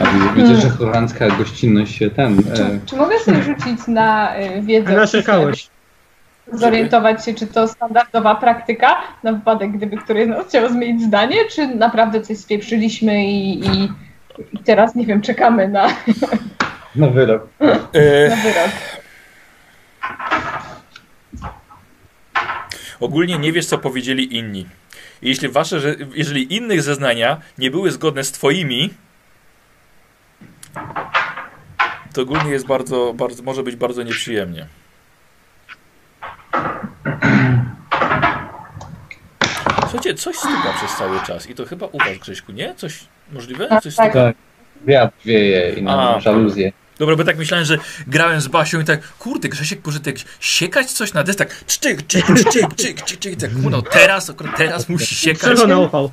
A widzę, widzę, że holandzka gościnność się ten... E, Czy, czy mogę sobie rzucić na y, wiedzę? narzekałeś. Zorientować się, czy to standardowa praktyka, na wypadek, gdyby któryś z nas chciał zmienić zdanie, czy naprawdę coś spieprzyliśmy i, i, teraz, nie wiem, czekamy na, na wyrok. Na wyrok. Ogólnie nie wiesz, co powiedzieli inni. I Jeśli wasze, że- jeżeli innych zeznania nie były zgodne z twoimi, to ogólnie jest bardzo, bardzo, może być bardzo nieprzyjemnie. Słuchajcie, coś stuka przez cały czas i to chyba u was, Grześku, nie? Coś możliwe? Tak, Coś tak. stuka? Tak. Wiatr wieje i na A. żaluzję. Dobra, bo tak myślałem, że grałem z Basią i tak, kurde, Grzesiek może tak siekać coś na desk, tak czczyk, czyk, czyk, czyk, czyk, czyk, tak, no teraz, akurat teraz musi siekać. Czego na upał?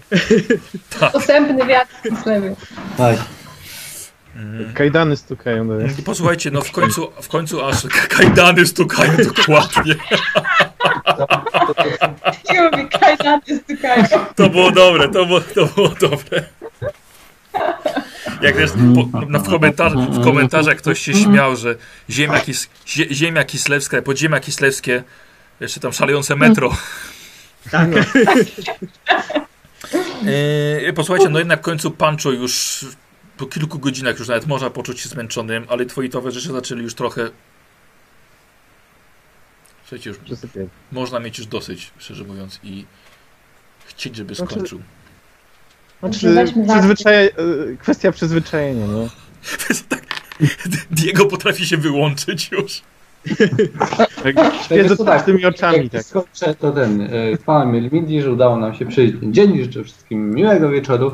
Postępny wiatr w lewy. Tak. Kajdany stukają I Posłuchajcie, no w końcu, w końcu aż kajdany stukają dokładnie. Kajdaty stukają. To było dobre, to było, to było dobre. Jak też po, no w, komentarz, w komentarzach ktoś się śmiał, że ziemia, kis, zie, ziemia kislewska, podziemia kislewskie, jeszcze tam szalejące metro. Tak. Yy, posłuchajcie, no jednak w końcu Pancho już po kilku godzinach już nawet można poczuć się zmęczonym, ale twoi towarzysze zaczęli już trochę Słuchajcie, już można mieć już dosyć, szczerze mówiąc, i chcieć, żeby Znaczy- skończył. Znaczy, Weźmy za- przyzwyczaja... y, kwestia przyzwyczajenia, no. tak, Diego potrafi się wyłączyć już. Tak, Tak, to tak, z tymi oczami, Jak tak. skończę, to ten, e, chwała Milmidi, że udało nam się przejść ten dzień. Życzę wszystkim miłego wieczoru.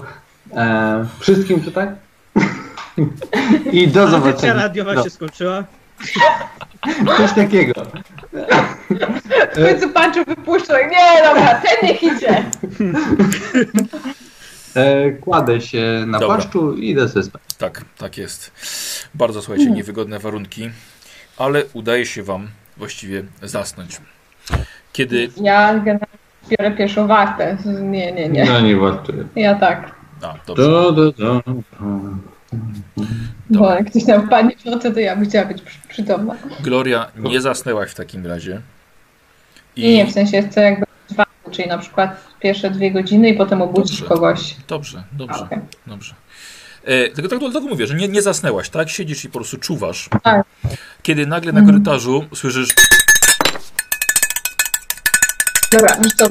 E, wszystkim tutaj. I do Audycja zobaczenia. radiowa No, się skończyła. coś takiego. W końcu Panczu wypuszczał. Nie, dobra, ten niech idzie. E, kładę się na Dobra. płaszczu i idę sobie spać. Tak, tak jest. Bardzo, słuchajcie, niewygodne warunki, ale udaje się wam właściwie zasnąć. Kiedy... Ja generalnie biorę pierwszą wartę. Nie, nie, nie. No nie wartuję. Ja tak. A, dobrze. Do, do, do. Bo Dobra. jak ktoś nam wpadnie w nocy, to ja bym chciała być przy- przytomna. Gloria, nie zasnęłaś w takim razie. I nie, w sensie chcę jakby dwa, czyli na przykład pierwsze dwie godziny i potem obudzić Dobrze. kogoś. Dobrze, dobrze, Okej. dobrze. E, tylko tak dlatego mówię, że nie, nie zasnęłaś, tak? Siedzisz i po prostu czuwasz. Tak. Kiedy nagle na Mhm. korytarzu słyszysz Dobra, wiesz co,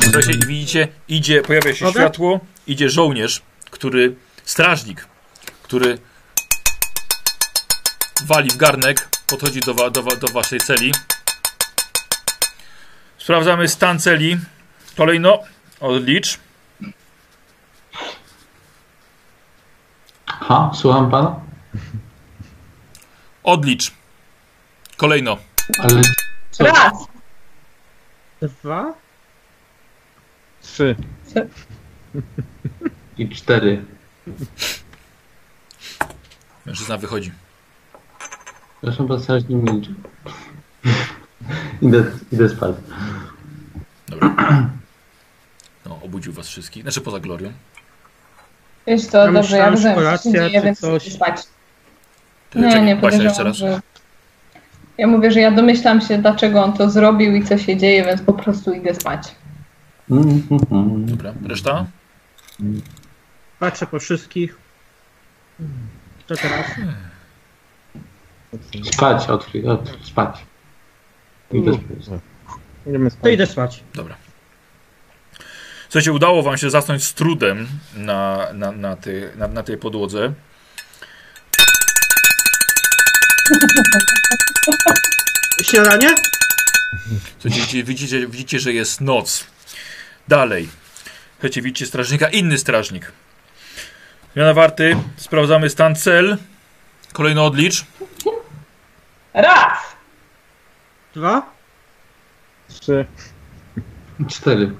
Słuchajcie, widzicie, idzie, pojawia się Mogę? światło, idzie żołnierz, który, strażnik, który wali w garnek, podchodzi do, wa, do, wa, do waszej celi. Sprawdzamy stan celi. Kolejno, odlicz. Ha, słucham pana? Odlicz. Kolejno. Ale co? raz. Dwa? Trzy. I cztery. Mężczyzna wychodzi. Proszę pana, strażnik milczy. Idę, idę spać. Dobra. No, obudził was wszystkich. Znaczy poza Glorią. Wiesz co, Ja dobrze, ja rozumiem, co się dzieje, więc coś. spać. Ty, Nie, czekaj, nie Basia, jeszcze raz. że... Ja mówię, że ja domyślam się, dlaczego on to zrobił i co się dzieje, więc po prostu idę spać. Mm, mm, mm. Dobra, reszta? Patrzę po wszystkich. Co teraz? Spać, odkryć, od, spać. Idę spać. Idziemy To spać. idę spać. Dobra. Słuchajcie, udało wam się zasnąć z trudem na, na, na, tej, na, na tej podłodze. Śniadanie? Słuchajcie, widzicie, widzicie, widzicie, że jest noc. Dalej. Słuchajcie, widzicie strażnika, inny strażnik. Zmiana warty, sprawdzamy stan cel. Kolejno odlicz. Raz! Dwa? Trzy. Cztery.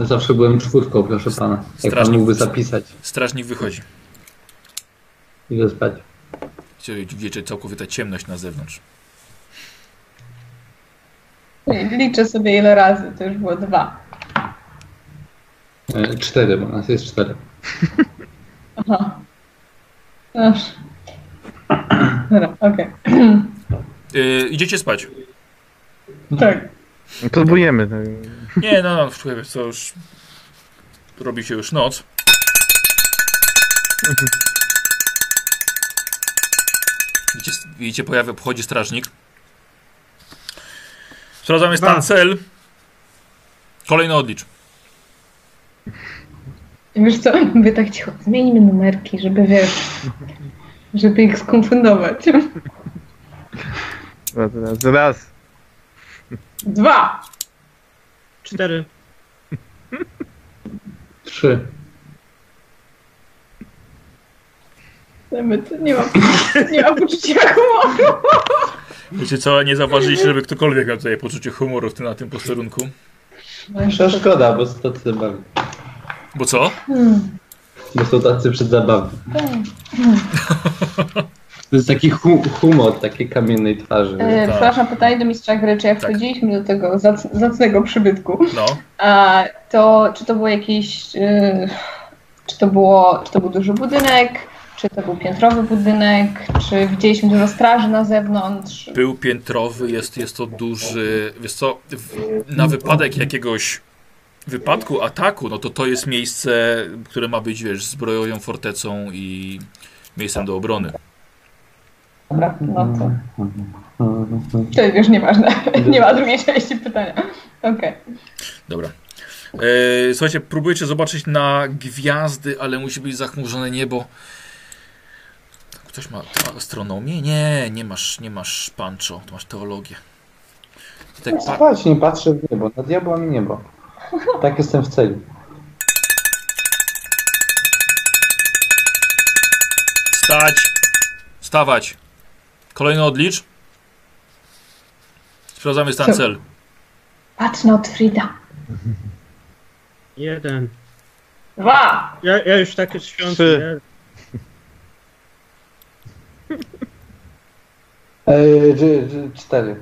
Ja zawsze byłem czwórką, proszę pana. Jak pan Strażnik. mógłby zapisać. Strażnik wychodzi. Idę spać. Słuchajcie, Widzicie całkowita ciemność na zewnątrz. Liczę sobie ile razy, to już było dwa. E, cztery, bo nas jest cztery. Aha. Aż. Dobra, okej. Yy, idziecie spać. Tak. Próbujemy. tak. Nie, no, no, słuchaj, co już... Robi się już noc. Widzicie, widzicie pojawia, pochodzi strażnik. Sprawdzamy stan Dwa. cel. Kolejny odlicz. Wiesz co, mówię tak cicho, zmieńmy numerki, żeby wiesz, żeby ich skonfundować. Raz, raz, raz. Dwa! Cztery. Trzy. Nie mam, nie mam poczucia humoru. Wiecie co, nie zauważyliście, żeby ktokolwiek miał tutaj poczucie humoru w tym, na tym posterunku. No, szkoda, bo są tacy zabawni. Bo co? Hmm. Bo są tacy przedzabawni. To jest taki hu humor takiej kamiennej twarzy. E, Tak. przepraszam, pytanie do mistrza gry, czy jak Tak. wchodziliśmy do tego zac zacnego przybytku, No. a to czy to było jakiś, e, czy to było, czy to był duży budynek, czy to był piętrowy budynek, czy widzieliśmy dużo straży na zewnątrz? Był piętrowy, jest, jest to duży. Wiesz co, w, na wypadek jakiegoś wypadku, ataku, no to to jest miejsce, które ma być, wiesz, zbrojową fortecą i miejscem do obrony. Dobra, no to, to już nieważne, nie ma drugiej części pytania. Okej. Dobra. E, słuchajcie, próbujecie zobaczyć na gwiazdy, ale musi być zachmurzone niebo. Ktoś ma astronomię? Nie, nie masz, nie masz pancho, to masz teologię. Tak, pa- Spać, nie patrzę w niebo. Na diabła mi niebo. Tak jestem w celi. Stać! Stawać! Kolejny odlicz. Sprawdzamy stan cel. Patrz na Otfrida. Jeden. Dwa. Ja, ja już takie świąt. Trzy. Eee, dż- dż- cztery.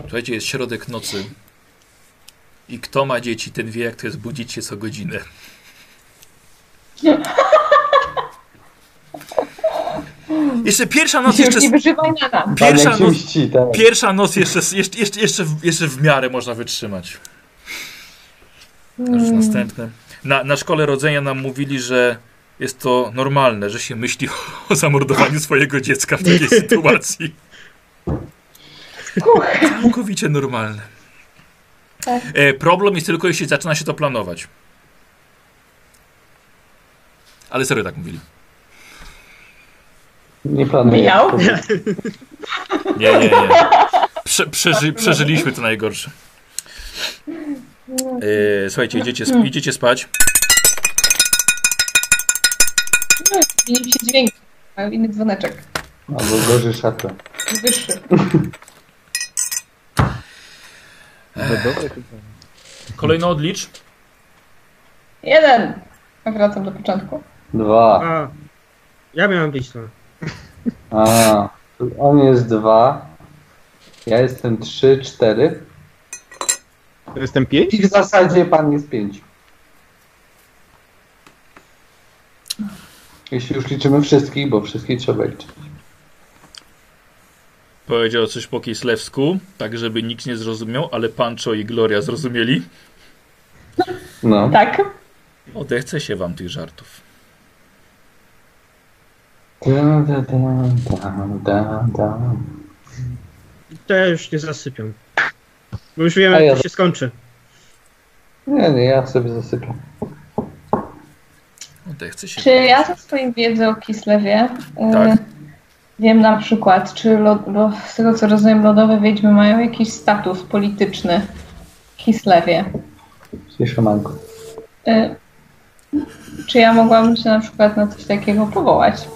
Słuchajcie, jest środek nocy. I kto ma dzieci, ten wie, jak to jest budzić się co godzinę. Jeszcze pierwsza noc, jeszcze, nie wyżywaj na nas. pierwsza Pan jak się noc, mści, tak. pierwsza noc jeszcze, jeszcze, jeszcze, jeszcze, w, jeszcze w miarę można wytrzymać. Już następne. Na, na szkole rodzenia nam mówili, że jest to normalne, że się myśli o zamordowaniu swojego dziecka w takiej sytuacji. Całkowicie normalne. Tak. E, problem jest tylko, jeśli zaczyna się to planować. Ale serio tak mówili. Nie planuję. Miał? Nie, nie, nie. Prze, przeży, przeżyliśmy to najgorsze. E, słuchajcie, idziecie, sp- idziecie spać. Zmienił się dźwięk. Mają inny dzwoneczek. Albo gorzej szatę. Wyższy. No. Kolejny odlicz. Jeden. A Wracam do początku. Dwa. A, ja miałem być to. A, on jest dwa. Ja jestem trzy, cztery. To jestem pięć? I w zasadzie pan jest pięć. Jeśli już liczymy wszystkich, bo wszystkich trzeba liczyć. Powiedział coś po kislewsku, tak żeby nikt nie zrozumiał, ale Pancho i Gloria zrozumieli. No. Tak. Odechce się wam tych żartów. Da, da, da, da, da, da. To ja już nie zasypiam. Bo już wiem, A jak ja- to się skończy. Nie, nie, ja sobie zasypiam. Odechce się. Czy ja ze swojej wiedzy o Kislewie y, Tak. wiem na przykład, czy lo, bo z tego co rozumiem, lodowe wiedźmy mają jakiś status polityczny w Kislewie. Ciszę manko. Y, czy ja mogłabym się na przykład na coś takiego powołać?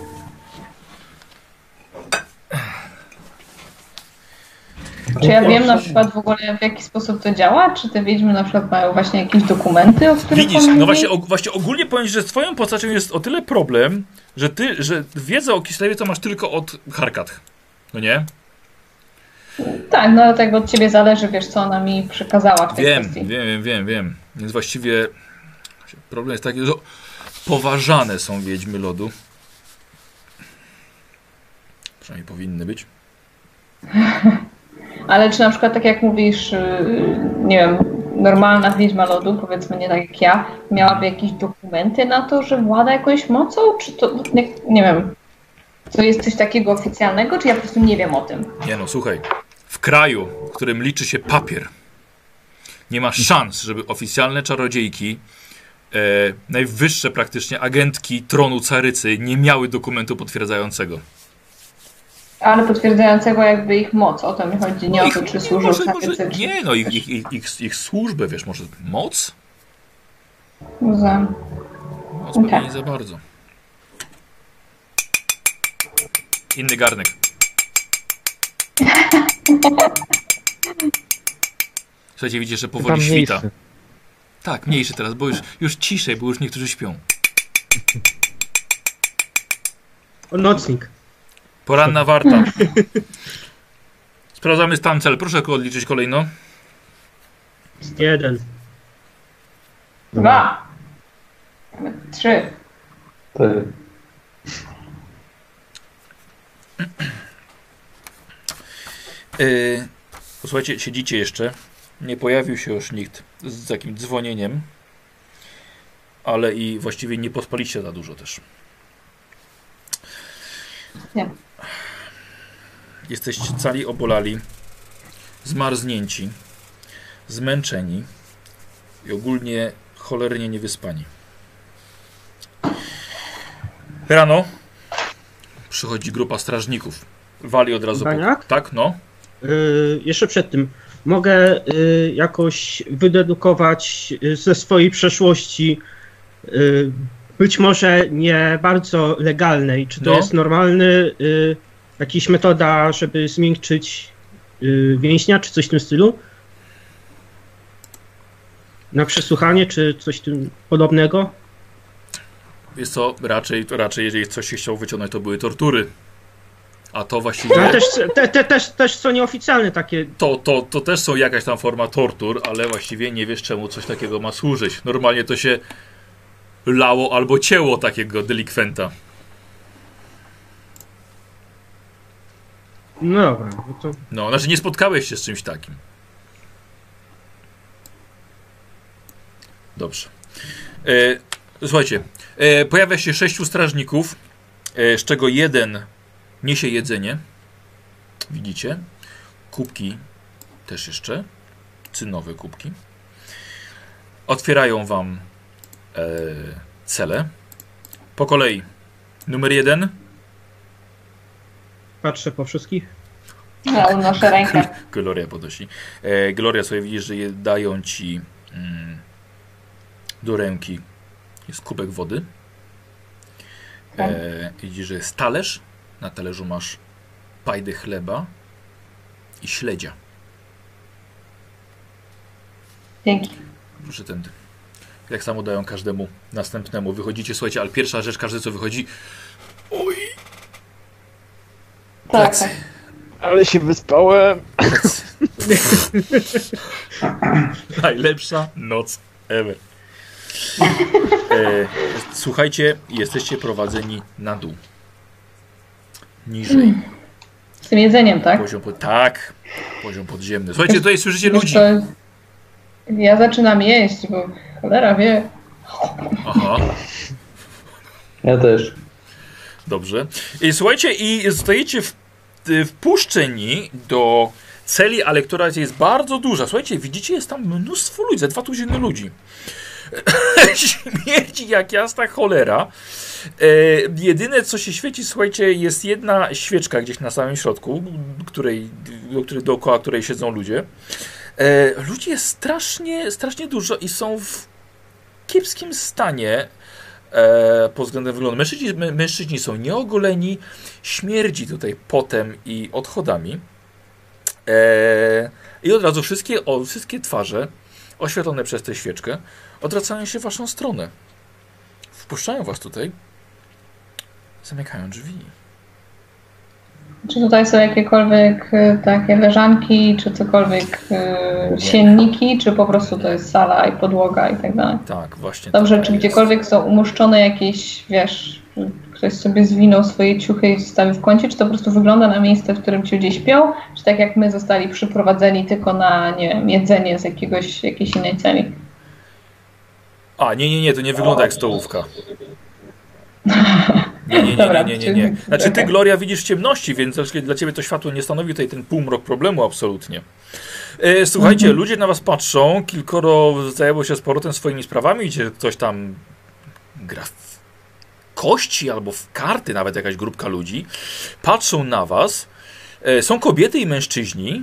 Czy ja wiem na przykład w ogóle w jaki sposób to działa? Czy te wiedźmy na przykład mają właśnie jakieś dokumenty, o których Widzisz, on no mówi? właśnie, og- właśnie ogólnie powiem, że z twoją postacią jest o tyle problem, że ty, że wiedzę o Kislewie to masz tylko od Harkat. No nie? Tak, no ale tak od ciebie zależy, wiesz, co ona mi przekazała w tej Wiem, kwestii. wiem, wiem, wiem, wiem. Więc właściwie problem jest taki, że poważane są wiedźmy lodu. Przynajmniej powinny być. Ale czy na przykład tak jak mówisz, yy, nie wiem, normalna wiedźma lodu, powiedzmy nie tak jak ja, miałaby jakieś dokumenty na to, że włada jakąś mocą? Czy to, nie, nie wiem, to jest coś takiego oficjalnego, czy ja po prostu nie wiem o tym? Nie no, słuchaj. W kraju, w którym liczy się papier, nie ma szans, żeby oficjalne czarodziejki, e, najwyższe praktycznie agentki tronu carycy nie miały dokumentu potwierdzającego. Ale potwierdzającego jakby ich moc, o to mi chodzi, nie No o ich- to, czy służą może, w może, nie no, ich, ich, ich, ich, ich służbę, wiesz, może moc? Za... Moc pewnie Okej. nie za bardzo. Inny garnek. Słuchajcie, widzicie, że Chyba powoli świta. mniejszy. Tak, mniejszy teraz, bo już, już ciszej, bo już niektórzy śpią. O, nocnik. Poranna warta. Sprawdzamy stan cel. Proszę odliczyć kolejno. Jeden. Dwa. Trzy. Cztery. Yy, posłuchajcie, siedzicie jeszcze. Nie pojawił się już nikt z takim dzwonieniem. Ale i właściwie nie pospaliście za dużo też. Nie. Jesteście cali obolali, zmarznięci, zmęczeni i ogólnie cholernie niewyspani. Rano przychodzi grupa strażników. Wali od razu. Po... Baniak? Tak, no. Y, jeszcze przed tym, mogę y, jakoś wydedukować y, ze swojej przeszłości, y, być może nie bardzo legalnej, czy to No. jest normalny, y, jakaś metoda, żeby zmiękczyć y, więźnia, czy coś w tym stylu? Na przesłuchanie, czy coś tym podobnego? Jest to raczej, to raczej, jeżeli coś się chciał wyciągnąć, to były tortury. A to właściwie. No, też, te, te, też, też są nieoficjalne takie To, to, to też są jakaś tam forma tortur, ale właściwie nie wiesz czemu coś takiego ma służyć. Normalnie to się lało albo cięło takiego delikwenta. No dobra, no to No, znaczy nie spotkałeś się z czymś takim. Dobrze. E, słuchajcie, e, pojawia się sześciu strażników, e, z czego jeden niesie jedzenie. Widzicie? Kubki też jeszcze. Cynowe kubki. Otwierają wam e, cele. Po kolei. Numer jeden. Patrzę po wszystkich. Ja unoszę rękę. Gloria podnosi. E, Gloria sobie widzisz, że je dają ci mm, do ręki jest kubek wody. E, widzisz, że jest talerz. Na talerzu masz pajdę chleba i śledzia. Dzięki. Proszę tędy. Jak samo dają każdemu następnemu. Wychodzicie, słuchajcie, ale pierwsza rzecz, każdy co wychodzi. Oj, Tak, plecy, tak. Ale się wyspałem. Najlepsza noc ever. E, słuchajcie, jesteście prowadzeni na dół. Niżej. Z tym jedzeniem, tak? Poziom pod... Tak, poziom podziemny. Słuchajcie, tutaj słyszycie Wiesz ludzi. Ja zaczynam jeść, bo cholera wie. Aha, Ja też. dobrze. I słuchajcie, i zostajecie w, wpuszczeni do celi, ale która jest bardzo duża. Słuchajcie, widzicie, jest tam mnóstwo ludzi, dwa tuziny ludzi. Śmierdzi jak jasna cholera. E, jedyne, co się świeci, słuchajcie, jest jedna świeczka gdzieś na samym środku, której, do której, dookoła której siedzą ludzie. E, ludzi jest strasznie, strasznie dużo i są w kiepskim stanie e, pod względem wyglądu. Mężczyźni, mę- mężczyźni są nieogoleni, śmierdzi tutaj potem i odchodami. E, I od razu wszystkie, o, wszystkie twarze, oświetlone przez tę świeczkę, odwracają się w waszą stronę. Wpuszczają was tutaj. Zamykają drzwi. Czy tutaj są jakiekolwiek y, takie leżanki, czy cokolwiek y, sienniki, czy po prostu to jest sala i podłoga i tak dalej? Tak, właśnie. Dobrze, czy jest. gdziekolwiek są umuszczone jakieś, wiesz, ktoś sobie zwinął swoje ciuchy i wstawił w kącie, czy to po prostu wygląda na miejsce, w którym ci ludzie śpią, czy tak jak my zostali przyprowadzeni tylko na, nie wiem, jedzenie z jakiegoś, jakiejś innej celi? A, nie, nie, nie, to nie wygląda jak stołówka. Nie, nie, nie, nie, nie, nie. Znaczy ty. Gloria, widzisz w ciemności, więc dla ciebie to światło nie stanowi tutaj ten półmrok problemu absolutnie. E, słuchajcie, Mhm. ludzie na was patrzą, kilkoro zajęło się z powrotem swoimi sprawami, gdzie ktoś tam gra w kości albo w karty, nawet jakaś grupka ludzi. Patrzą na was. E, są kobiety i mężczyźni.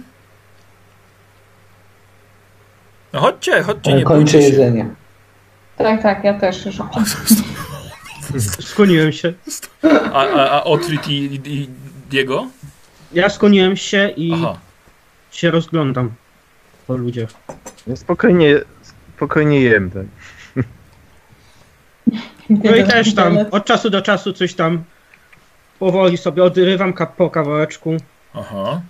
No chodźcie, chodźcie, nie bójcie się. jedzenie. Tak, tak, ja też już. Skłoniłem się. A, a, a Otrit i, i, Diego? Ja skłoniłem się i Aha. się rozglądam po ludziach. Ja spokojnie, spokojnie jem. Tak. No i też tam od czasu do czasu coś tam powoli sobie odrywam ka- po kawałeczku. Aha.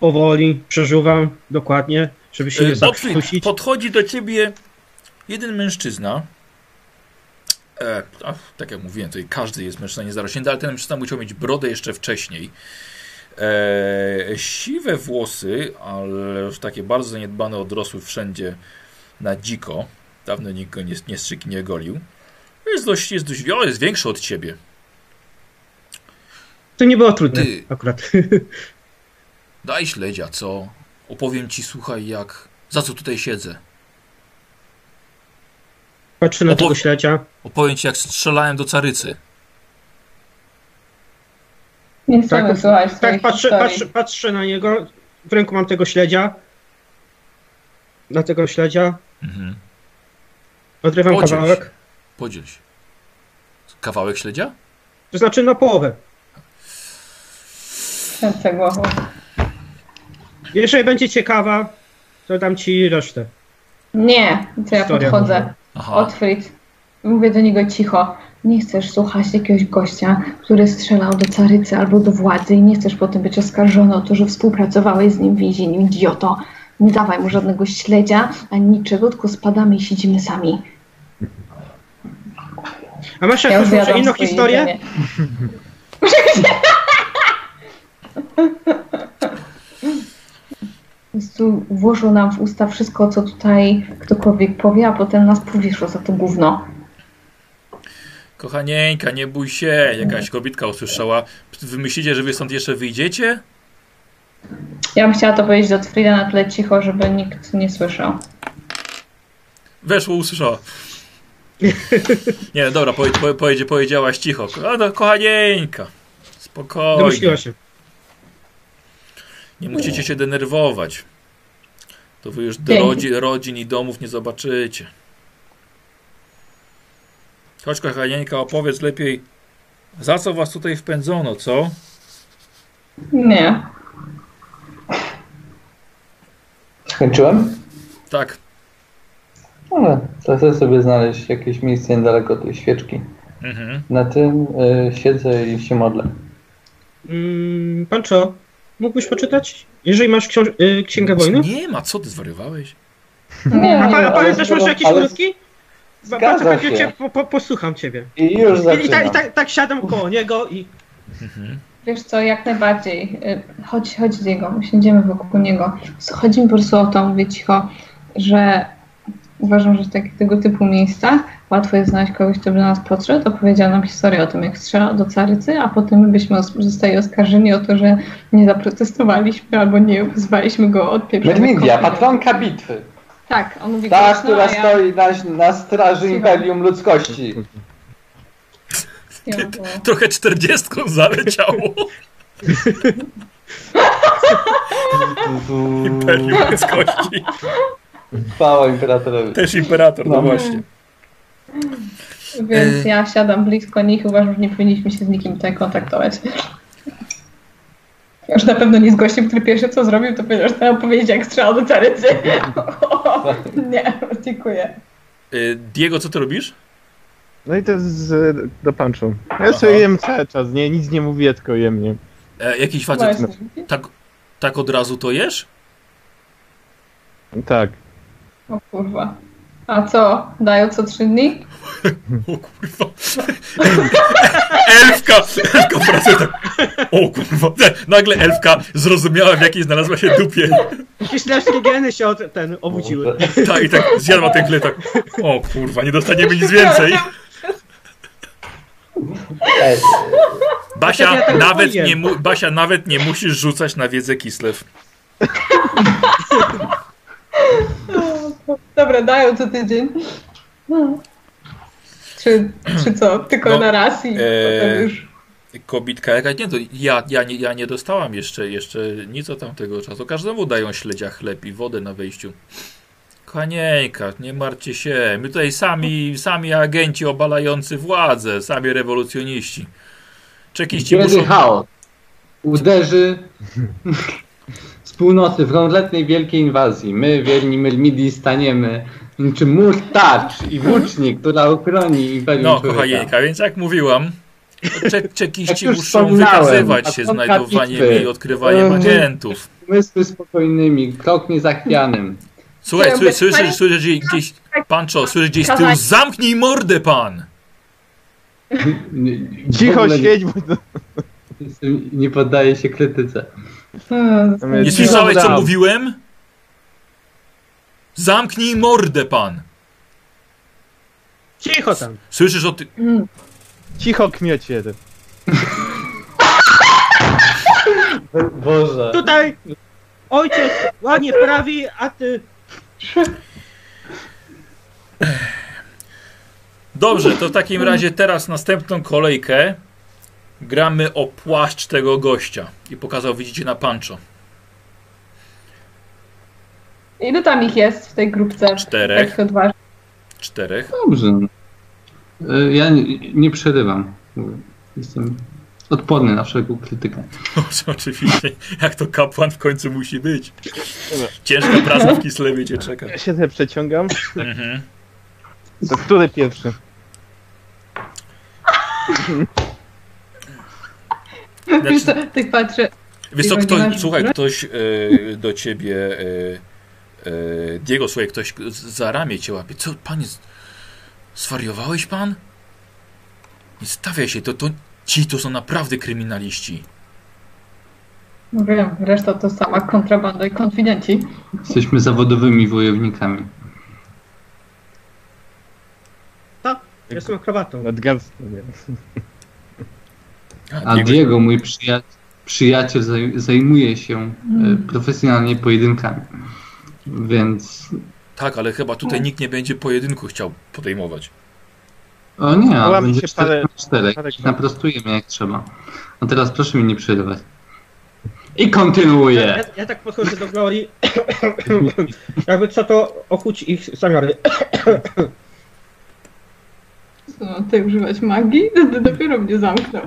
Powoli przeżuwam dokładnie, żeby się nie E, Otrit, zakrztusić. podchodzi do ciebie jeden mężczyzna. E, a, tak jak mówiłem, tutaj każdy jest mężczyzna niezarośnięty, ale ten mężczyzna musiał mieć brodę jeszcze wcześniej. E, siwe włosy, ale już takie bardzo zaniedbane, odrosły wszędzie na dziko. Dawno nikt go nie, nie strzyk nie golił. Jest dość, jest dość, o, jest większy od ciebie. To nie było trudne Ty- akurat. Daj śledzia, co? Opowiem ci, słuchaj, jak... Za co tutaj siedzę. Patrzę na Opo- tego śledzia. Opowiem ci, jak strzelałem do carycy. Nie Tak, słuchać Tak, patrzę, patrzę, patrzę na niego. W ręku mam tego śledzia. Na tego śledzia. Mhm. Odrywam Podziel się. kawałek. Podziel się. Kawałek śledzia? To znaczy na połowę. Kręcę głową. Jeżeli będzie ciekawa, to dam ci resztę. Nie, to ja Historia podchodzę. Aha. Otfrid. Mówię do niego cicho. Nie chcesz słuchać jakiegoś gościa, który strzelał do carycy albo do władzy i nie chcesz potem być oskarżony o to, że współpracowałeś z nim w więzieniu. Idioto. Nie dawaj mu żadnego śledzia ani niczego, tylko spadamy i siedzimy sami. A masz Ja jakąś może inną historię? prostu włożył nam w usta wszystko, co tutaj ktokolwiek powie, a potem nas powieszło za to gówno. Kochanieńka, nie bój się. Jakaś kobitka usłyszała. Wy myślicie, że wy stąd jeszcze wyjdziecie? Ja bym chciała to powiedzieć do Frida na tyle cicho, żeby nikt nie słyszał. Weszło, usłyszała. Nie, dobra, powie, powiedzie- powiedziałaś cicho. A no, kochanieńka. Spokojnie. Domyśliła się. Nie musicie się denerwować. To wy już rodzin, rodzin i domów nie zobaczycie. Chodź, kochanieńka, opowiedz lepiej, za co was tutaj wpędzono, co? Nie. Skończyłem? Tak. Ale to chcę sobie znaleźć jakieś miejsce niedaleko tej świeczki. Mhm. Na tym y, siedzę i się modlę. Mm, Pancho, mógłbyś poczytać? Jeżeli masz książ- y, księgę wojny? Nie ma, co ty zwariowałeś? Nie, A, nie. pa, a ale- pamiętasz może jakieś ale- urywki? Ba- Zgadza Bardzo chętnie się. cię po, po, posłucham ciebie. I już I, i, tak, i tak, tak siadam koło niego i Mhm. Wiesz co, jak najbardziej. Y, Chodź, chodź Diego, usiądziemy wokół niego. Chodzi mi po prostu o to, mówię cicho, że uważam, że w takich tego typu miejscach łatwo jest znaleźć kogoś, kto by do nas podszedł, opowiedział nam historię o tym, jak strzelał do carycy, a potem my byśmy os- zostali oskarżeni o to, że nie zaprotestowaliśmy albo nie wezwaliśmy go od pieprzonych Medmidia, patronka bitwy. Tak, on mówi Ta, głośno, która ja... stoi na, na straży Imperium Ludzkości. Trochę czterdziestką zaleciało. Imperium ludzkości. Chwała Imperatorowi. Też imperator, no No. właśnie. Więc Y- ja siadam blisko nich i uważam, że nie powinniśmy się z nikim tutaj kontaktować. Już na pewno nie z gościem, który pierwsze co zrobił, to powiedział, że chciał powiedzieć, jak strzelał do carycy. nie, dziękuję. Y, Diego, co ty robisz? No i to jest e, do punchu. Ja sobie jem cały czas, nie? Nic nie mówię, tylko jem, nie? E, jakiś facet Właśnie. tak, tak od razu to jesz? Tak. O kurwa. A co? Dają co trzy dni? O kurwa. Elfka! Elfka pracuje tak. O kurwa. Nagle elfka zrozumiała, w jakiej znalazła się dupie. hiszlerskie geny się od, ten obudziły. Tak, i tak zjadła ten chleb, tak. O kurwa, nie dostaniemy nic więcej. Ej, Basia, Ja tak nawet nie, mu, Basia, nawet nie musisz rzucać na wiedzę Kislew. Dobra, dają co tydzień. No. Czy, czy co? Tylko No, na raz i e, potem już. Kobitka jakaś, nie, to ja, ja, nie, ja nie dostałam jeszcze, jeszcze nic od tamtego czasu. Każdemu dają śledzia chleb i wodę na wejściu. Kochanieńka, nie martwcie się. My tutaj sami, sami agenci obalający władzę, sami rewolucjoniści. Czekiści Kiedy muszą... chaos uderzy północy w kompletnej wielkiej inwazji, my, wierni Myrmidii, staniemy niczym mur tarcz i włócznik, która ochroni Imperium No, Człowieka. więc jak mówiłam, cze Jak czekiści już muszą wykazywać się znajdowaniem bitwy. i odkrywaniem agentów. Umysły spokojnymi, krok niezachwianym. Słuchaj, słyszę, pani- słyszę gdzieś, gdzieś, Pancho, słyszę gdzieś z tyłu, zamknij mordę pan! Cicho siedź, bo nie poddaje się krytyce. Hmm, Nie słyszałeś, co mówiłem? Zamknij mordę pan! Cicho tam. Słyszysz o ty... hmm. Cicho kmiecie. Boże. Tutaj ojciec ładnie prawi, a ty Dobrze, to w takim razie teraz następną kolejkę gramy o płaszcz tego gościa. I pokazał, widzicie, na pancho. Ile tam ich jest w tej grupce? Czterech. Tak. Czterech. Dobrze. E, Ja nie, nie przerywam. Jestem odporny na wszelką krytykę. Dobrze, oczywiście. Jak to kapłan w końcu musi być. Ciężka praca w Kislewie cię czeka. Ja się te przeciągam. Mhm. To który pierwszy? Wiesz Znaczy, co, tak patrzę. wiesz co, ktoś, słuchaj, broń? ktoś e, do ciebie, e, e, Diego, słuchaj, ktoś za ramię cię łapie. Co, panie, zwariowałeś pan? Nie stawiaj się, to, to ci to są naprawdę kryminaliści. No wiem, reszta to sama kontrabanda i konfidenci. Jesteśmy zawodowymi wojownikami. jestem akrobatą. Nadgarstkę, nie? A Diego, mój przyja przyjaciel, zaj zajmuje się e, Mm. profesjonalnie pojedynkami. Więc. Tak, ale chyba tutaj nikt nie będzie pojedynku chciał podejmować. O nie, a będzie się 4 parę- na 4. parę- Naprostujemy jak trzeba. A teraz proszę mi nie przerywać. I Ja, kontynuuję. ja tak podchodzę do Glorii. Jakby co to okuć ich zamiary. Co, ty używać magii? To, to dopiero mnie zamknął.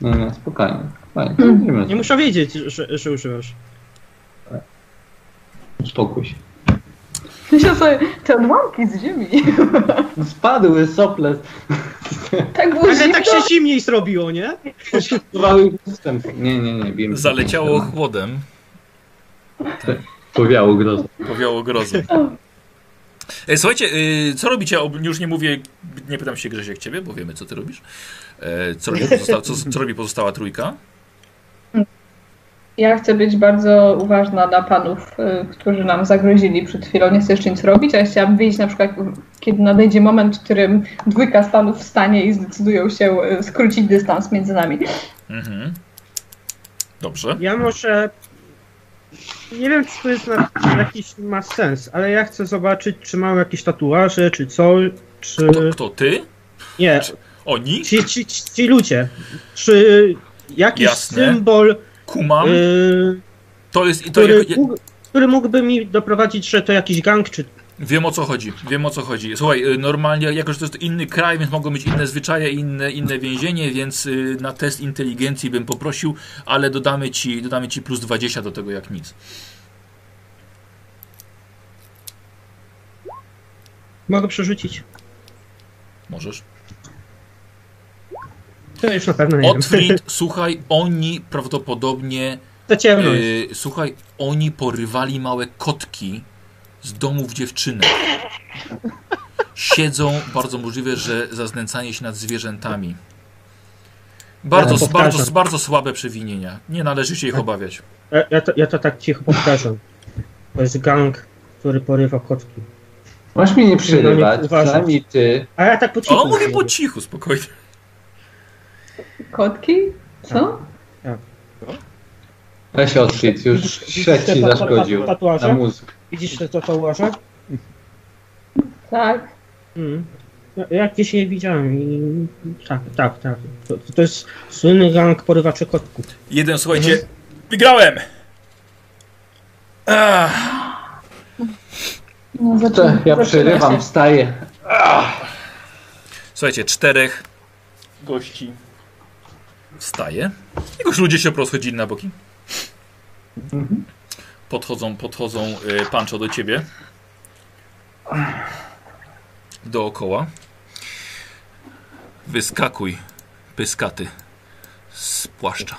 Nie, nie, spokojnie. spokojnie. Mm. Nie muszę wiedzieć, że, że używasz. Uspokój się. Myślę sobie, te odłamki z ziemi. Spadły sople. Tak było Ale zimno. tak się zimniej zrobiło, nie? Nie, nie, nie. Wiem, Zaleciało chłodem, Powiało grozą. powiało grozą. E, Słuchajcie, y, co robicie? Ob- Już nie mówię, nie pytam się Grzesiek ciebie, bo wiemy co ty robisz. E, Co robi pozostała, co, co robi pozostała trójka? Ja chcę być bardzo uważna na panów, którzy nam zagrozili przed chwilą. Nie chcę jeszcze nic robić, a ja chciałabym wiedzieć na przykład, kiedy nadejdzie moment, w którym dwójka z panów wstanie i zdecydują się skrócić dystans między nami. Mhm. Dobrze. Ja może. Nie wiem, czy to jest na, jakiś ma sens, ale ja chcę zobaczyć, czy mają jakieś tatuaże, czy co, czy. Kto, kto ty? Nie, Oni? ci, ci, ci, ci ludzie. Czy jakiś Jasne. symbol, Kumam. y, To jest i to który, jako, który mógłby mi doprowadzić, że to jakiś gang, czy. Wiem o co chodzi. Wiem o co chodzi. Słuchaj, y, normalnie, jako że to jest inny kraj, więc mogą być inne zwyczaje, inne, inne więzienie, więc y, na test inteligencji bym poprosił, ale dodamy ci, dodamy ci plus 20 do tego jak nic. Mogę przerzucić. Możesz. To już na pewno nie wiem. Otfried, słuchaj, oni prawdopodobnie To ciemność. y, słuchaj, oni porywali małe kotki z domów dziewczynek. Siedzą, bardzo możliwe, że za znęcanie się nad zwierzętami. Bardzo, Ja bardzo, bardzo słabe przewinienia. Nie należy się ich obawiać. Ja, ja, to, ja to tak cicho powtarzam. To jest gang, który porywa kotki. Masz mnie nie przerywać, przynajmniej ty. A ja tak po cichu. O, mówię po cichu, spokojnie. Kotki? Co? Weź odkryć, już śledź ci zaszkodził na mózg. Widzisz te tatuaże? Tak. Mm. Ja, ja gdzieś je widziałem i tak, tak, tak. To, to jest słynny gang porywaczy kotków. Jeden, słuchajcie, wygrałem! Ach, No, To zaczyna, ja przerywam, się. wstaję. słuchajcie, czterech gości wstaje. Jakoś ludzie się porozchodzili na boki. Podchodzą, podchodzą y, Pancho do ciebie. Dookoła. Wyskakuj, pyskaty, z płaszcza.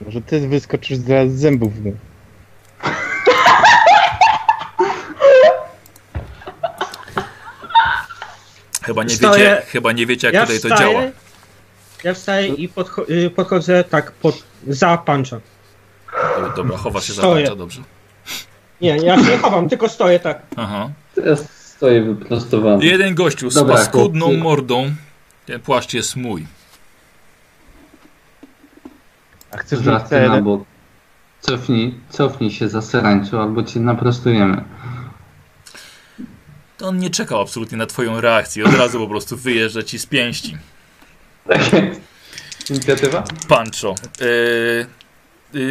Może ty wyskoczysz zaraz z zębów. No. Chyba nie wiecie, chyba nie wiecie jak ja tutaj to wstaję, działa. Ja wstaję i podcho- y, podchodzę tak pod, za pancza. Dobra, Dobra, chowasz się za Stoję. Pancha, dobrze. Nie, ja się nie chowam, tylko stoję tak. Aha. Teraz stoję wyprostowany. Jeden gościu z Dobra, paskudną chłopcy. mordą. Ten płaszcz jest mój. A chcesz Żarty na te... bok. Cofnij, cofnij się za serańcu, albo cię naprostujemy. To on nie czekał absolutnie na twoją reakcję. Od razu po prostu wyjeżdża ci z pięści. Tak jest. Inicjatywa? Pancho. Yy,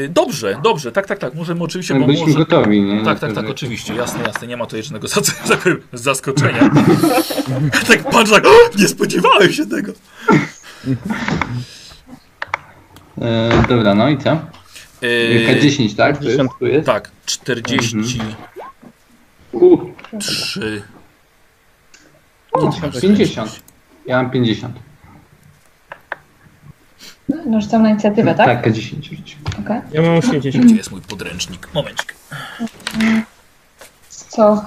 dobrze, dobrze, tak, tak, tak. Możemy oczywiście, bo Byliśmy może... gotowi, nie? Tak, tak, tak, oczywiście, jasne, jasne, nie ma to żadnego tak powiem, zaskoczenia. tak patrz tak, "O, nie spodziewałem się tego. E, dobra, no i co? Yy, K10, tak? Tu jest? 50. Tu jest? tak, 43. Uh, 50. Ja mam 50. No, rzucam na inicjatywę, tak? Tak, K10 rzuć. Okej. Ja mam 80. Gdzie jest mój podręcznik? Momencik. Co?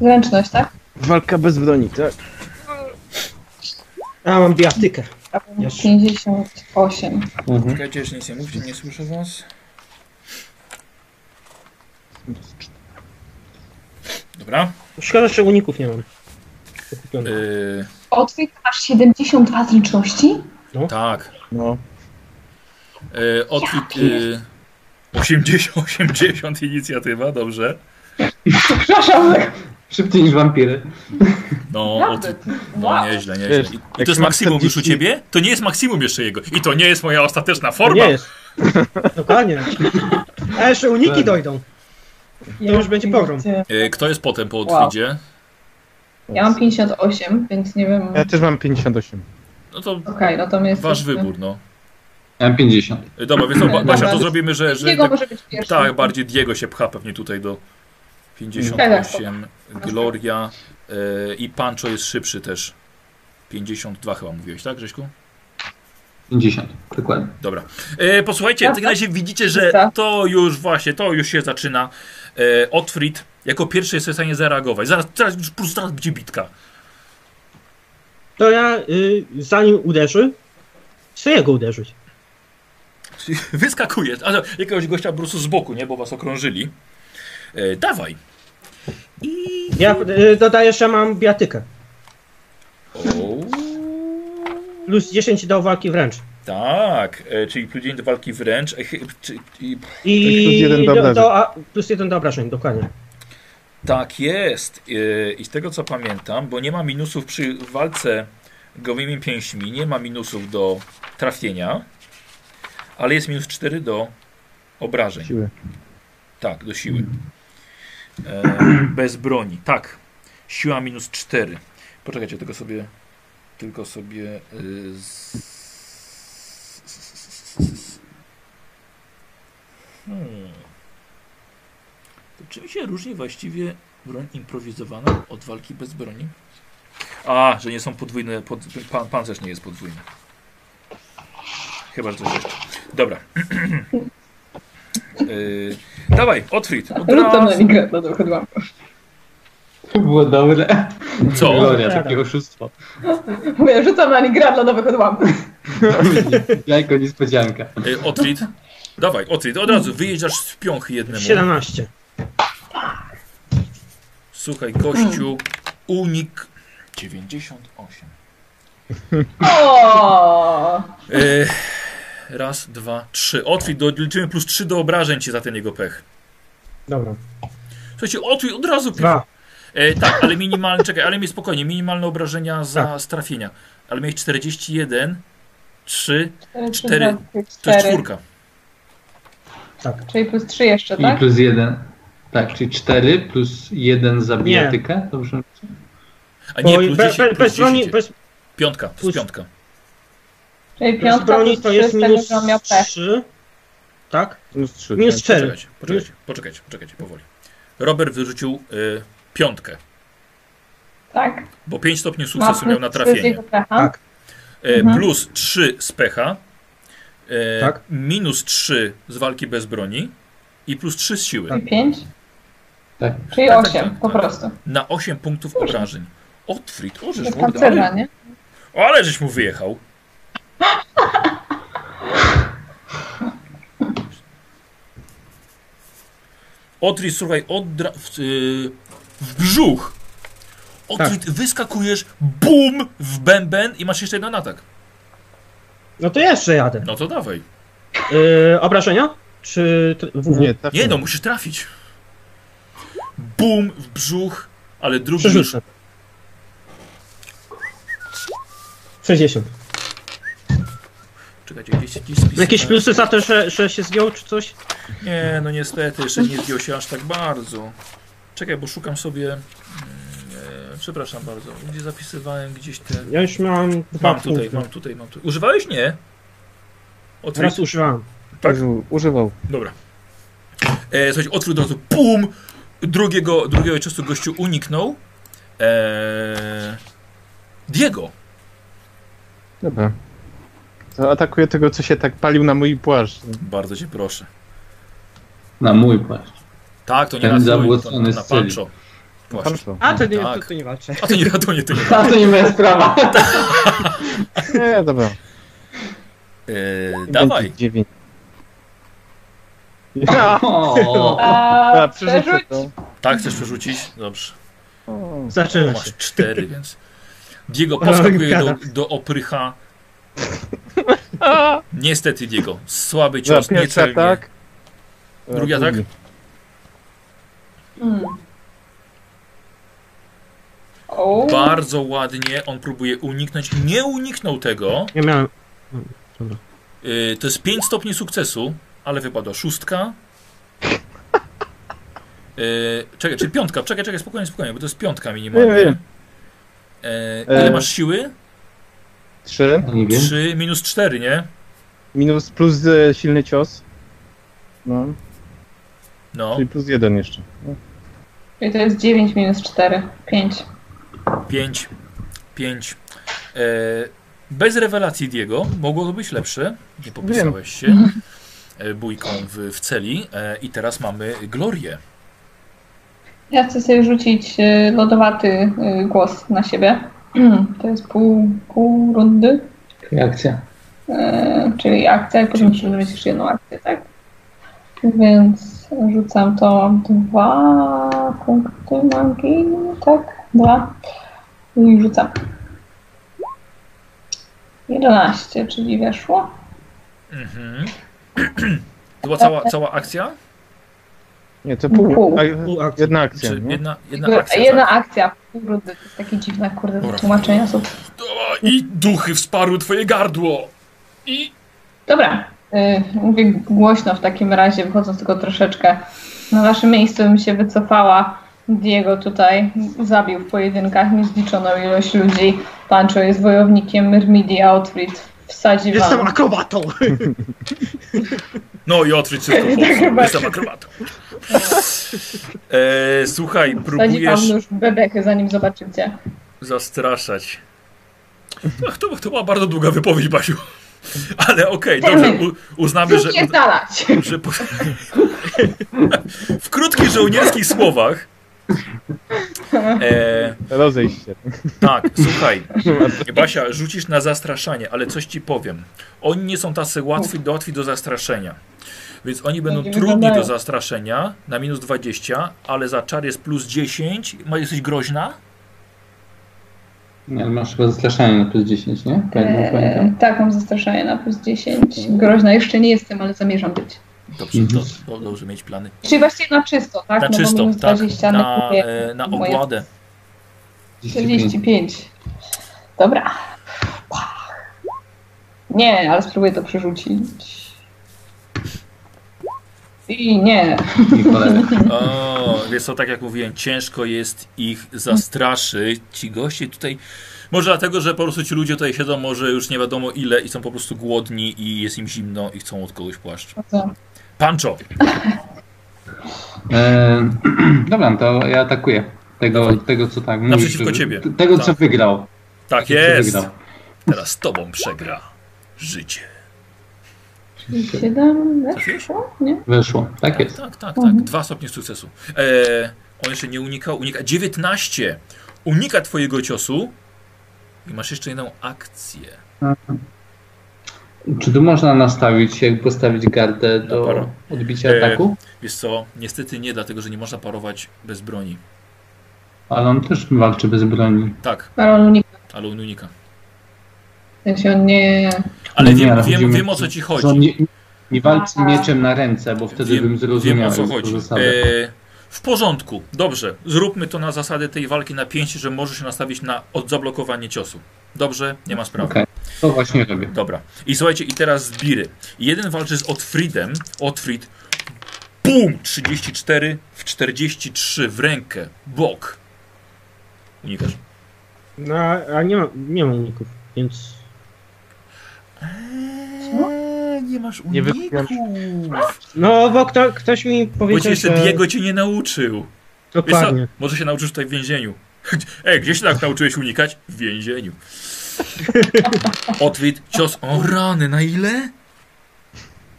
Zręczność, tak? Walka bez broni, tak? Ja mam biatykę. A Jeszcze. 58. Mhm. Czekajcie, już nic nie mówcie, nie słyszę was. Dobra. Szkoda, że uników nie mam. Yy, masz 72 zręczności? Tak. No. Yy, Otwit... Yy, 80, 80 inicjatywa, dobrze. Przepraszam. Szybciej niż wampiry. No. Otwit, no nieźle, nieźle. I, I to jest maksimum już u 40 ciebie? To nie jest maksimum jeszcze jego. I to nie jest moja ostateczna To forma. nie jest. Dokładnie. A jeszcze uniki dojdą. To już będzie pogrom. Yy, Kto jest potem po Wow. Otwidzie? Ja mam 58, więc nie wiem. Ja też mam 58. No to Okej, no wasz wybór, no. Ja mam 50. Yy, Dobra, więc Dobra. Basia, to zrobimy, że... że Diego tak, może być pierwszy. tak, bardziej Diego się pcha pewnie tutaj do 58. Gloria yy, i Pancho jest szybszy też. 52 chyba mówiłeś, tak Grześku? 50, dokładnie. Dobra. E, posłuchajcie, w takim razie widzicie, że to już właśnie, to już się zaczyna. E, Otfrid jako pierwszy jest w stanie zareagować. Zaraz, zaraz, już po prostu zaraz będzie bitka. To ja, y, zanim uderzy, chcę jego uderzyć. Wyskakuje, ale jakiegoś gościa po prostu z boku, nie? Bo was okrążyli. E, dawaj. I... Ja y, dodaję, że mam biatykę. O, Plus 10 do walki wręcz. tak, e, czyli plus dzień do walki wręcz. E, chy- czy, i, I Plus jeden do do, obrażeń. do, a, plus jeden do obrażeń, dokładnie. Tak jest. E, I z tego co pamiętam, bo nie ma minusów przy walce gołymi pięśćmi, nie ma minusów do trafienia, ale jest minus 4 do obrażeń. Siły. Tak, do siły. E, bez broni. Tak. Siła minus 4. Poczekajcie, tylko sobie. Tylko sobie. y, z... Hmm. Czym się różni właściwie broń improwizowana od walki bez broni? A, że nie są podwójne. Pod, pan, pancerz nie jest podwójny. Chyba, że coś jeszcze. Dobra. Yy, dawaj, Otfrid. Od Rzucam na razu. ligę, no to chodłam. To było dobre. Co? Gloria, takie oszustwo. Mówię, rzucam na ligę dla nowych odłamków. Jajko niespodzianka. Yy, Otfrid. Dawaj, Otfrid, od razu wyjeżdżasz z piąchy jednemu. 17. Słuchaj, gościu, unik 98. O! Yy, raz, dwa, trzy. Otwit, do, liczymy plus trzy do obrażeń ci za ten jego pech. Dobra. Słuchajcie, Otwit od razu. Dwa. E, tak, ale minimalne, czekaj, ale mi spokojnie, minimalne obrażenia za Tak. strafienia. Ale miałeś 41, 3, 4, Cztery. to jest czwórka. Tak. Czyli plus 3 jeszcze, I tak? plus 1. Tak, czyli 4 plus 1 za Nie. bijatykę. Dobrze? A nie, plus be, 10, be, plus bez 10. broni, bez, Piątka, to jest plus- piątka. Czyli bez piątka broni plus to 3 jest minus że on miał pech. 3. Tak? Minus 3. Minus 4. Poczekajcie, poczekajcie, poczekajcie, poczekajcie, powoli. Robert wyrzucił y, piątkę, Tak? bo 5 stopni sukcesu miał na plus 3 z trafienie. Tak. E, Mhm. plus 3 z pecha, e, Tak. minus 3 z walki bez broni i plus 3 z siły. Czyli 5. Tak. Czyli Tak, tak, 8, tak, po tak. prostu. Na 8 punktów obrażeń. Otfrid, o żeż Do mordę, pancerza, ale, nie? ale żeś mu wyjechał. Otfrid, słuchaj, oddra... w, y, w brzuch. Otfrid, Tak. wyskakujesz, bum, w bęben i masz jeszcze jeden atak. No to jeszcze jadę. No to dawaj. Yy, obrażenia? Czy... Nie, tak. Nie no, musisz trafić. Bum w brzuch, ale drugi już... Przerzucę. 60. Czekajcie, gdzieś, gdzieś spisy. Jakieś plusy za to, że, że się zgiął, czy coś? Nie, no niestety, jeszcze nie zdjął się aż tak bardzo. Czekaj, bo szukam sobie... mm, E, przepraszam bardzo, gdzie zapisywałem gdzieś te... Ja już miałem dwa Mam tutaj, mam tutaj, mam tutaj. Używałeś? Nie. Otwórz. Raz używałem. tak? Używał. Dobra. E, słuchajcie, otwórz od razu, pum! Drugiego, drugiego czasu gościu uniknął. E, Diego. Dobra. To atakuję tego, co się tak palił na mój płaszcz. Bardzo cię proszę. Na mój płaszcz. Tak, to nie Ten na twój, to, na celi. Pancho. A, to nie, Tak. to, to nie walczę. A to nie, to nie, to nie. A to nie moja sprawa. Nie, dobra. E, dawaj. Dziewięć. O, A, przerzuć. Tak, chcesz przerzucić? Dobrze. Zaczyna. Masz cztery, więc... Diego poskakuje do, do oprycha. Niestety, Diego. Słaby cios, pierwszy niecelnie. atak. Drugi atak? Mm. O, Bardzo ładnie. On próbuje uniknąć. Nie uniknął tego. Ja miałem... Yy, to jest 5 stopni sukcesu, ale wypadła szóstka. Yy, czekaj, czy piątka? Czekaj, czekaj, spokojnie, spokojnie, bo to jest piątka minimalnie. Wiem, wiem. Yy, ile E. masz siły? Trzy. wiem. 3 minus 4, nie? Minus plus e, silny cios. No, No, czyli plus jeden jeszcze. No. Czyli to jest 9 minus 4. 5. 5. 5. Yy, bez rewelacji Diego, mogło to być lepsze. Nie popisałeś się e, bójką w, w celi. E, I teraz mamy Glorię. Ja chcę sobie rzucić y, lodowaty głos na siebie. To jest pół, pół rundy, Reakcja. e, czyli akcja i potem muszę zrobić jeszcze jedną akcję, tak? Więc rzucam to, mam dwa punkty magii, tak? Dwa. I rzucam. 11, czyli weszło. Mhm. To była cała, cała akcja? Nie, to pół. Pół. A, Pół akcji. jedna akcja. Czy nie? jedna, jedna akcja? Jedna tak? akcja, pół rundy, to jest takie dziwne, kurde, Dobra. tłumaczenia są. O, I duchy wsparły twoje gardło. I Dobra, y, mówię głośno w takim razie, wychodząc tylko troszeczkę. Na waszym miejscu bym się wycofała. Diego tutaj zabił w pojedynkach niezliczoną ilość ludzi. Pancho jest wojownikiem Myrmidii Outfit. Wsadzi Jestem wam. akrobatą! No i odkryć wszystko Tak. Jestem akrobatą. E, słuchaj, Wsadzi wam próbujesz w bebechy, zanim zobaczycie. zastraszać. Ach, to, to była bardzo długa wypowiedź, Basiu. Ale okej, dobrze, u, uznamy, że, Nie zdalać! że po... w krótkich żołnierskich słowach e, Rozejść się. Tak, słuchaj, Basia, rzucisz na zastraszanie, ale coś ci powiem. Oni nie są tacy łatwi, łatwi do zastraszenia. Więc oni będą Nie trudni do zastraszenia na minus 20, ale za czar jest plus 10. Ma jesteś groźna? Nie, ale masz chyba zastraszanie na plus 10, nie? Tak, E, pamiętam. tak, mam zastraszanie na plus 10. Groźna jeszcze nie jestem, ale zamierzam być. Dobrze, Mhm. to, to dobrze mieć plany. Czyli właściwie na czysto, tak? Na no czysto, tak, 20 na, nekuje e, na moje ogładę. 45. Dobra. Nie, ale spróbuję to przerzucić. I nie. O, wiesz co, tak jak mówiłem, ciężko jest ich zastraszyć. Ci goście tutaj, może dlatego, że po prostu ci ludzie tutaj siedzą może już nie wiadomo ile i są po prostu głodni i jest im zimno i chcą od kogoś płaszcz. Co? Pancho, E, dobra, to ja atakuję. Tego, tego co tak mówisz, Naprzeciwko ciebie. Tego, co Tak. wygrał. tak Co jest. wygrał. Teraz z tobą przegra życie. 7 Trafiłeś? weszło? Nie? Weszło. Tak jest. Tak, tak, tak. Mhm. Dwa stopnie sukcesu. E, on jeszcze nie unikał, unika. 19. Unika twojego ciosu. I masz jeszcze jedną akcję. Czy tu można nastawić, jak postawić gardę do odbicia E, ataku? Wiesz co, niestety nie, dlatego że nie można parować bez broni. Ale on też walczy bez broni. Tak, Ale on unika. ale on unika. W sensie on nie... Ale Nie, wiem, wiem, wiem o co ci chodzi. nie, Nie walczy mieczem na ręce, bo wtedy Wiem, bym wiem zrozumiał o co chodzi. E, w porządku, dobrze. Zróbmy to na zasadę tej walki na pięści, że może się nastawić na zablokowanie ciosu. Dobrze, nie ma sprawy. Okej, to właśnie robię. Dobra. I słuchajcie, i teraz zbiry. Jeden walczy z Otfriedem. Otfried. Bum! 34 w 43 w rękę. Bok. Unikasz. No, a- nie ma, nie ma uników, więc... Eee, nie masz Nie uników. No, bo kto, ktoś mi Bo powiedział, jeszcze że... Diego cię nie nauczył. Wiesz co? Dokładnie. Może się nauczysz tutaj w więzieniu. Ej, gdzie się tak nauczyłeś unikać? W więzieniu. Otwit, cios. O rany, na ile?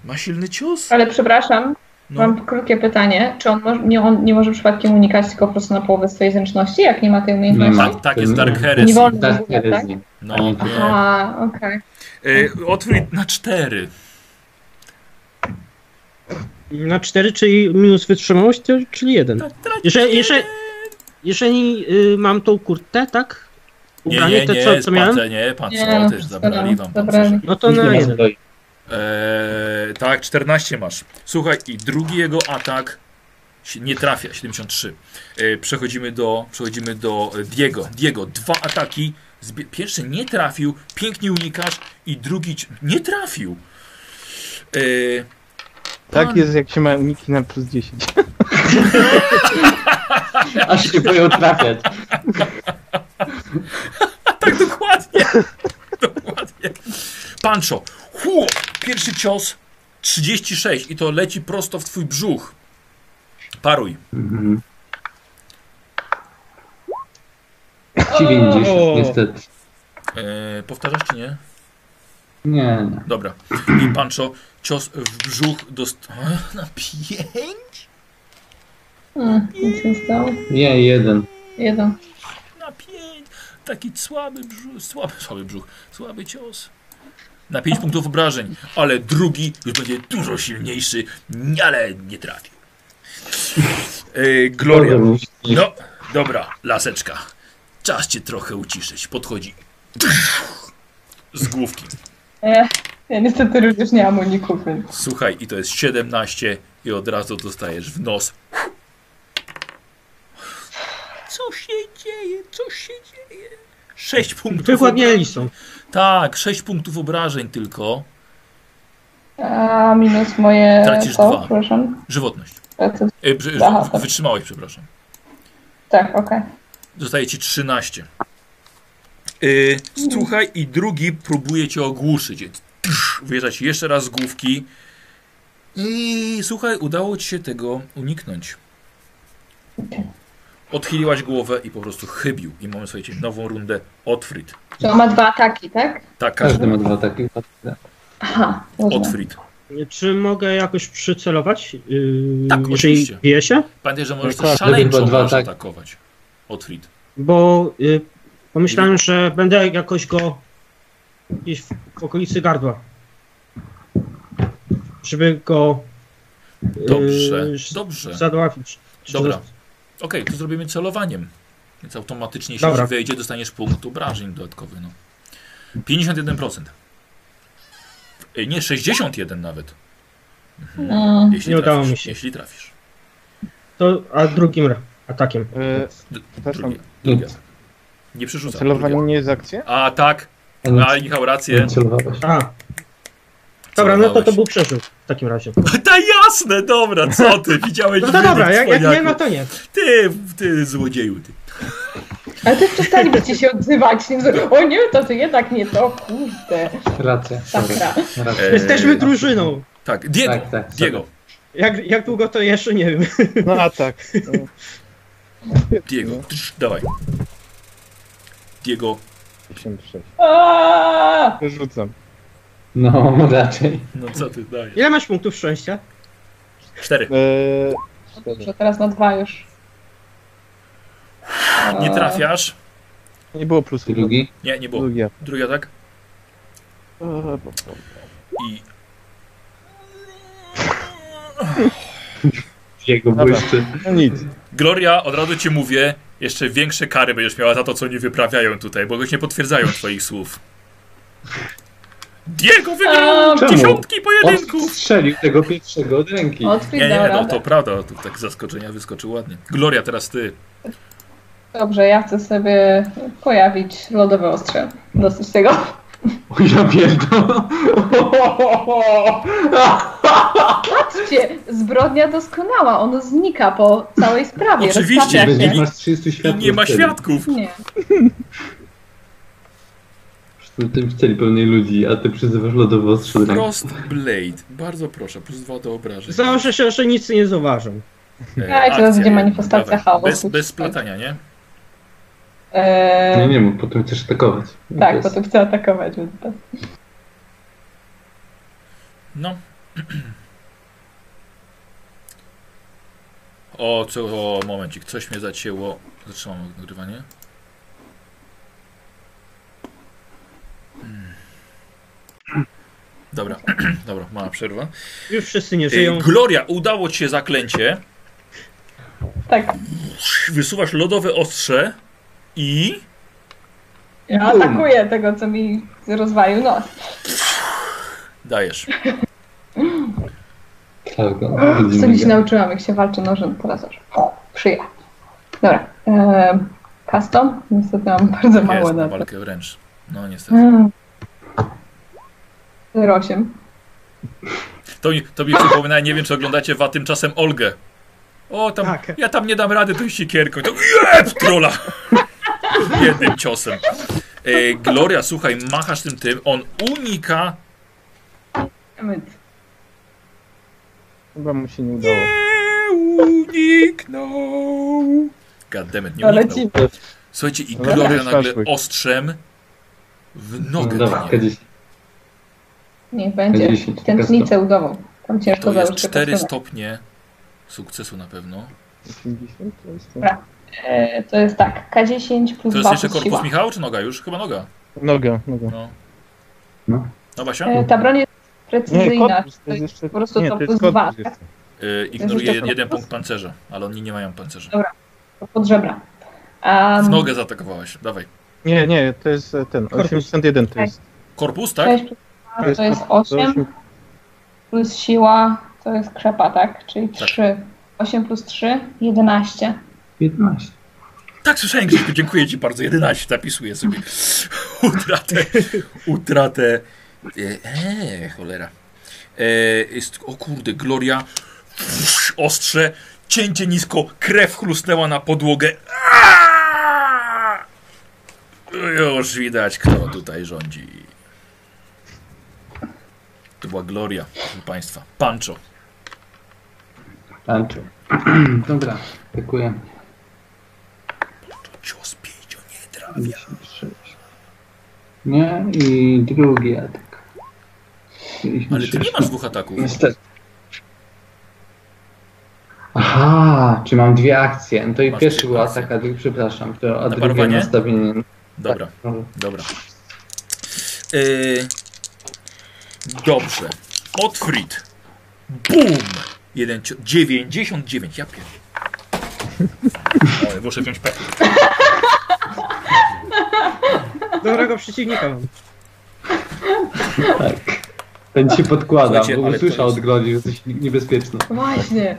Ma silny cios? Ale przepraszam, No. mam krótkie pytanie. Czy on, może, nie, on nie może przypadkiem unikać tylko po prostu na połowę swojej zręczności, jak nie ma tej umiejętności? Nie ma. Tak, tak, jest Nie. Dark Nie Heresy. wolno w Dark ogóle, tak? Heresy. No, nie. Okej. E, Otwit na cztery. Na 4, czyli minus wytrzymałość, czyli 1. Tak, tracisz Jeżeli, jeżeli, jeden. Jeżeli y, mam tą kurtę, tak? Nie, Ubranie, nie, to nie, co, co miałem? nie, pan Nie, co, też no, zabrali wam pancerze. No to nie na ma 1. zbroi. Eee, tak, 14 masz. Słuchaj, i drugi jego atak nie trafia, 73. Eee, przechodzimy do, przechodzimy do e, Diego. Diego, dwa ataki. Zbie- Pierwszy nie trafił, pięknie unikasz i drugi ci- nie trafił. Eee, Tak pan- jest, jak się ma uniki na plus 10. Aż się boją trafiać. Tak, dokładnie. dokładnie. Pancho, hu, pierwszy cios 36 i to leci prosto w twój brzuch. Paruj. Mhm. 90, O. niestety. Eee, powtarzasz czy nie? Nie. Dobra. I Pancho, cios w brzuch dost... Na pięć? Hmm, nic nie stało. Nie, jeden. Jeden. Na pięć. Taki słaby brzuch, słaby, słaby brzuch, słaby cios. Na pięć punktów obrażeń, ale drugi już będzie dużo silniejszy, ale nie trafił. Yy, Gloria. No, dobra, laseczka. Czas cię trochę uciszyć. Podchodzi. Z główki. E, ja niestety również nie mam uników, więc... Słuchaj, i to jest 17 i od razu dostajesz w nos. Co się dzieje? Co się dzieje? 6 punktów. Wygładnieli obrażeń. są. Tak, 6 punktów obrażeń tylko. A minus moje... Tracisz co? dwa. Przepraszam. Żywotność. E, tak. wytrzymałeś, przepraszam. Tak, okej. Zostaje ci 13. Yy, słuchaj, i drugi próbuje cię ogłuszyć. Wyjeżdża ci jeszcze raz z główki. I słuchaj, udało ci się tego uniknąć. Odchyliłaś głowę i po prostu chybił. I mamy, słuchajcie, nową rundę Otfrid. Czy on ma dwa ataki, tak? Tak, Każdy każdy. ma dwa takie. Aha. Otfrid. Czy mogę jakoś przycelować? Yy, Tak, jeżeli oczywiście. bije się? Pamiętaj, że możesz Tak, też szaleńczo dwa, tak. atakować. Otfrid. Bo y, pomyślałem, że będę jakoś go gdzieś w, okolicy gardła. Żeby go y, Dobrze, s- dobrze. zadławić. Dobra. Okej, to zrobimy celowaniem. Więc automatycznie, jeśli Dobra. wejdzie, dostaniesz punkt obrażeń dodatkowy. No. 51%. Ej, Nie, 61 nawet. Mm. Jeśli Nie udało trafisz, mi się. Jeśli trafisz. To, a drugim atakiem. E, D- przepraszam, drugie, drugie. Nie przerzucam. celowanie nie jest akcja? A tak, a Michał rację. A. Dobra, no to to był przerzut w takim razie. Ta jasne, dobra, co ty? Widziałeś No to dobra, jak, jak nie, no to nie. Ty, ty złodzieju, ty. Ale też przestalibyście się odzywać. Nie O nie, to ty jednak nie to, kurde. Racja. sorry. Dobra. Racja. E, Jesteśmy drużyną. Tak, Diego, Tak, tak, Diego, Jak, jak długo to jeszcze nie wiem. No a tak. Diego, Trz, dawaj. Diego, 56. Aaaa! Wyrzucam. No, raczej. no co ty dajesz? Ile masz punktów szczęścia? Cztery. Eee, Dobrze, teraz na dwa już. Nie trafiasz. nie było plusu. Drugi. Nie, nie było. Drugi. Atak. Eee, bo- I Jego Dobra. błyszczy. No nic. Gloria, od razu ci mówię, jeszcze większe kary będziesz miała za to, co oni wyprawiają tutaj, bo już nie potwierdzają twoich słów. Diego wygrał czemu? dziesiątki pojedynku! pojedynków! Strzelił tego pierwszego od ręki. Nie, nie, no to prawda, tu tak z zaskoczenia wyskoczył ładnie. Gloria, teraz ty. Dobrze, ja chcę sobie pojawić lodowe ostrze. Dosyć tego. O, ja pierdolę. Patrzcie, zbrodnia doskonała. Ono znika po całej sprawie. Oczywiście, rozstawia Będzie się. masz 30 I światłych nie ma celi. świadków. Nie. W tym celi pełnej ludzi, a ty przyzywasz lodowe ostrze do ręki. Frost Blade. Bardzo proszę, plus dwa do obrażeń. Założę się, że nic nie zauważą. E, A, teraz akcja, będzie manifestacja dawaj. chaosu. Bez, bez splatania, nie? Eee, Nie, nie, bo potem chcesz atakować. tak, To jest- potem chcę atakować. Więc to... No. O, co, o, momencik, coś mnie zacięło. Zatrzymam nagrywanie. Hmm. Dobra, dobra, mała przerwa. Już wszyscy nie żyją. Gloria, udało ci się zaklęcie. Tak, Wysuwasz lodowe ostrze i... ja atakuję tego, co mi rozwalił nos. Dajesz. Tak, no, Co dziś go. nauczyłam, jak się walczy nożem, teraz już przyja. Dobra. Custom? Niestety mam bardzo mało Jest na to. walkę wręcz. No niestety. Mm. 08. To, mi- to mi przypomina, nie wiem czy oglądacie wa tymczasem Olgę. O, tam, Tak. ja tam nie dam rady tą siekierką. To jeb, trola! Jednym ciosem. E, Gloria, słuchaj, machasz tym tym, on unika. Chyba mu się nie udało. Nie uniknął. Goddammit, nie Ale uniknął. ci Słuchajcie, i Ale Gloria nagle ostrzem w nogę No, Dobra, tnie. K10. niech będzie. 10, Tętnicę udową. Tam ciężko To jest założyć 4 kapsulę. stopnie sukcesu na pewno. 80 to jest to. Dobra. E, to jest tak, K10 plus To 2 jest jeszcze korpus siła. Michała, czy noga już? Chyba noga. Noga, noga. No. No. No Basia? E, ta broń jest precyzyjna. korpus to jest jeszcze... po prostu nie, to to jest plus korpus dwa, jeszcze. Y, ignoruje jeszcze jeden korpus? punkt pancerza, ale oni nie mają pancerza. pod żebra. Um, W nogę zaatakowałaś, dawaj. Nie, nie, to jest e, ten, Korpus. 81 to jest. Korpus, tak? 6 plus 2 to jest 8 plus siła to jest krzepa, tak? Czyli Tak. 3. 8 plus 3, 11. 15. Tak, słyszałem Grześku, dziękuję Ci bardzo. 11 zapisuję sobie. Utratę, utratę. Eee, cholera. E, jest, o kurde, Gloria. Ostrze, cięcie nisko, krew chrusnęła na podłogę. Aaaa! Już widać, kto tutaj rządzi. To była Gloria, proszę Państwa. Pancho. Tańczę. Dobra, atakuję. Cios pięcio nie trafia. 56. Nie, i drugi atak. Ale Ty nie masz dwóch ataków. Niestety. Aha, czy mam dwie akcje? No to i Masz pierwszy był atak, a drugi, przepraszam, to a drugie parowanie? nastawienie. Dobra. No, Dobra. Yy, dobrze. Otfrid. Bum! Jeden cio- 99. Ja pier... Oj, muszę wziąć pechu. Dobrego przeciwnika mam. tak. Ten ci podkłada, Słuchajcie, bo ale to usłyszał jest- od Glodzi, że jesteś niebezpieczny. Właśnie.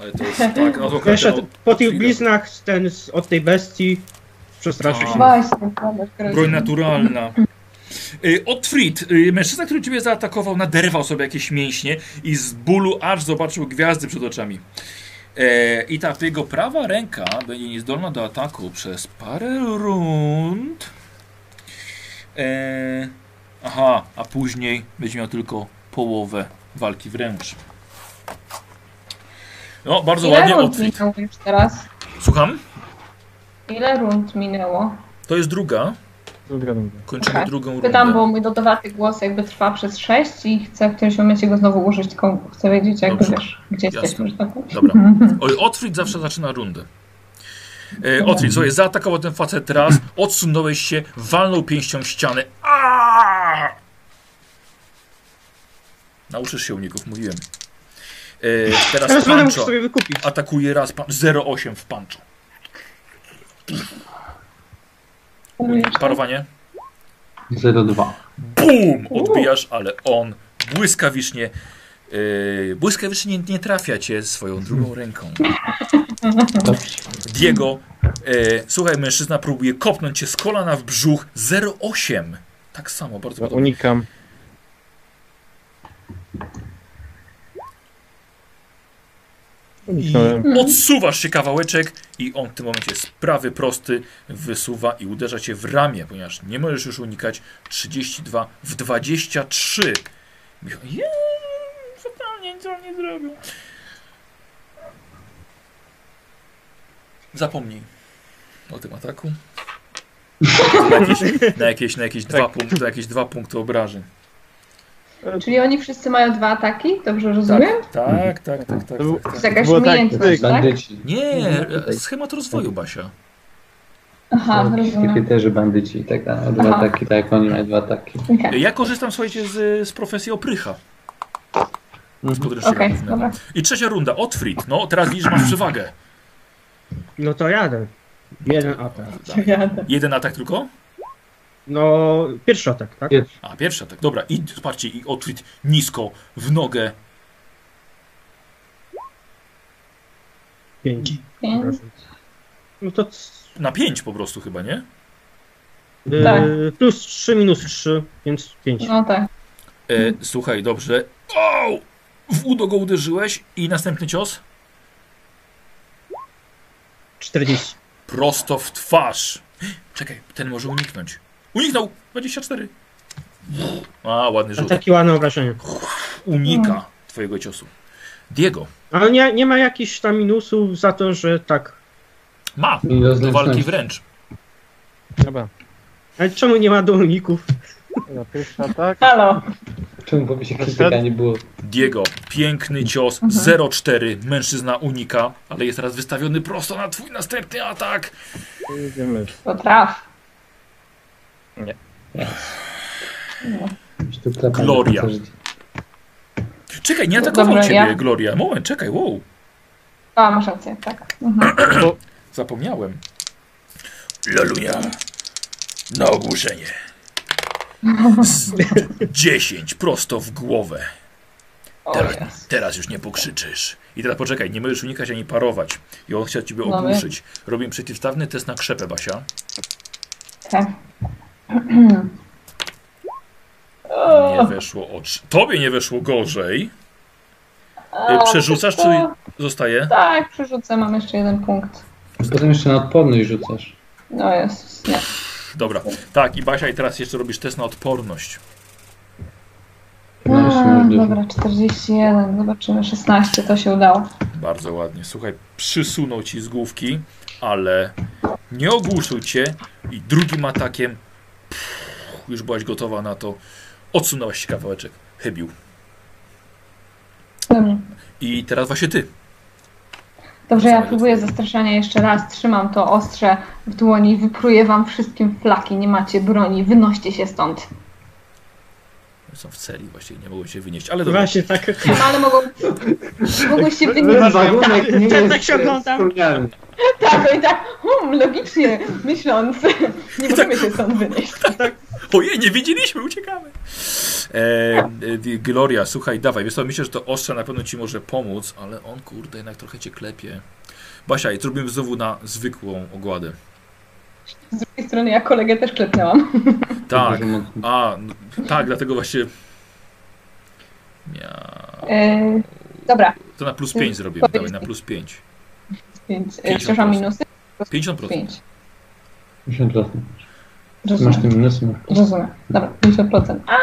Ale to jest tak, no Jeszcze no, po tych bliznach ten z- od tej bestii przestraszył się. Właśnie. grozi. Broń naturalna. Y, Otfrid, y, mężczyzna, który ciebie zaatakował, naderwał sobie jakieś mięśnie i z bólu aż zobaczył gwiazdy przed oczami. E, I ta jego prawa ręka będzie niezdolna do ataku przez parę rund. E, aha, a później będzie miał tylko połowę walki wręcz. No, bardzo Ile ładnie rund minęło już teraz? Słucham? Ile rund minęło? To jest druga. Druga. Kończymy Okej. drugą rundę. Pytam, bo mój dodawaty głos jakby trwa przez 6 i chcę w którymś momencie go znowu użyć, tylko chcę wiedzieć jakby Dobrze. wiesz, gdzie Jasne. jesteśmy, tak. Dobra. Oj, Otfrid zawsze zaczyna rundę. E, Otfrid, słuchaj, zaatakował ten facet raz, odsunąłeś się, walnął pięścią w ścianę. Aaaa! Nauczysz się uników, mówiłem. E, teraz Pancho sobie wykupić. atakuje raz, pan- 0,8 w Pancho. Parowanie. 0,2. BUM! Odbijasz, ale on błyskawicznie, yy, błyskawicznie nie, trafia cię swoją drugą ręką. Diego, yy, słuchaj, mężczyzna próbuje kopnąć cię z kolana w brzuch 0,8. Tak samo, bardzo podobnie. Unikam. Uniknąłem. Odsuwasz się kawałeczek i on w tym momencie z prawy prosty wysuwa i uderza cię w ramię, ponieważ nie możesz już unikać 32 w 23. Michał, "Jeee, Zupełnie nic on nie zrobił. Zapomnij o tym ataku. Na jakieś, na jakieś, na jakieś, dwa, punkty, na jakieś dwa punkty obrażeń. Czyli oni wszyscy mają dwa ataki? Dobrze rozumiem? Tak, tak, tak, tak. To był- tak, To tak. jest jakaś tak, umiejętność, tak? Bandyci. Nie, schemat rozwoju, Basia. Aha, rozumiem. Kieterzy, bandyci i tak dalej. Dwa Aha. ataki, tak jak oni mają dwa ataki. Okej, Ja korzystam, słuchajcie, z, z profesji oprycha. Z podręcznika dobra. I trzecia runda, Otfrid. No, teraz widzisz, że masz przewagę. No to jadę. Jeden atak. Jeden atak tylko? No, pierwszy atak, tak? Jest. A, pierwszy atak. Dobra, i zobaczcie, i Otfrid nisko, w nogę. Pięć. Pięć. No to c- Na pięć po prostu chyba, nie? yy, Tak. plus 3 minus 3, więc 5. No tak. E, słuchaj, dobrze. O! W udo go uderzyłeś i następny cios? 40. Prosto w twarz. Czekaj, ten może uniknąć. Uniknął! 24. A, ładny A rzut. takie ładne obrażenie. Unika twojego ciosu. Diego. Ale nie, nie ma jakichś tam minusów za to, że tak. Ma. Do walki wręcz. Dobra. Ale czemu nie ma dolników? Dobra, pierwszy atak. Halo. Czemu by się krytyka nie było? Diego, piękny cios, 0,4. Mężczyzna unika, ale jest teraz wystawiony prosto na twój następny atak. Jedziemy. To tu klepanie Gloria. Czekaj, nie No atakował dobra, ciebie, ja- Gloria. Moment, czekaj, wow. A, masz rację, tak. Mhm. Zapomniałem. Lalunia. Na ogłuszenie. Z 10 prosto w głowę. Teraz, teraz już nie pokrzyczysz. I teraz poczekaj, nie możesz unikać ani parować. I on chciał ciebie No ogłuszyć. Robię przeciwstawny test na krzepę, Basia. Okej. Nie weszło o trz- Tobie nie weszło gorzej. Przerzucasz, czy zostaje? Tak, przerzucę, mam jeszcze jeden punkt. Potem jeszcze na odporność rzucasz. No jest, nie. Dobra. Tak, i Basia, i teraz jeszcze robisz test na odporność. No, A, dobra, 41, zobaczymy, 16, to się udało. Bardzo ładnie. Słuchaj, przysunął ci z główki, ale nie ogłuszył cię i drugim atakiem pff, już byłaś gotowa na to. Odsunęłaś się kawałeczek. Chybił. Dobrze. I teraz właśnie ty. Dobrze, ja próbuję zastraszania jeszcze raz. Trzymam to ostrze w dłoni, wypruję wam wszystkim flaki. Nie macie broni, wynoście się stąd. Są w celi, właściwie nie mogą się wynieść, ale dobra. Właśnie tak. No, ale mogą, mogą się wynieść. Warunek nie tak, jest tak się oglądam. Tak, i tak, hmm, logicznie myśląc, nie możemy się stąd wynieść. Ojej, nie widzieliśmy, uciekamy. E, e, Gloria, słuchaj, dawaj. Wiesz co, myślę, że to ostrze na pewno ci może pomóc, ale on, kurde, jednak trochę cię klepie. Basia, i zrobimy znowu na zwykłą ogładę. Z drugiej strony ja kolegę też klepnęłam. Tak, mocno. a, no, tak, dlatego właśnie... Miał... Yy, dobra, To na plus 5 zrobimy, dawaj, na plus 5. więc yy, 50%. przepraszam, minusy? 50%. 5. 50%. Masz Rozumiem, te minusy. no. rozumiem. Dobra, 50%. A,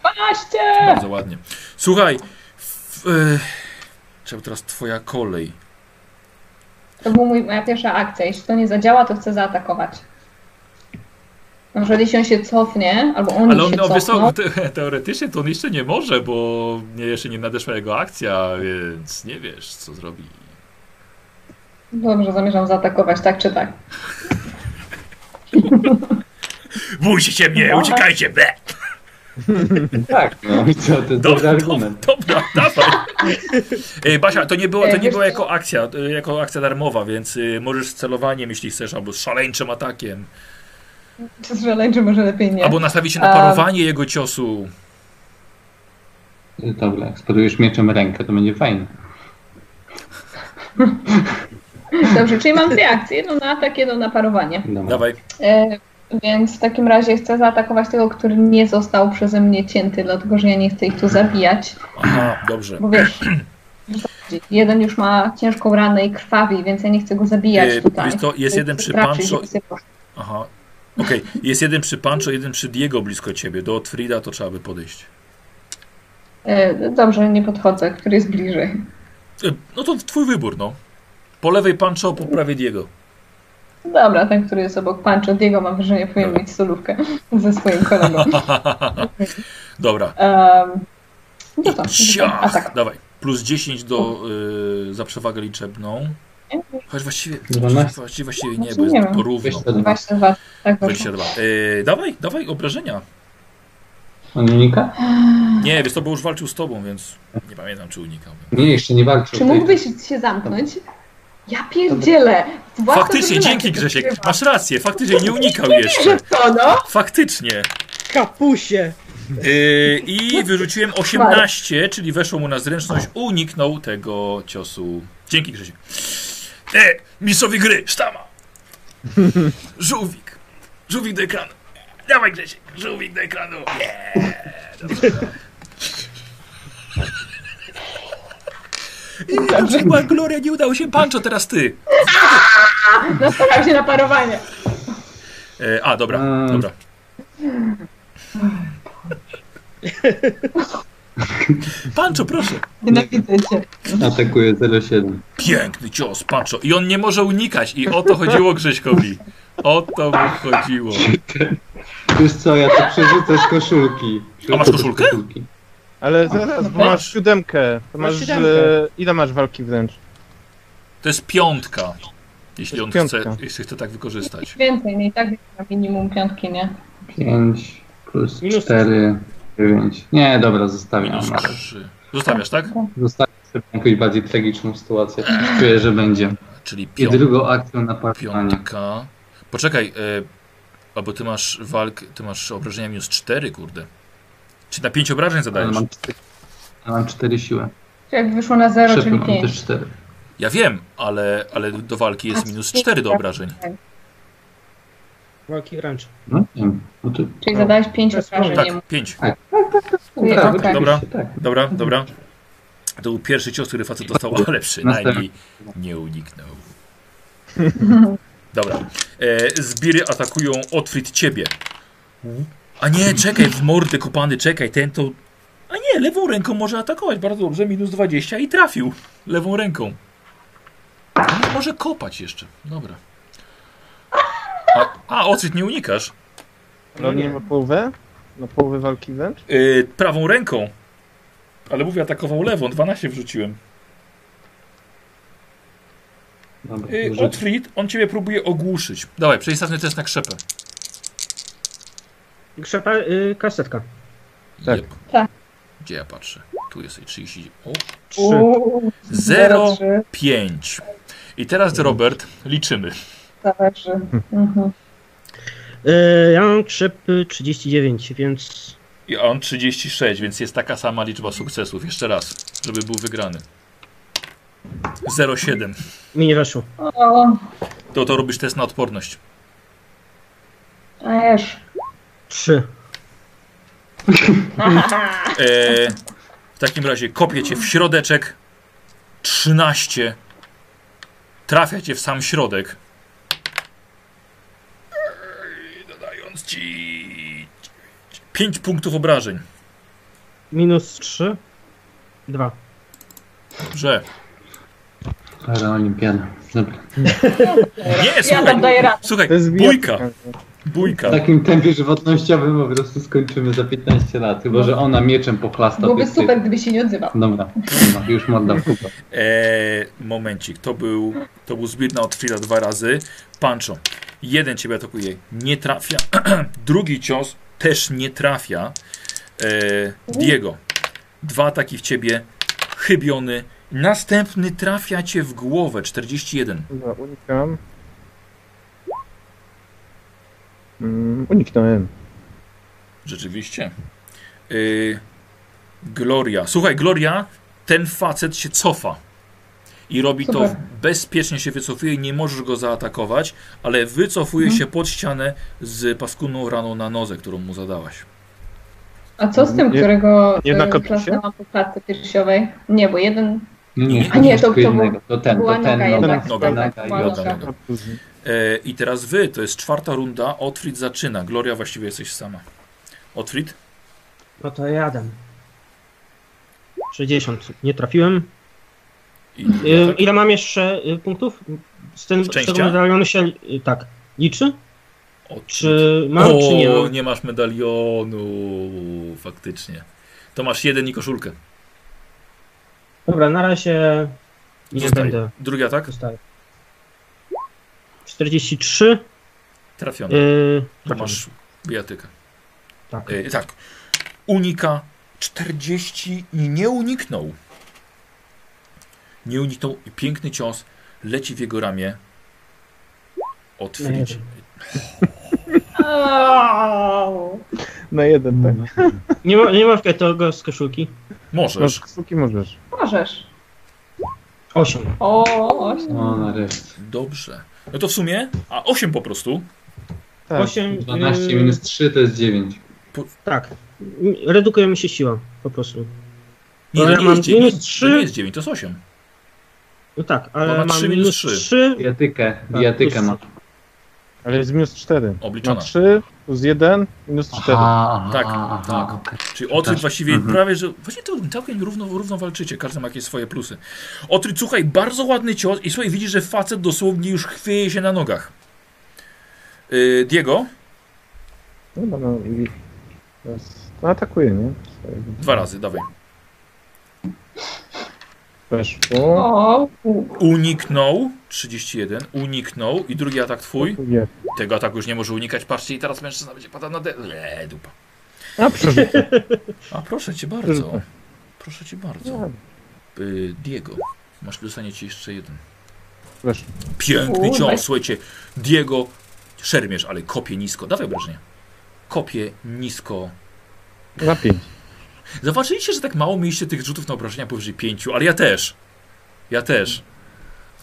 12! Bardzo ładnie. Słuchaj, w, e, trzeba teraz twoja kolej. To była mój, moja pierwsza akcja. Jeśli to nie zadziała, to chcę zaatakować. Na przykład jeśli on się cofnie, albo oni Ale on, się no, wiesz cofną, co, te, teoretycznie to on jeszcze nie może, bo nie, jeszcze nie nadeszła jego akcja, więc nie wiesz, co zrobi. dobrze, zamierzam zaatakować, tak czy tak. Bójcie się mnie, No. uciekajcie! Ble! Tak, no i co, to jest dobry Dobra, argument. dobra, dawaj. E, Basia, to nie, było, to E, nie co? jako akcja, e, jako akcja darmowa, więc możesz z celowaniem, jeśli chcesz, albo z szaleńczym atakiem, Czy szaleńczy może lepiej nie. albo nastawić się na parowanie jego ciosu. Dobra, jak spadujesz mieczem rękę, to będzie fajne. Dobrze, czyli mam dwie akcje. Jedną na atak, jedną na parowanie. Dobra. Dawaj. E, więc w takim razie chcę zaatakować tego, który nie został przeze mnie cięty, dlatego że ja nie chcę ich tu zabijać. Aha, dobrze. Bo wiesz, jeden już ma ciężką ranę i krwawi, więc ja nie chcę go zabijać E, tutaj. co, jest jeden przy Pancho-. Aha. Okej, jest jeden przy Pancho, jeden przy Diego blisko ciebie. Do Otfrida to trzeba by podejść. E, Dobrze, nie podchodzę, który jest bliżej. E, No to twój wybór, no. Po lewej Pancho, po prawej Diego. Dobra, ten, który jest obok Pancho, Diego mam wrażenie powinien mieć solówkę ze swoim kolegą. Dobra. Um, no to, a Ciach! tak. Dawaj. Plus 10 do, y, za przewagę liczebną. Choć właściwie, 12. właściwie, właściwie nie, Znaczy bo jest nie wiem. to równo. 22. 22, tak wyszło. 22. Y, dawaj, dawaj, obrażenia. On unika? Nie, wiesz, to bo już walczył z tobą, więc nie pamiętam, czy unikał. Nie, jeszcze nie walczył. Czy mógłbyś się zamknąć? Ja pierdzielę! Własna Faktycznie, dzięki Grzesiek. Masz rację, faktycznie nie unikał jeszcze. To no! Faktycznie. Kapusie! Yy, I wyrzuciłem 18, czyli weszło mu na zręczność. Uniknął tego ciosu. Dzięki Grzesiek. E, mistrzowi gry, sztama. Żółwik. Żółwik do ekranu. Dawaj Grzesiek, żółwik do ekranu. Yeah. Dobrze. I dobrze, była Gloria, nie udało się. Pancho, teraz ty. Nastawiam się na parowanie. E, a, dobra, Mm. dobra. Pancho, proszę. Nienawidzę cię. Atakuje 07. Piękny cios, Pancho. I on nie może unikać. I o to chodziło Grześkowi. O to mu chodziło. Wiesz co, ja to przerzucę z koszulki. A masz Przerzucę z koszulkę? koszulki. Ale zaraz, bo Masz. siódemkę. To Masz masz, siódemkę. e, ile masz walki wręcz? To jest piątka. Jeśli To on jest chce, piątka. jeśli chce tak wykorzystać. Więcej, nie i tak na minimum piątki, nie? 5 plus Minus 4, 9. Nie, dobra, zostawiam. Minus. 3. Zostawiasz, tak? Zostawiam sobie jakąś bardziej tragiczną sytuację. Czuję, że będzie. Czyli I piątka. drugą akcją na parowanie. piątka. Poczekaj, e, albo ty masz walk, ty masz obrażenia minus 4, kurde. Czy na 5 obrażeń Ale zadajesz? mam 4, ja mam 4 siły. Jak wyszło na 0, Szefy czyli mam 5. też 4. Ja wiem, ale, ale do walki jest minus 4 do obrażeń. Walki wręcz. No. No to, Czyli zadałeś 5 To jest obrażeń Tak, jemu. 5. tak, Nie, tak, okej. Dobra. tak. Dobra, dobra. To był pierwszy cios, który facet dostał, ale przynajmniej nie uniknął. Dobra. E, zbiry atakują Otfrid ciebie. A nie, czekaj, w mordę kopany, czekaj, ten to... A nie, lewą ręką może atakować, bardzo dobrze, minus 20 i trafił. Lewą ręką. Nie może kopać jeszcze, dobra. A, a Otfrid nie unikasz. No nie ma połowę? Na połowę walki wręcz? E, prawą ręką. Ale mówię, atakował lewą, 12 wrzuciłem. Dobra, Yy, rzuć. Otfrid, on ciebie próbuje ogłuszyć. Dawaj, przejstawny test na krzepę. Krzepa, y, kasetka. Tak. Jep. Tak. Gdzie ja patrzę? Tu jest 30. O, 3. Uuu, Zero. 0,3. 5. I teraz Robert, liczymy. Zależy. Mhm. Y, ja mam krzepy 39, więc I on 36, więc jest taka sama liczba sukcesów. Jeszcze raz, żeby był wygrany. 0,7. mi nie weszło. O, To to robisz test na odporność. a jesz. 3. E, w takim razie kopię cię w środeczek. 13. Trafia cię w sam środek. Dodając ci 5 punktów obrażeń. Minus 3. 2. Dobrze. Para olimpiada. Dobra. Nie, Ja słuchaj. tam daję radę. Słuchaj, bójka. Bójka. W takim tempie żywotnościowym po prostu skończymy za 15 lat. Chyba, że ona mieczem poklasta Byłoby tych- super, gdyby się nie odzywał. Dobra, dobra, już morda w kupę. Eee, momencik, to był, to był zbiór na dwa razy. Pancho, jeden ciebie atakuje, nie trafia. Drugi cios też nie trafia. Eee, Diego, dwa ataki w ciebie, chybiony. Następny trafia cię w głowę, 41. Dobra, unikam. Mm, uniknąłem. Rzeczywiście. Eee, Gloria. Słuchaj, Gloria, ten facet się cofa. I robi to Super. bezpiecznie się wycofuje, nie możesz go zaatakować, ale wycofuje Mhm. się pod ścianę z paskudną raną na nodze, którą mu zadałaś. A co z tym, Nie- którego nie e, klasnęłam po klatce piersiowej? Nie, bo jeden Nie, A nie, to- to był-. To ten, była to ten. noga noga. jednak. Noga, noga, była noga, noga. noga. E, I teraz wy, to jest czwarta runda, Otfrid zaczyna. Gloria właściwie jesteś sama. Otfrid? No to jadę. 60. Nie trafiłem. I, Y, ile mam jeszcze y, punktów? Z, ten, z tego medalionu się tak liczy? Otfrid. Czy mam, o, czy nie mam? nie masz medalionu, faktycznie. To masz jeden i koszulkę. Dobra, na razie nie Zostaj. będę Drugi atak? 43. Trafiony. Yy, To masz bijatykę. tak. E, tak. Unika 40 i nie uniknął. Nie uniknął i piękny cios leci w jego ramię. Otwórz. Na jeden, tak. Nie, ma, nie tego z koszulki. Możesz. Masz ksuki możesz. Możesz. 8. O, osiem. O, nareszcie. Dobrze. No to w sumie, a 8 po prostu. Tak. 8. 12 minus 3 to jest 9. Tak. Redukuje mi się siła, po prostu. Nie, No to ja nie, mam jest, minus to trzy. nie jest 9, to jest 8. No tak, Bo ma ale mam trzy minus minus trzy. 3. Bijatykę, bijatykę plus- ma. Ale jest minus 4. Obliczona. Na 3 plus 1 minus 4. Aha, Tak, aha, tak. okej. Czyli Też. właściwie Mhm. prawie, że właśnie to całkiem równo, równo walczycie, każdy ma jakieś swoje plusy. Otwyd, słuchaj, bardzo ładny cios i słuchaj, widzisz, że facet dosłownie już chwieje się na nogach. Yy, Diego, No, no i teraz no, atakuje, nie? dwa razy, dawaj. Weszło. O, Uniknął, 31, uniknął i drugi atak twój. Tego ataku już nie może unikać, patrzcie i teraz mężczyzna będzie padał na de... Eee, dupa. A. A proszę cię bardzo, proszę cię bardzo. Yy, Diego, masz dostanie ci jeszcze jeden. Weszło. Piękny cios, słuchajcie. Diego, szermierz, ale kopie nisko. Dawaj obrażenie. Kopie nisko. Na 5. Zauważyliście, że tak mało mieliście tych rzutów na obrażenia powyżej pięciu, ale ja też. Ja też.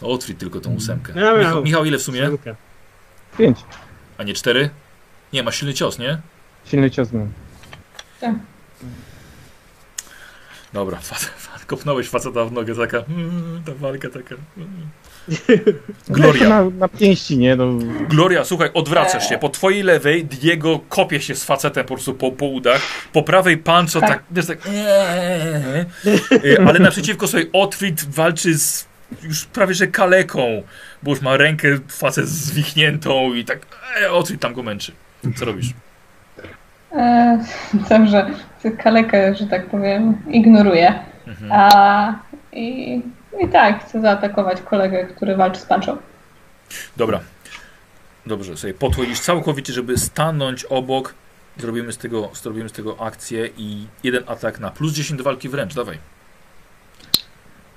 Otwórz tylko tą ósemkę. Ja. Michał, Michał, ile w sumie? 5. A nie cztery? Nie, masz silny cios, nie? Silny cios mam. Dobra, facet, facet, kopnąłeś faceta w nogę, taka, mm, ta walka taka. mm. Gloria. Na, na pięści, nie? No, Gloria, słuchaj, odwracasz się. Po twojej lewej Diego kopie się z facetem po prostu po, po udach. Po prawej Pancho tak, Tak. tak eee, Y, ale naprzeciwko sobie Otwit walczy z już prawie że kaleką, bo już ma rękę facet zwichniętą i tak eee, Otwit tam go męczy. Co robisz? e, dobrze. Kalekę, że tak powiem, ignoruję. Mhm. A, i, I tak, chcę zaatakować kolegę, który walczy z Panczą. Dobra. Dobrze, sobie podchodzisz całkowicie, żeby stanąć obok. Zrobimy z tego, zrobimy z tego akcję i jeden atak na plus 10 do walki wręcz. Dawaj.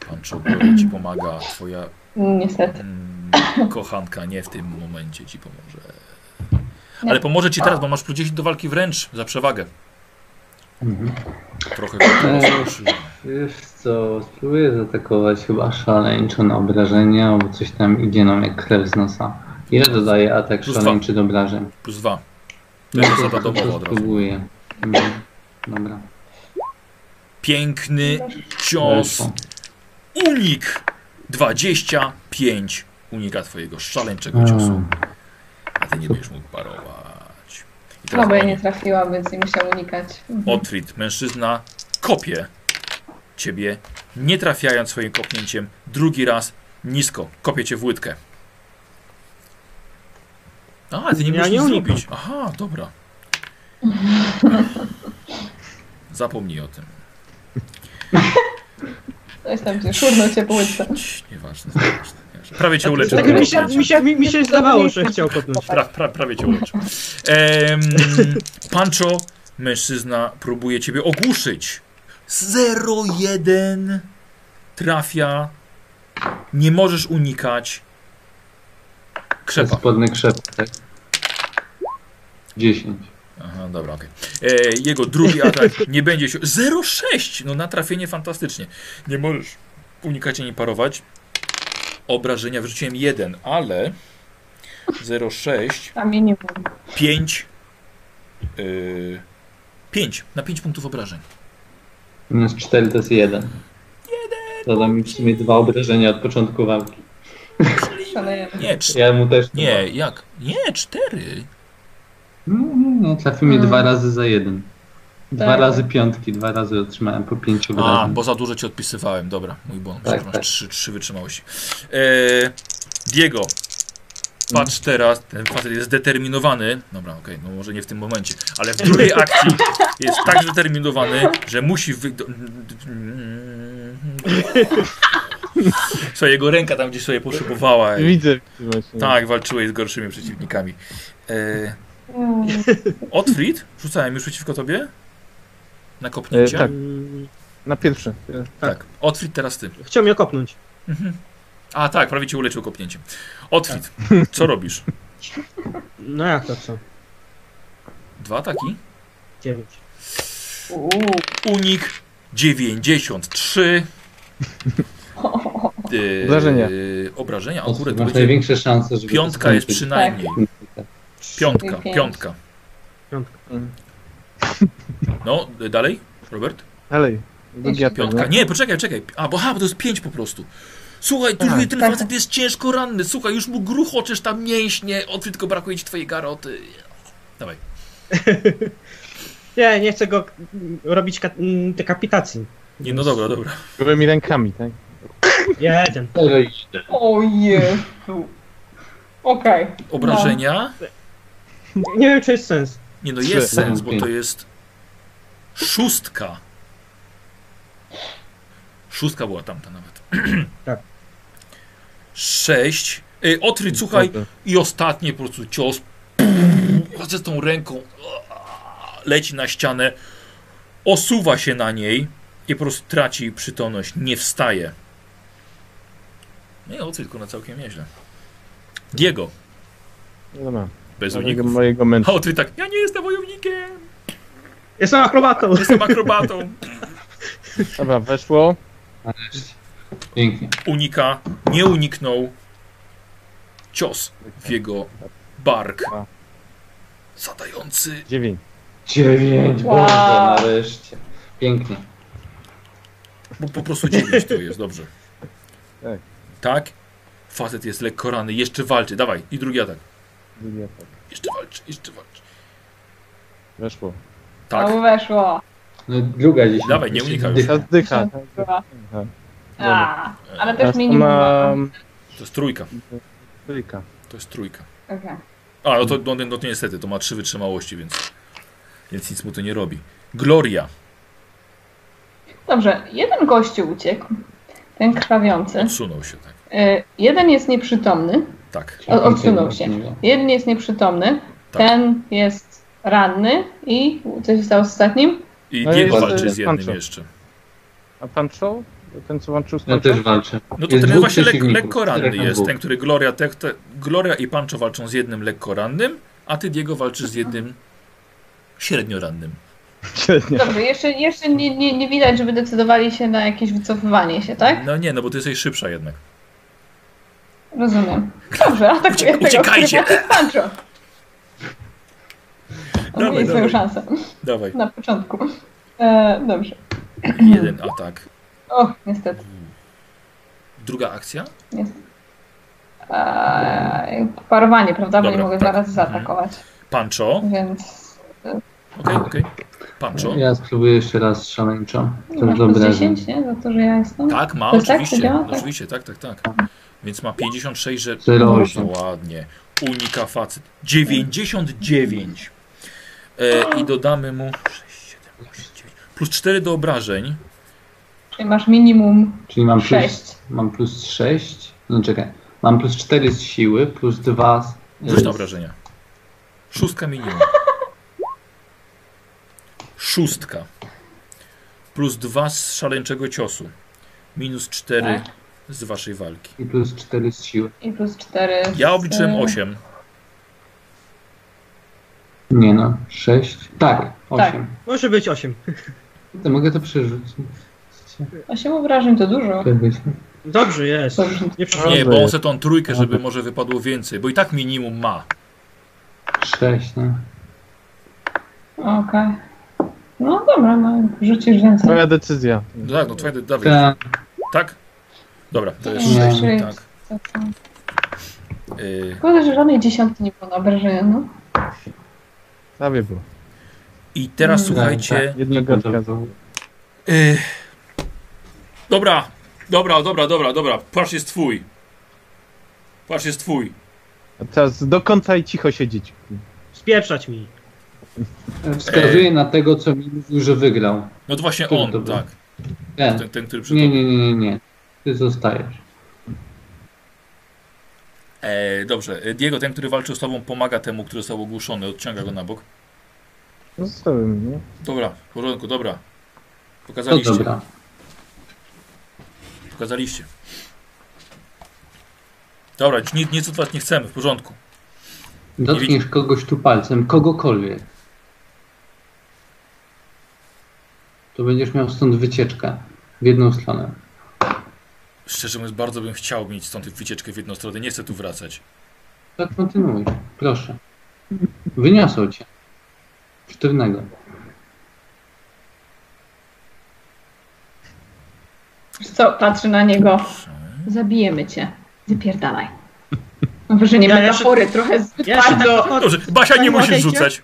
Pancho, ci pomaga. Twoja Niestety. mm, kochanka nie w tym momencie ci pomoże. Ale pomoże ci teraz, bo masz plus 10 do walki wręcz za przewagę. Mhm. Trochę ruszy. Wiesz co, spróbuję zaatakować chyba szaleńczo na obrażenia, bo coś tam idzie nam jak krew z nosa. Ile dodaje atak Plus szaleńczy do obrażeń? Plus 2. To jest zasada domowa od razu. spróbuję. Mhm. Dobra. Piękny cios. Weszło. Unik! 25 unika twojego szaleńczego ciosu. A ty nie będziesz mógł parować. No bo ja nie trafiłam, więc nie musiał unikać. Mhm. Otwit, mężczyzna, kopie ciebie, nie trafiając swoim kopnięciem. Drugi raz nisko, kopie cię w łydkę. A, ty nie Ja możesz nie unikam. zrobić. Aha, dobra. Zapomnij o tym. Coś tam cię szurnął cię po łydce. Nieważne, nieważne. Prawie cię uleczył. Tak mi się, mi, się, mi, mi się zdawało, że chciał kopnąć. Pra, pra, prawie cię uleczył. Em, Pancho, mężczyzna próbuje ciebie ogłuszyć. 0-1 trafia. Nie możesz unikać. Krzepa. Spodny krzep, tak? 10. Aha, dobra, okej. E, Jego drugi atak nie będzie się... 0,6! No na trafienie fantastycznie. Nie możesz unikać ani parować. Obrażenia wrzuciłem jeden, ale 0,6 Tam minimum. 5 yy, 5 na 5 punktów obrażeń. Minus 4 to jest 1. Dodam mi w sumie dwa obrażenia od początku walki. Szalejemy. Nie, cz- Ja mu też. nie, jak? Nie, 4. Nie, nie, nie. Trafił mnie Mm. dwa razy za jeden. Dwa Tak. razy piątki, dwa razy otrzymałem po pięciu A, obrażeń. bo za dużo ci odpisywałem. Dobra, mój błąd. Tak, Tak, masz tak. 3, 3 wytrzymałości. E, Diego, patrz teraz. Ten facet jest zdeterminowany. Dobra, okej, no może nie w tym momencie, ale w drugiej akcji jest tak zdeterminowany, że musi wy... Słuchaj, jego ręka tam gdzieś sobie poszybowała. i- Widzę właśnie. Tak, walczyłeś z gorszymi przeciwnikami. E, Mm. Otfried? Rzucałem już przeciwko tobie? Na kopnięcie? E, tak. Mm, Na pierwszy. tak. Otfried, teraz ty. Chciał mnie kopnąć. Mhm. A tak, prawie cię uleczył kopnięciem. Otfried, co robisz? No jak to co? Dwa ataki? Dziewięć. Uuu. Unik 93. Yy, Obrażenia. Obrażenia. O kurde, Masz największe szanse, żeby Piątka jest przynajmniej. Piątka, Pięć. piątka. Piątka. No, dalej, Robert? Dalej. Drugi. Piątka. no. Nie, poczekaj, czekaj. A, bo, aha, bo to jest pięć po prostu. Słuchaj, tu Tak, ten tak. facet jest ciężko ranny. Słuchaj, już mu gruchoczesz tam mięśnie. Otwit, tylko brakuje ci twojej garoty. Dawaj. Nie, nie chcę go robić ka- dekapitacji. Nie, no dobra, dobra. Gołymi rękami, tak? Jeden. O Jezu. Okej. Obrażenia? Nie wiem, czy jest sens. Nie, no Trzy. jest sens, bo to jest szóstka. Szóstka była tamta nawet. Tak. Sześć. Ej, Otwit, słuchaj, i ostatni po prostu cios. Chodzę z tą ręką. Leci na ścianę. Osuwa się na niej i po prostu traci przytomność. Nie wstaje. No i Otwit na całkiem nieźle. Diego. No dobra. Bez uników. mojego A męża. Otwit tak, ja nie jestem wojownikiem. Jestem akrobatą! Jestem akrobatą. Dobra, weszło. Pięknie. Unika, nie uniknął. Cios w jego bark. Zadający. Dziewięć. Dziewięć, Wow. Boże, nareszcie. Pięknie. Bo po prostu dziewięć to jest, dobrze. Tak. Tak? Facet jest lekko ranny, jeszcze walczy. Dawaj, i drugi atak. Atak. Jeszcze walczy, jeszcze walczy. Weszło. Tak, No weszło. No druga dziesiątka. Dawaj, nie unikaj już. Teraz dycha. tak? Była. Dycha. A, ale też Teraz minimum. mam... to jest trójka. Trójka. To jest trójka. Okej. A, no to, no, no to niestety, to ma trzy wytrzymałości, więc, więc nic mu to nie robi. Gloria. Dobrze, jeden gościu uciekł. Ten krwawiący. Odsunął się, tak. Y, jeden jest nieprzytomny. Tak. Odsunął się. Jeden jest nieprzytomny. Tak. Ten jest ranny. I co się stało z ostatnim? I No Diego walczy z jednym Pancho. jeszcze. A Pancho? Ten co walczył z Ja też walczę. No to Jest ten właśnie lek, lekko ranny jest. Ten, który Gloria, te, te, Gloria i Pancho walczą z jednym lekko rannym, a ty Diego walczysz z jednym średnio rannym. Średnio. Dobrze, jeszcze, jeszcze nie, nie, nie widać, żeby decydowali się na jakieś wycofywanie się, tak? No nie, no bo ty jesteś szybsza jednak. Rozumiem. Dobrze, atakuję Uciek- tego, uciekajcie. Pancho. On Dawaj, mieli swoją dawaj. szansę Dawaj. na początku. E, dobrze. Jeden atak. O, niestety. Druga akcja? niestety. E, parowanie, prawda? Bo Dobra, nie mogę tak. zaraz zaatakować. Pancho. Więc Okej, okej. Pancho. Ja spróbuję jeszcze raz szaleńczo. To plus dobre. 10, nie? Za to, że ja jestem. Tak, ma, To jest tak, oczywiście. to działa? Tak. Oczywiście, tak, tak, tak. Więc ma 56, że. Bardzo ładnie. Unika facet. 99. E, I dodamy mu 6, 7, 8, 9. Plus 4 do obrażeń. Czyli masz minimum Czyli mam plus, 6. mam plus 6. No czekaj. Mam plus 4 z siły, plus 2 z... Rzuć na obrażenia. Szóstka minimum. Szóstka. Plus 2 z szaleńczego ciosu. Minus 4 Tak. Z waszej walki. I plus 4 z siły. I plus 4. Ja obliczyłem 8. Nie no, 6. Tak, 8. Może być 8. To mogę to przerzucić. Osiem obrażeń to dużo. Dobrze jest. Nie. Nie, bo on se tą trójkę, żeby może wypadło więcej, bo i tak minimum ma. 6, no. Okej. No dobra, no, rzucisz więcej. Twoja decyzja. No tak, no twoje, Dawid. Tak. Tak? Dobra, to jest Nie. 6, Czyli- tak. Yy, Szkoda, że żadnej dziesiątki nie było na obrażenia, no. Prawie było. I teraz Mm. słuchajcie. Jednego odkazał. Yy, dobra, dobra, dobra, dobra, dobra. Płaszcz jest twój. Płaszcz jest twój. A teraz do końca i cicho siedzieć. Spieprzać mi. Wskazuje na tego, co mi mówił, że wygrał. No to właśnie Który on, tak. Ten. Ten, ten który przy Nie, nie, nie, nie, nie. Ty zostajesz. E, dobrze, e, Diego, ten, który walczył z tobą, pomaga temu, który został ogłuszony, odciąga go na bok. Zostałem, nie? Dobra, w porządku, dobra. To Pokazaliście, dobra. pokazaliście. Dobra, nic, nic od was nie chcemy, w porządku. Dotkniesz kogoś tu palcem, kogokolwiek. To będziesz miał stąd wycieczkę. W jedną stronę. Szczerze mówiąc, bardzo bym chciał mieć stąd wycieczkę w jedną stronę, nie chcę tu wracać. Tak kontynuuj. Proszę. Wyniosą cię. Sztywnego. Wiesz co, patrzy na niego. Zabijemy cię. Wypierdalaj. Mam wrażenie Ja metafory trochę zbyt Ja jeszcze tak bardzo... podchodzę, Dobrze, Basia nie musisz rzucać.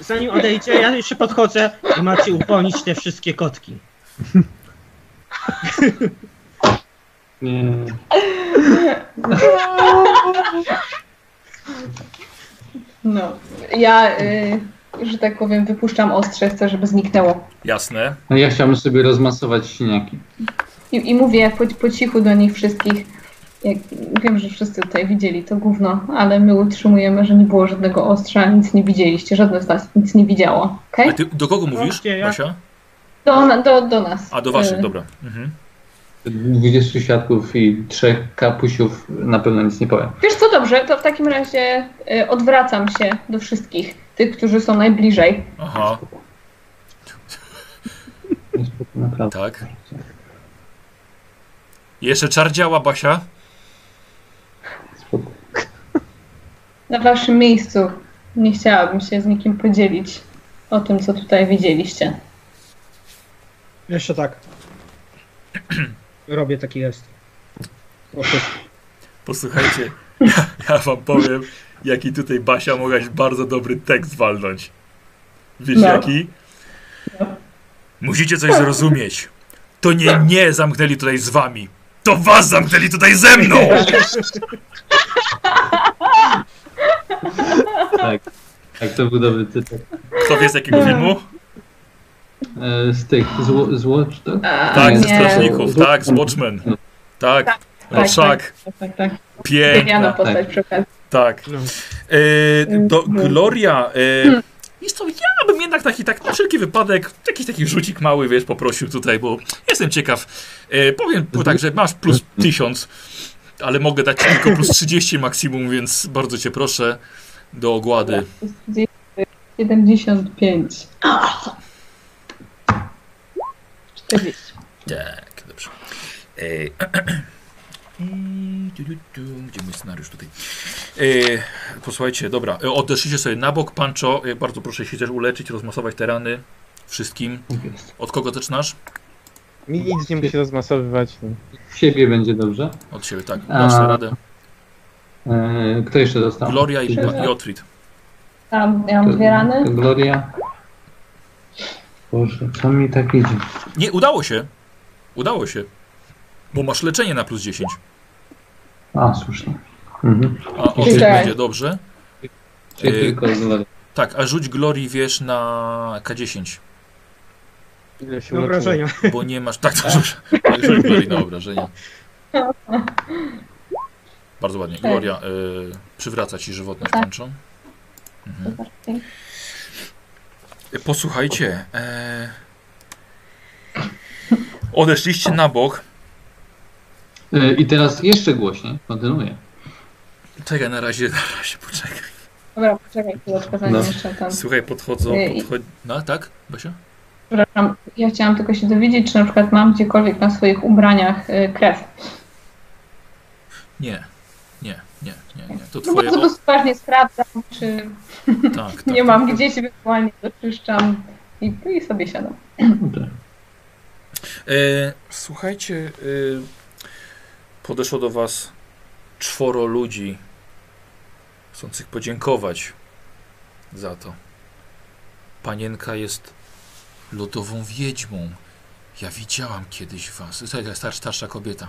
zanim odejdzie, ja jeszcze podchodzę i macie uwolnić te wszystkie kotki. Nie. No. Ja, y, że tak powiem, wypuszczam ostrze, chcę, żeby zniknęło. Jasne. No ja chciałbym sobie rozmasować siniaki. I, i mówię po, po cichu do nich wszystkich. Jak, wiem, że wszyscy tutaj widzieli to gówno, ale my utrzymujemy, że nie było żadnego ostrza, nic nie widzieliście, żadne z was nic nie widziało, okej? A ty do kogo mówisz? Basia? Do, do, do nas. A, do waszych, Y, dobra. Mhm. 20 świadków i trzech kapusiów na pewno nic nie powiem. Wiesz co, dobrze, to w takim razie y, odwracam się do wszystkich, tych, którzy są najbliżej. Aha, naprawdę. tak. Jeszcze czar działa, Basia? Spoko. Na waszym miejscu nie chciałabym się z nikim podzielić o tym, co tutaj widzieliście. Jeszcze tak. Robię taki gest. Proszę. Posłuchajcie, ja, ja wam powiem, jaki tutaj Basia mogłaś bardzo dobry tekst walnąć. Wiesz No. jaki? Musicie coś zrozumieć. To nie mnie zamknęli tutaj z wami. To was zamknęli tutaj ze mną! Tak. Tak, to był dobry cytat. Kto wie z jakiego filmu? E, z tych, z, z Watch, tak? A, Tak, ze nie. Strażników, tak, z Watchmen. Tak, tak, Roszak, Tak, tak. piękna, Genialna postać przy okazji. tak. No. E, do, Gloria, e, jest to, ja bym jednak taki, tak na wszelki wypadek, jakiś taki rzucik mały, wiesz, poprosił tutaj, bo jestem ciekaw. E, powiem tak, że masz plus 1000, ale mogę dać ci tylko plus 30 maksimum, więc bardzo cię proszę do ogłady. 75. 40. Tak, dobrze. E, tu, Gdzie mój scenariusz tutaj? E, posłuchajcie, dobra. E, odeszliście sobie na bok, Pancho. E, bardzo proszę się też uleczyć, rozmasować te rany. Wszystkim. Od kogo zaczynasz? Mi nic nie musi rozmasowywać. Siebie będzie dobrze. Od siebie, tak. A. Dasz sobie radę. E, kto jeszcze dostał? Gloria i, i Otfrid. Tam ja mam dwie rany. Gloria. Boże, co mi tak idzie? Nie, udało się. Udało się. Bo masz leczenie na plus 10. A, słusznie. Mhm. A Otfrid Czekaj. będzie dobrze. Czyli E, tylko. Tak, a rzuć Glorii, wiesz, na K10. Ile się wrażenia. Bo nie masz. Tak, to rzuć. Tak, rzuć Glorii na obrażenia. Bardzo ładnie. Gloria y, przywraca ci żywotność Tak. kończą. Mhm. Posłuchajcie. E... Odeszliście na bok. E, I teraz jeszcze głośniej. Kontynuuję. Czekaj, na razie, na razie poczekaj. Dobra, poczekaj chwileczkę, zanim No. jeszcze tam. Słuchaj, podchodzą, Ej. podchodzi... No tak, Basia? Przepraszam, ja chciałam tylko się dowiedzieć, czy na przykład mam gdziekolwiek na swoich ubraniach y, krew. Nie, nie, nie, nie, nie. To No bo twoje... po O... prostu uważnie sprawdzam, czy Tak, tak, nie tak. mam gdzieś ewentualnie doczyszczam i, i sobie siadam. E, słuchajcie, e, podeszło do was czworo ludzi chcących podziękować za to. Panienka jest lodową wiedźmą. Ja widziałam kiedyś was. To jest starsza, starsza kobieta.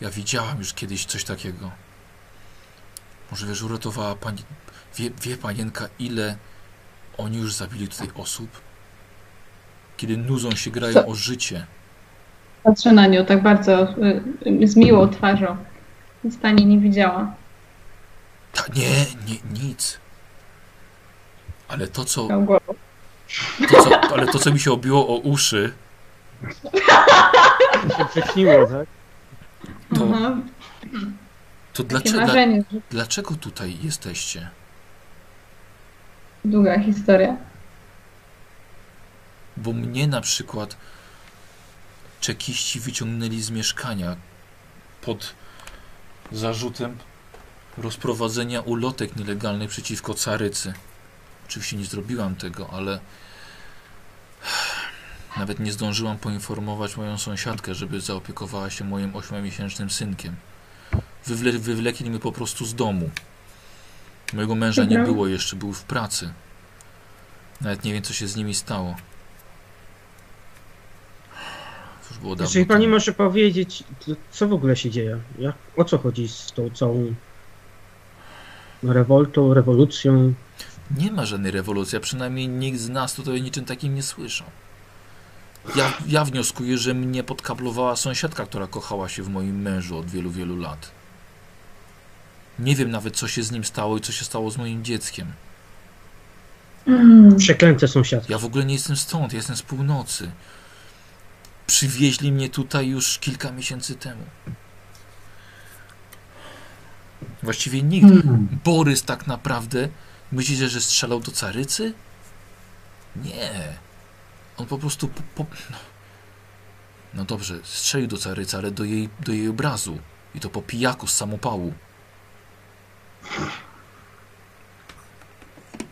Ja widziałam już kiedyś coś takiego. Może wiesz, uratowała pani. Wie, wie panienka, ile oni już zabili tutaj osób? Kiedy nudzą się, grają Co? o życie. Patrzę na nią tak bardzo y, z miłą twarzą. Nic pani nie widziała. Ta, nie, nie, nic. Ale to, co, to, co, ale to, co mi się obiło o uszy, To się prześniło, tak? To- to dlaczego, dla, marzenie, że dlaczego tutaj jesteście? długa historia. Bo mnie na przykład czekiści wyciągnęli z mieszkania pod zarzutem rozprowadzenia ulotek nielegalnych przeciwko carycy. Oczywiście nie zrobiłam tego, ale nawet nie zdążyłam poinformować moją sąsiadkę, żeby zaopiekowała się moim ośmiomiesięcznym synkiem. Wywle wywlekli mnie po prostu z domu. Mojego męża nie było jeszcze, był w pracy. Nawet nie wiem, co się z nimi stało. Już było dawno Jeżeli pani temu. może powiedzieć, co w ogóle się dzieje? Jak, o co chodzi z tą całą rewoltą, rewolucją? Nie ma żadnej rewolucji, a przynajmniej nikt z nas tutaj o niczym takim nie słyszał. Ja, ja wnioskuję, że mnie podkablowała sąsiadka, która kochała się w moim mężu od wielu, wielu lat. Nie wiem nawet, co się z nim stało i co się stało z moim dzieckiem. Mm. Przeklęte sąsiadki. Ja w ogóle nie jestem stąd, ja jestem z północy. Przywieźli mnie tutaj już kilka miesięcy temu. Właściwie nikt. Mm. Borys tak naprawdę myślicie, że strzelał do carycy? Nie. On po prostu. Po, po... No dobrze, strzelił do carycy, ale do jej, do jej obrazu. I to po pijaku z samopału.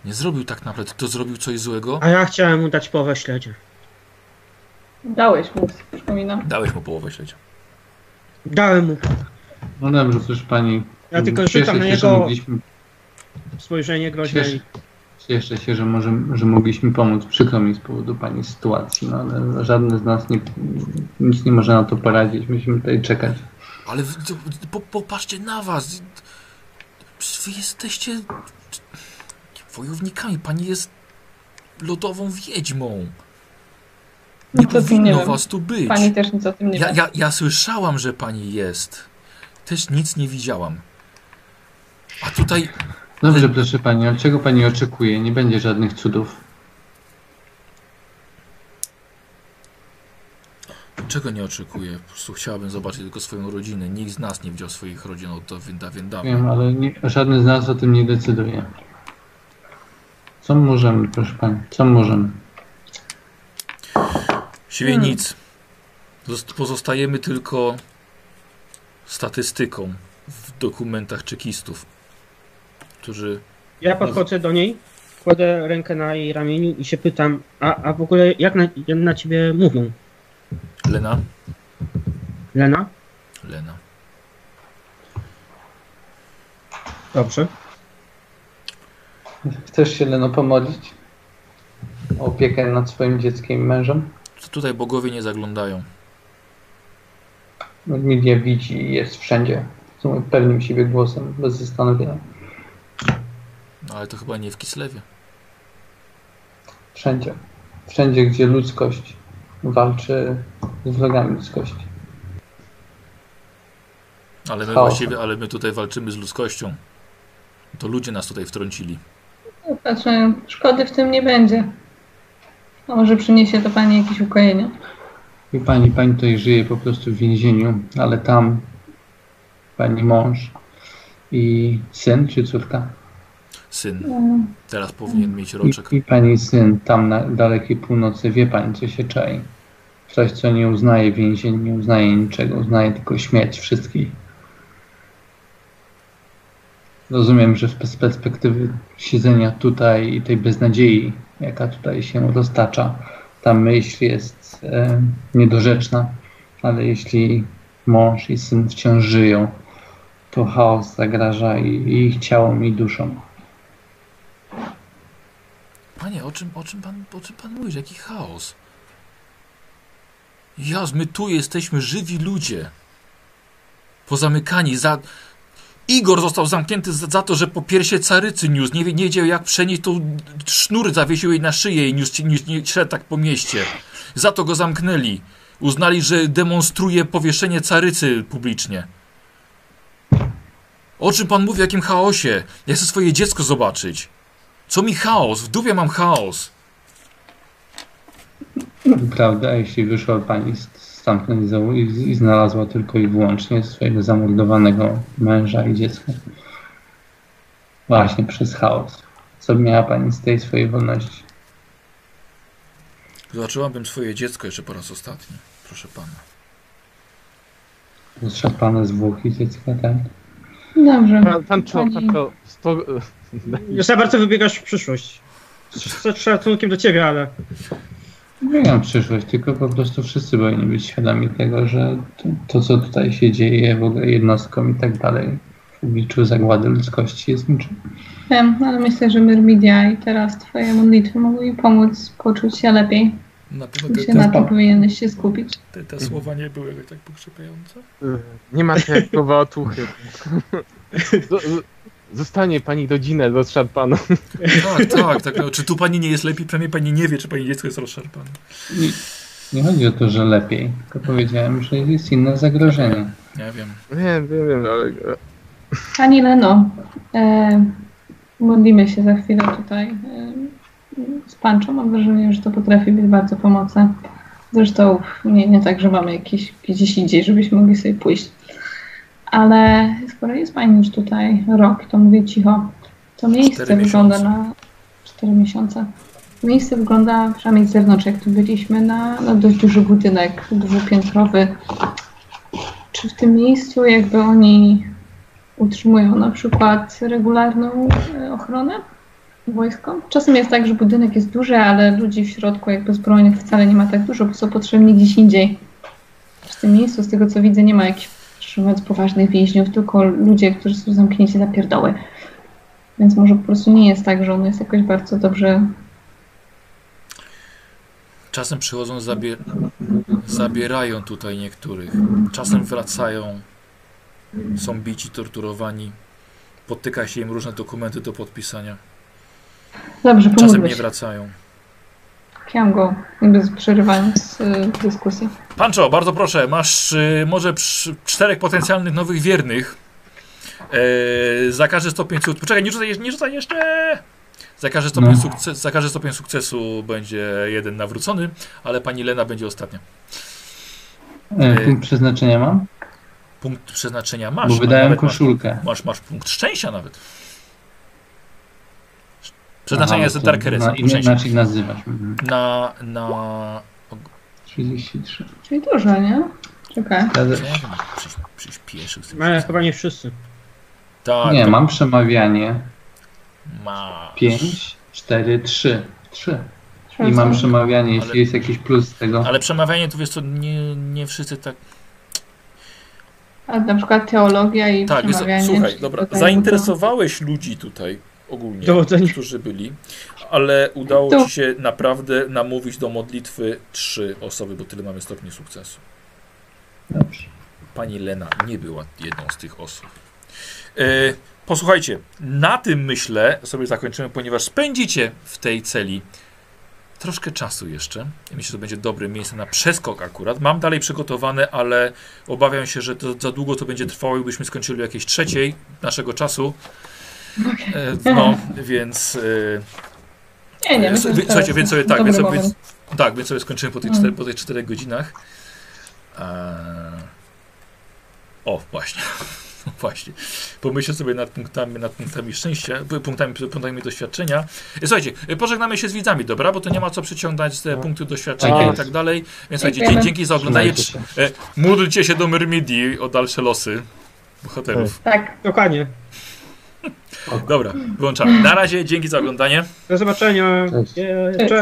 Nie zrobił tak naprawdę. To zrobił coś złego? A ja chciałem mu dać połowę śledzia. Dałeś mu, przypominam. Dałeś mu połowę śledzia. Dałem mu. No dobrze, proszę pani. Ja tylko Cieszę rzucam na niego mogliśmy, spojrzenie groźne cieszę, cieszę się, że, może, że mogliśmy pomóc. Przykro mi z powodu pani sytuacji, no ale żadne z nas nie, nic nie może na to poradzić. Musimy tutaj czekać. Ale w- to- po, popatrzcie na was. Wy jesteście wojownikami. Pani jest lodową wiedźmą. No Nie tu nie powinno wiem. was tu być. Pani też nic o tym nie Ja, wie. ja, ja słyszałam, że pani jest. Też nic nie widziałam. A tutaj Dobrze, proszę pani, od czego pani oczekuje? Nie będzie żadnych cudów. czego nie oczekuję? Po prostu chciałabym zobaczyć tylko swoją rodzinę. Nikt z nas nie widział swoich rodzin od dawien dawno. Wiem, ale nie, żadny z nas o tym nie decyduje. Co możemy, proszę pani? Co możemy? Siebie Hmm. nic. Zost- Pozostajemy tylko statystyką w dokumentach czekistów, którzy Ja podchodzę do niej, kładę rękę na jej ramieniu i się pytam, a, a w ogóle jak na, jak na ciebie mówią? Lena, Lena? Lena. Dobrze. Chcesz się, Leno, pomodlić? O opiekę nad swoim dzieckiem i mężem? Tutaj bogowie nie zaglądają. Media widzi i jest wszędzie. Moim pewnym siebie głosem, bez zastanowienia. No, ale to chyba nie w Kislewie. Wszędzie. Wszędzie, gdzie ludzkość walczy z wrogami ludzkości. Ale my Chaos. właściwie, ale my tutaj walczymy z ludzkością. To ludzie nas tutaj wtrącili. Patrzę, szkody w tym nie będzie. A może przyniesie to pani jakieś ukojenie. I pani, pani tutaj żyje po prostu w więzieniu, ale tam pani mąż i syn czy córka? syn. No, Teraz powinien mieć roczek. I, I pani syn tam na dalekiej północy wie pani, co się czai. Coś, co nie uznaje więzień, nie uznaje niczego, uznaje tylko śmierć wszystkich. Rozumiem, że z perspektywy siedzenia tutaj i tej beznadziei, jaka tutaj się roztacza, ta myśl jest e, niedorzeczna, ale jeśli mąż i syn wciąż żyją, to chaos zagraża i, i ich ciałom i duszom. Panie, o czym, o czym, pan, o czym pan mówisz? Jaki chaos? Jas, my tu jesteśmy żywi ludzie. Pozamykani za... Igor został zamknięty za, za to, że po piersie carycy niósł. Nie, nie wiedział jak przenieść, to sznur zawiesił jej na szyję i niósł, niósł, niósł szedł tak po mieście. Za to go zamknęli. Uznali, że demonstruje powieszenie carycy publicznie. O czym pan mówi, o jakim chaosie? Ja chcę swoje dziecko zobaczyć. Co mi chaos? W dupie mam chaos. Prawda, jeśli wyszła pani z- stamtąd i, i, znalazła tylko i wyłącznie swojego zamordowanego męża i dziecka. Właśnie przez chaos. Co miała pani z tej swojej wolności? Zobaczyłabym swoje dziecko jeszcze po raz ostatni. Proszę pana. Rozszarpane zwłoki dziecka, tak? Dobrze. Pan, Pancho, Pani- Pancho, sto... Za bardzo wybiegasz w przyszłość. Z szacunkiem do ciebie, ale Wiem przyszłość, tylko po prostu wszyscy powinni być świadomi tego, że to, to co tutaj się dzieje, w ogóle jednostkom i tak dalej, w obliczu zagłady ludzkości jest niczym. Wiem, ale myślę, że Myrmidia i teraz twoje modlitwy mogą jej pomóc poczuć się lepiej. Na pewno te, na te, tym powinieneś się skupić. te, te słowa nie były jakoś tak pokrzepiające. Nie macie jak słowa otuchy. Zostanie pani rodzinę rozszarpaną. Tak, tak, tak. No, czy tu pani nie jest lepiej? Przynajmniej pani nie wie, czy pani dziecko jest rozszarpane. Nie, nie chodzi o to, że lepiej, tylko powiedziałem, że jest inne zagrożenie. Nie wiem. Wiem, wiem, wiem, ale... Pani Leno, e, modlimy się za chwilę tutaj e, z Panczą. Mam wrażenie, że to potrafi być bardzo pomocne. Zresztą nie, nie tak, że mamy jakieś gdzieś indziej, żebyśmy mogli sobie pójść. Ale skoro jest Pani już tutaj rok, to mówię cicho, to miejsce Cztery wygląda na 4 miesiące. Miejsce wygląda, przynajmniej z zewnątrz, jak tu byliśmy, na, na dość duży budynek dwupiętrowy. Czy w tym miejscu jakby oni utrzymują na przykład regularną e, ochronę? Wojsko? Czasem jest tak, że budynek jest duży, ale ludzi w środku jakby zbrojnych wcale nie ma tak dużo, bo są potrzebni gdzieś indziej. W tym miejscu, z tego co widzę, nie ma jakichś mówiąc, poważnych więźniów, tylko ludzie, którzy są zamknięci za pierdoły. Więc może po prostu nie jest tak, że on jest jakoś bardzo dobrze Czasem przychodzą, zabie... zabierają tutaj niektórych. Czasem wracają. Są bici, torturowani. Potyka się im różne dokumenty do podpisania. Dobrze, Czasem pomódlmy nie się. wracają. Kiam go, jakby przerywając y, dyskusję. Pancho, bardzo proszę, masz y, może przy, czterech potencjalnych nowych wiernych. E, za każdy stopień sukcesu. Poczekaj, nie rzucaj, nie rzucaj jeszcze! Za każdy, stopień No. sukces, za każdy stopień sukcesu będzie jeden nawrócony, ale pani Lena będzie ostatnia. E, punkt przeznaczenia mam? Punkt przeznaczenia masz. Bo wydałem koszulkę. Masz, masz, masz punkt szczęścia nawet. Przeznaczenie Aha, jest Dark Heresy. na-. Inaczej nazywasz. Mhm. Na, na 33. Czyli dużo, nie? Czekaj. przyspieszył. wszystkim. chyba nie wszyscy. Tak, Nie, to mam przemawianie masz. 5, 4, 3. 3. I mam przemawianie, jeśli Ale- jest jakiś plus z tego. Ale przemawianie to wiesz co, nie, nie wszyscy tak. A na przykład teologia i Tak, przemawianie. słuchaj, czy dobra. Zainteresowałeś ludzi tutaj ogólnie, Dowodzenie. którzy byli, ale udało To- ci się naprawdę namówić do modlitwy trzy osoby, bo tyle mamy stopni sukcesu. Dobrze. Pani Lena nie była jedną z tych osób. E, posłuchajcie, na tym myślę sobie zakończymy, ponieważ spędzicie w tej celi troszkę czasu jeszcze. Myślę, że to będzie dobre miejsce na przeskok akurat. Mam dalej przygotowane, ale obawiam się, że to za długo to będzie trwało i byśmy skończyli o jakiejś trzeciej naszego czasu. E, no, więc... E, Nie, nie, E, myślę, słuchajcie, więc sobie tak, więc sobie, tak, więc sobie skończymy po tych, Mm. po tych czterech godzinach. O, właśnie. Właśnie. Pomyślcie sobie nad punktami, nad punktami szczęścia, punktami, punktami doświadczenia. Słuchajcie, pożegnamy się z widzami, dobra? Bo to nie ma co przyciągać te punkty doświadczenia Tak. i tak dalej. Więc słuchajcie, dzie- dzięki za oglądanie. Módlcie się do Myrmidii o dalsze losy bohaterów. Tak. Dokładnie. Dobra, wyłączamy. Na razie, dzięki za oglądanie. Do zobaczenia. Cześć. Cześć.